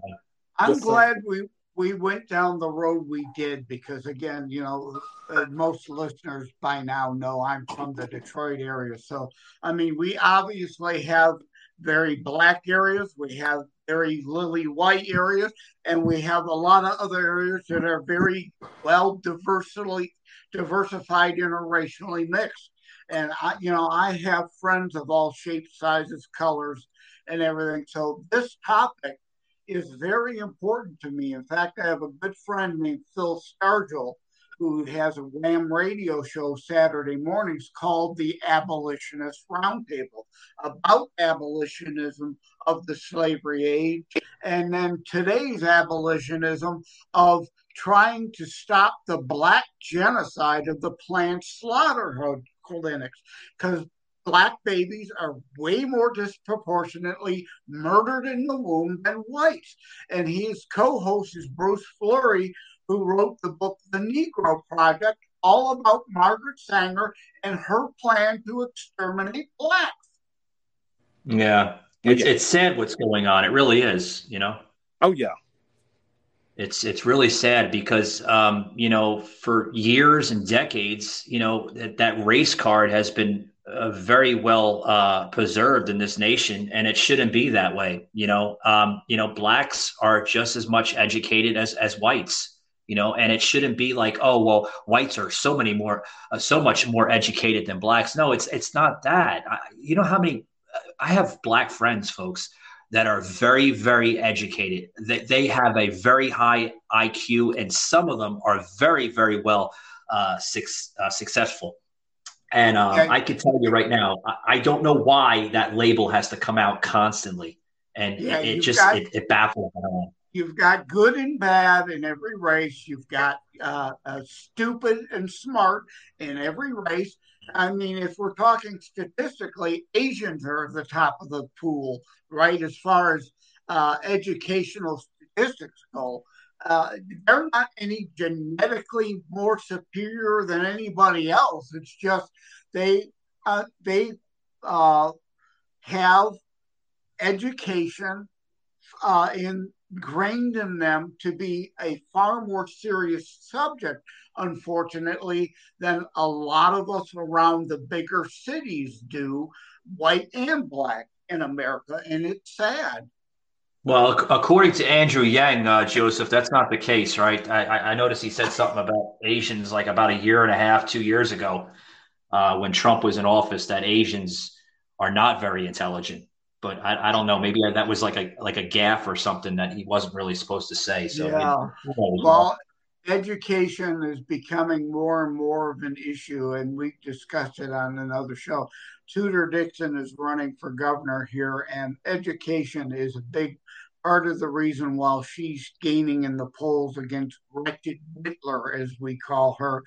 I'm glad we we went down the road we did because again you know uh, most listeners by now know i'm from the detroit area. So i mean we obviously have very black areas we have very lily white areas and we have a lot of other areas that are very well diversity diversified interracially mixed. And i you know i have friends of all shapes sizes colors and everything. So this topic is very important to me. In fact, I have a good friend named Phil Stargell who has a Wham radio show Saturday mornings called the Abolitionist Roundtable about abolitionism of the slavery age, and then today's abolitionism of trying to stop the black genocide of the planned slaughterhouse clinics because black babies are way more disproportionately murdered in the womb than whites. And his co host is Bruce Fleury, who wrote the book The Negro Project, all about Margaret Sanger and her plan to exterminate blacks. Yeah. It's, it's sad what's going on. It really is, you know? Oh, yeah. It's it's really sad because um, you know for years and decades you know that, that race card has been uh, very well uh, preserved in this nation, and it shouldn't be that way. You know, um, you know, blacks are just as much educated as as whites. You know, and it shouldn't be like, oh well, whites are so many more, uh, so much more educated than blacks. No, it's it's not that. I, you know how many? Uh, I have black friends, folks, that are very very educated. They they have a very high IQ, and some of them are very very well uh, six, successful and um, okay. I can tell you right now, I, don't know why that label has to come out constantly, and yeah, it, it just got, it, it, baffles me. You've got good and bad in every race. You've got uh, stupid and smart in every race. I mean, if we're talking statistically, Asians are at the top of the pool, right? As far as uh, educational statistics go, uh, they're not any genetically more superior than anybody else. It's just they uh, they uh, have education uh, ingrained in them to be a far more serious subject, unfortunately, than a lot of us around the bigger cities do, white and black in America, and it's sad. Well, according to Andrew Yang, uh, Joseph, that's not the case, right? I, I noticed he said something about Asians like about a year and a half, two years ago, uh, when Trump was in office, that Asians are not very intelligent. But I, I don't know, maybe that was like a like a gaffe or something that he wasn't really supposed to say. So yeah, well, education is becoming more and more of an issue, and we discussed it on another show. Tudor Dixon is running for governor here, and education is a big part of the reason why she's gaining in the polls against Gretchen Whitler, as we call her,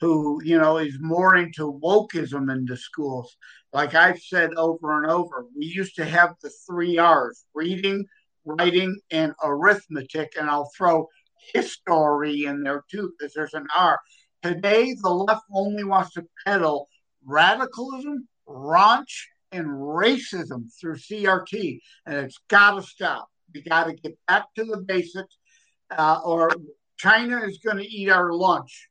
who, you know, is more into wokeism in the schools. Like I've said over and over, we used to have the three R's reading, writing, and arithmetic, and I'll throw history in there too, because there's an R. Today, the left only wants to peddle radicalism, raunch, and racism through CRT, and it's got to stop. We got to get back to the basics, uh, or China is going to eat our lunch.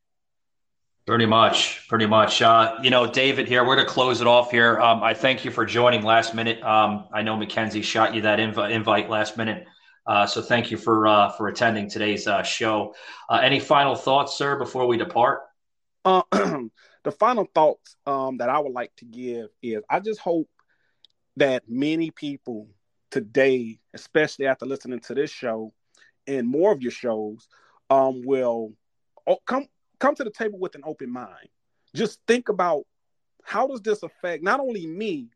Pretty much, pretty much. Uh, you know, David here, we're going to close it off here. Um, I thank you for joining last minute. Um, I know McKenzie shot you that inv- invite last minute. Uh, so thank you for uh, for attending today's uh, show. Uh, any final thoughts, sir, before we depart? Uh, the final thoughts um, that I would like to give is I just hope that many people today, especially after listening to this show and more of your shows, um, will come come to the table with an open mind. Just think about how does this affect not only me,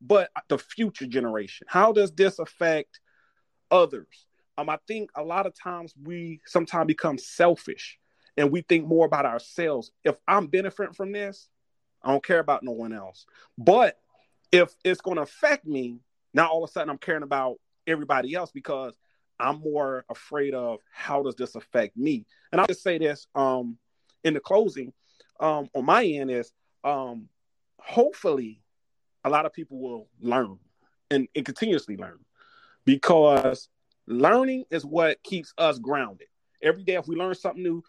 but the future generation. How does this affect others. Um, I think a lot of times we sometimes become selfish and we think more about ourselves. If I'm benefiting from this, I don't care about no one else. But if it's going to affect me, now all of a sudden I'm caring about everybody else because I'm more afraid of how does this affect me. And I'll just say this um, in the closing um, on my end is um, hopefully a lot of people will learn and, and continuously learn because learning is what keeps us grounded. Every day, if we learn something new,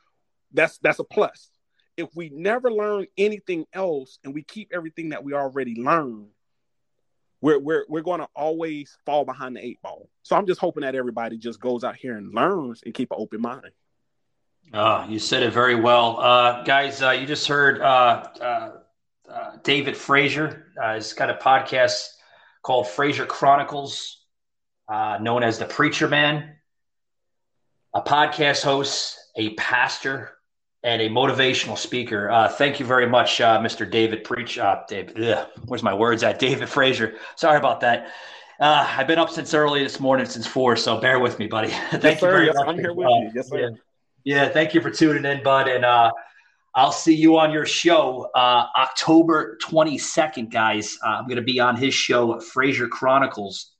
that's that's a plus. If we never learn anything else and we keep everything that we already learned, we're we're we're going to always fall behind the eight ball. So I'm just hoping that everybody just goes out here and learns and keep an open mind. Oh, you said it very well, uh, guys. Uh, you just heard uh, uh, uh David Frazier. Uh, he's got a podcast called Frazier Chronicles uh, known as the Preacher Man, a podcast host, a pastor, and a motivational speaker. Uh, thank you very much, uh, Mr. David Preach. Uh, David, ugh, where's my words at? David Frazier. Sorry about that. Uh, I've been up since early this morning, since four, so bear with me, buddy. thank yes, you very yes, much. I'm here with you. Yes, sir. Yeah. yeah, thank you for tuning in, bud. And uh, I'll see you on your show uh, October 22nd, guys. Uh, I'm going to be on his show, Frazier Chronicles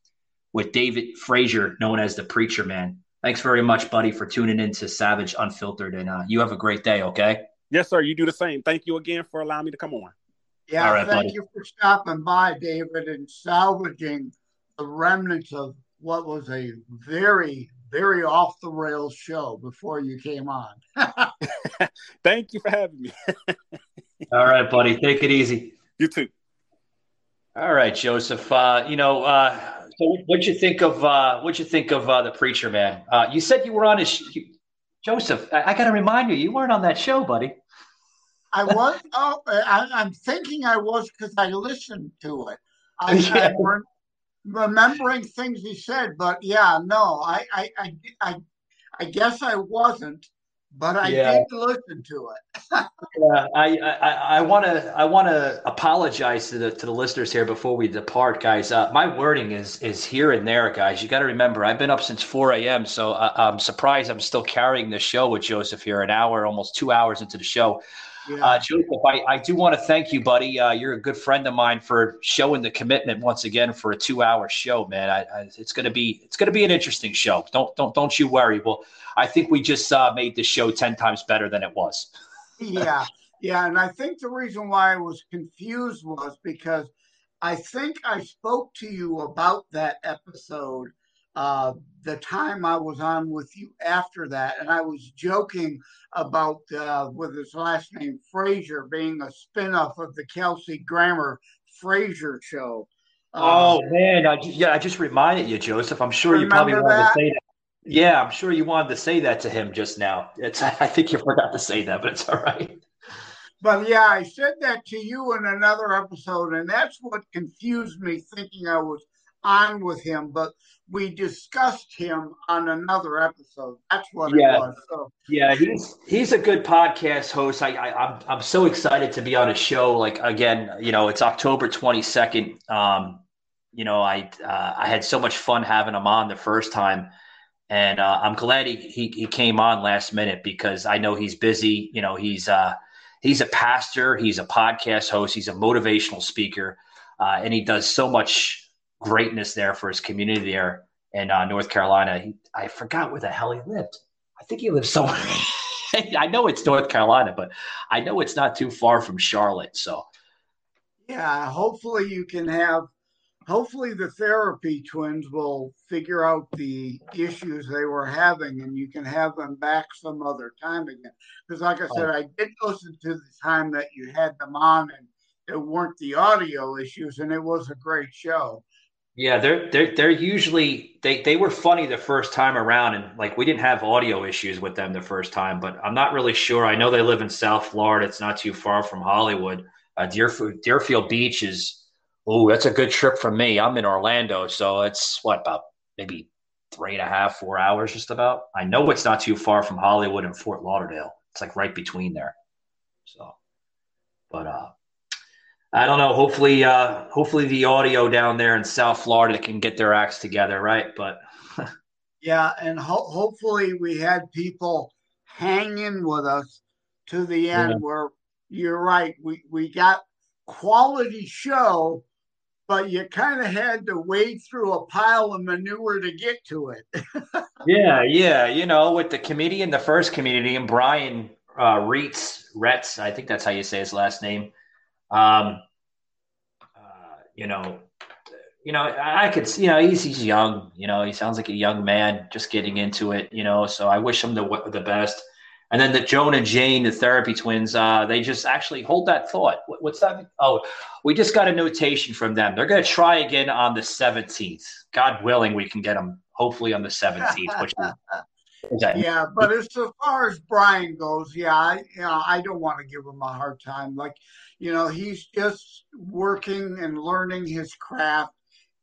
with David Frazier, known as the Preacher Man. Thanks very much, buddy, for tuning in to Savage Unfiltered. And uh, you have a great day, okay? Yes, sir. You do the same. Thank you again for allowing me to come on. Yeah, thank buddy. you for stopping by, David, and salvaging the remnants of what was a very, very off the rails show before you came on. thank you for having me. All right, buddy. Take it easy. You too. All right, Joseph. Uh, you know, uh, so what'd you think of uh, what'd you think of uh, the preacher man? Uh, you said you were on his sh- Joseph. I, I got to remind you, you weren't on that show, buddy. I was. Oh, I, am thinking I was because I listened to it. I, yeah. I'm remembering things he said, but yeah, no, I, I, I, I, I guess I wasn't but I yeah. did listen to it. yeah, I I want to I want to apologize to the to the listeners here before we depart, guys. Uh, my wording is is here and there, guys. You got to remember, I've been up since 4 a.m., so I, am surprised I'm still carrying the show with Joseph here, an hour, almost two hours into the show. Yeah. Uh, Joseph, I, I do want to thank you, buddy. Uh, you're a good friend of mine for showing the commitment once again for a two-hour show, man. I, I, it's gonna be it's gonna be an interesting show. Don't don't don't you worry. Well, I think we just uh, made the show ten times better than it was. yeah, yeah, and I think the reason why I was confused was because I think I spoke to you about that episode uh, the time I was on with you after that, and I was joking about uh, with his last name Frazier being a spinoff of the Kelsey Grammer Frasier show. Oh man, I, yeah, I just reminded you, Joseph. I'm sure you probably wanted to say that. Yeah, I'm sure you wanted to say that to him just now. It's I think you forgot to say that, but it's all right. But yeah, I said that to you in another episode, and that's what confused me, thinking I was on with him. But we discussed him on another episode. That's what Yeah. it was. So Yeah, he's he's a good podcast host. I, I I'm I'm so excited to be on a show. Like again, you know, it's October 22nd. Um, you know, I uh, I had so much fun having him on the first time, and uh, I'm glad he, he he came on last minute because I know he's busy. You know, he's uh he's a pastor, he's a podcast host, he's a motivational speaker, uh, and he does so much greatness there for his community there in uh, North Carolina. He, I forgot where the hell he lived. I think he lives somewhere. I know it's North Carolina, but I know it's not too far from Charlotte. So yeah, hopefully you can have. Hopefully the therapy twins will figure out the issues they were having, and you can have them back some other time again. Because, like I said, I did listen to the time that you had them on, and it weren't the audio issues, and it was a great show. yeah, they're they're they're usually they they were funny the first time around, and like we didn't have audio issues with them the first time, but I'm not really sure. I know they live in South Florida. It's not too far from Hollywood. Uh, Deerfield Deerfield Beach is oh, that's a good trip from me. I'm in Orlando, so it's what about maybe three and a half, four hours, just about. I know it's not too far from Hollywood and Fort Lauderdale. It's like right between there. So, but uh, I don't know. Hopefully, uh, hopefully the audio down there in South Florida can get their acts together, right? But Yeah, and ho- hopefully we had people hanging with us to the end. Yeah. Where you're right, we we got quality show, but you kind of had to wade through a pile of manure to get to it. yeah, yeah, you know, with the comedian, the first comedian, Brian uh, Reitz, Retz, I think that's how you say his last name. Um, uh, you know, you know, I I could, you know, he's he's young. You know, he sounds like a young man just getting into it. You know, so I wish him the the best. And then the Joan and Jane, the therapy twins, uh, they just actually hold that thought. What, what's that? Oh, we just got a notation from them. They're going to try again on the 17th. God willing, we can get them hopefully on the 17th. Which is, that? yeah, but as far as Brian goes, yeah, I, you know, I don't want to give him a hard time. Like, you know, he's just working and learning his craft.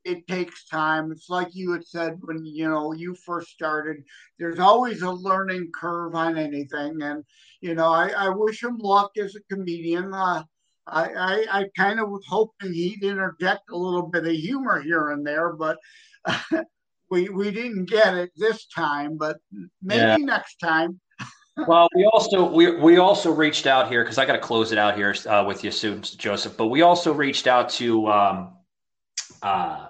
It takes time. It's like you had said when you know you first started. There's always a learning curve on anything, and you know, I, I wish him luck as a comedian. Uh, I, I, I kind of was hoping he'd interject a little bit of humor here and there, but we we didn't get it this time. But maybe Yeah. next time. Well, we also we we also reached out here because I got to close it out here uh, with you soon, Joseph. But we also reached out to um, uh,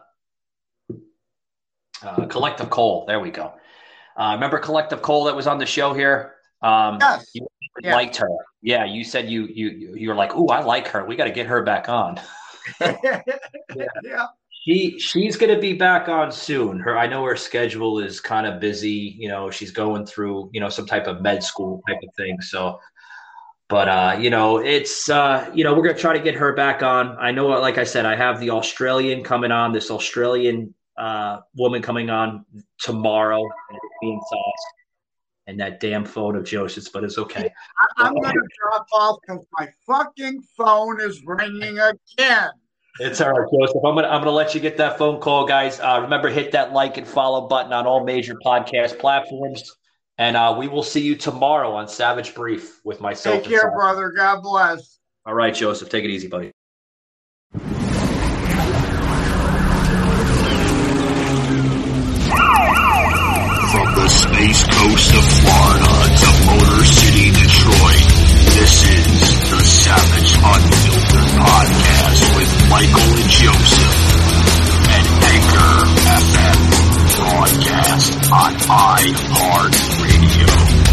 uh, Collective Coal. There we go. Uh, remember Collective Coal that was on the show here? Um, Yes. You Yeah. liked her. Yeah, you said you you you were like, "Ooh, I like her. We got to get her back on." yeah. She she's going to be back on soon. Her I know her schedule is kind of busy. You know, she's going through you know some type of med school type of thing. So, but uh, you know, it's uh, you know we're going to try to get her back on. I know, like I said, I have the Australian coming on. This Australian uh, woman coming on tomorrow. and Being sauce. And that damn phone of Joseph's, but it's okay. I, I'm going to drop off because my fucking phone is ringing again. It's all right, Joseph. I'm gonna I'm gonna let you get that phone call, guys. Uh, remember, hit that like and follow button on all major podcast platforms, and uh, we will see you tomorrow on Savage Brief with myself. Take care, brother. God bless. All right, Joseph. Take it easy, buddy. the space coast of Florida to Motor City, Detroit. This is the Savage Unfiltered Podcast with Michael and Joseph and Anchor FM broadcast on iHeartRadio.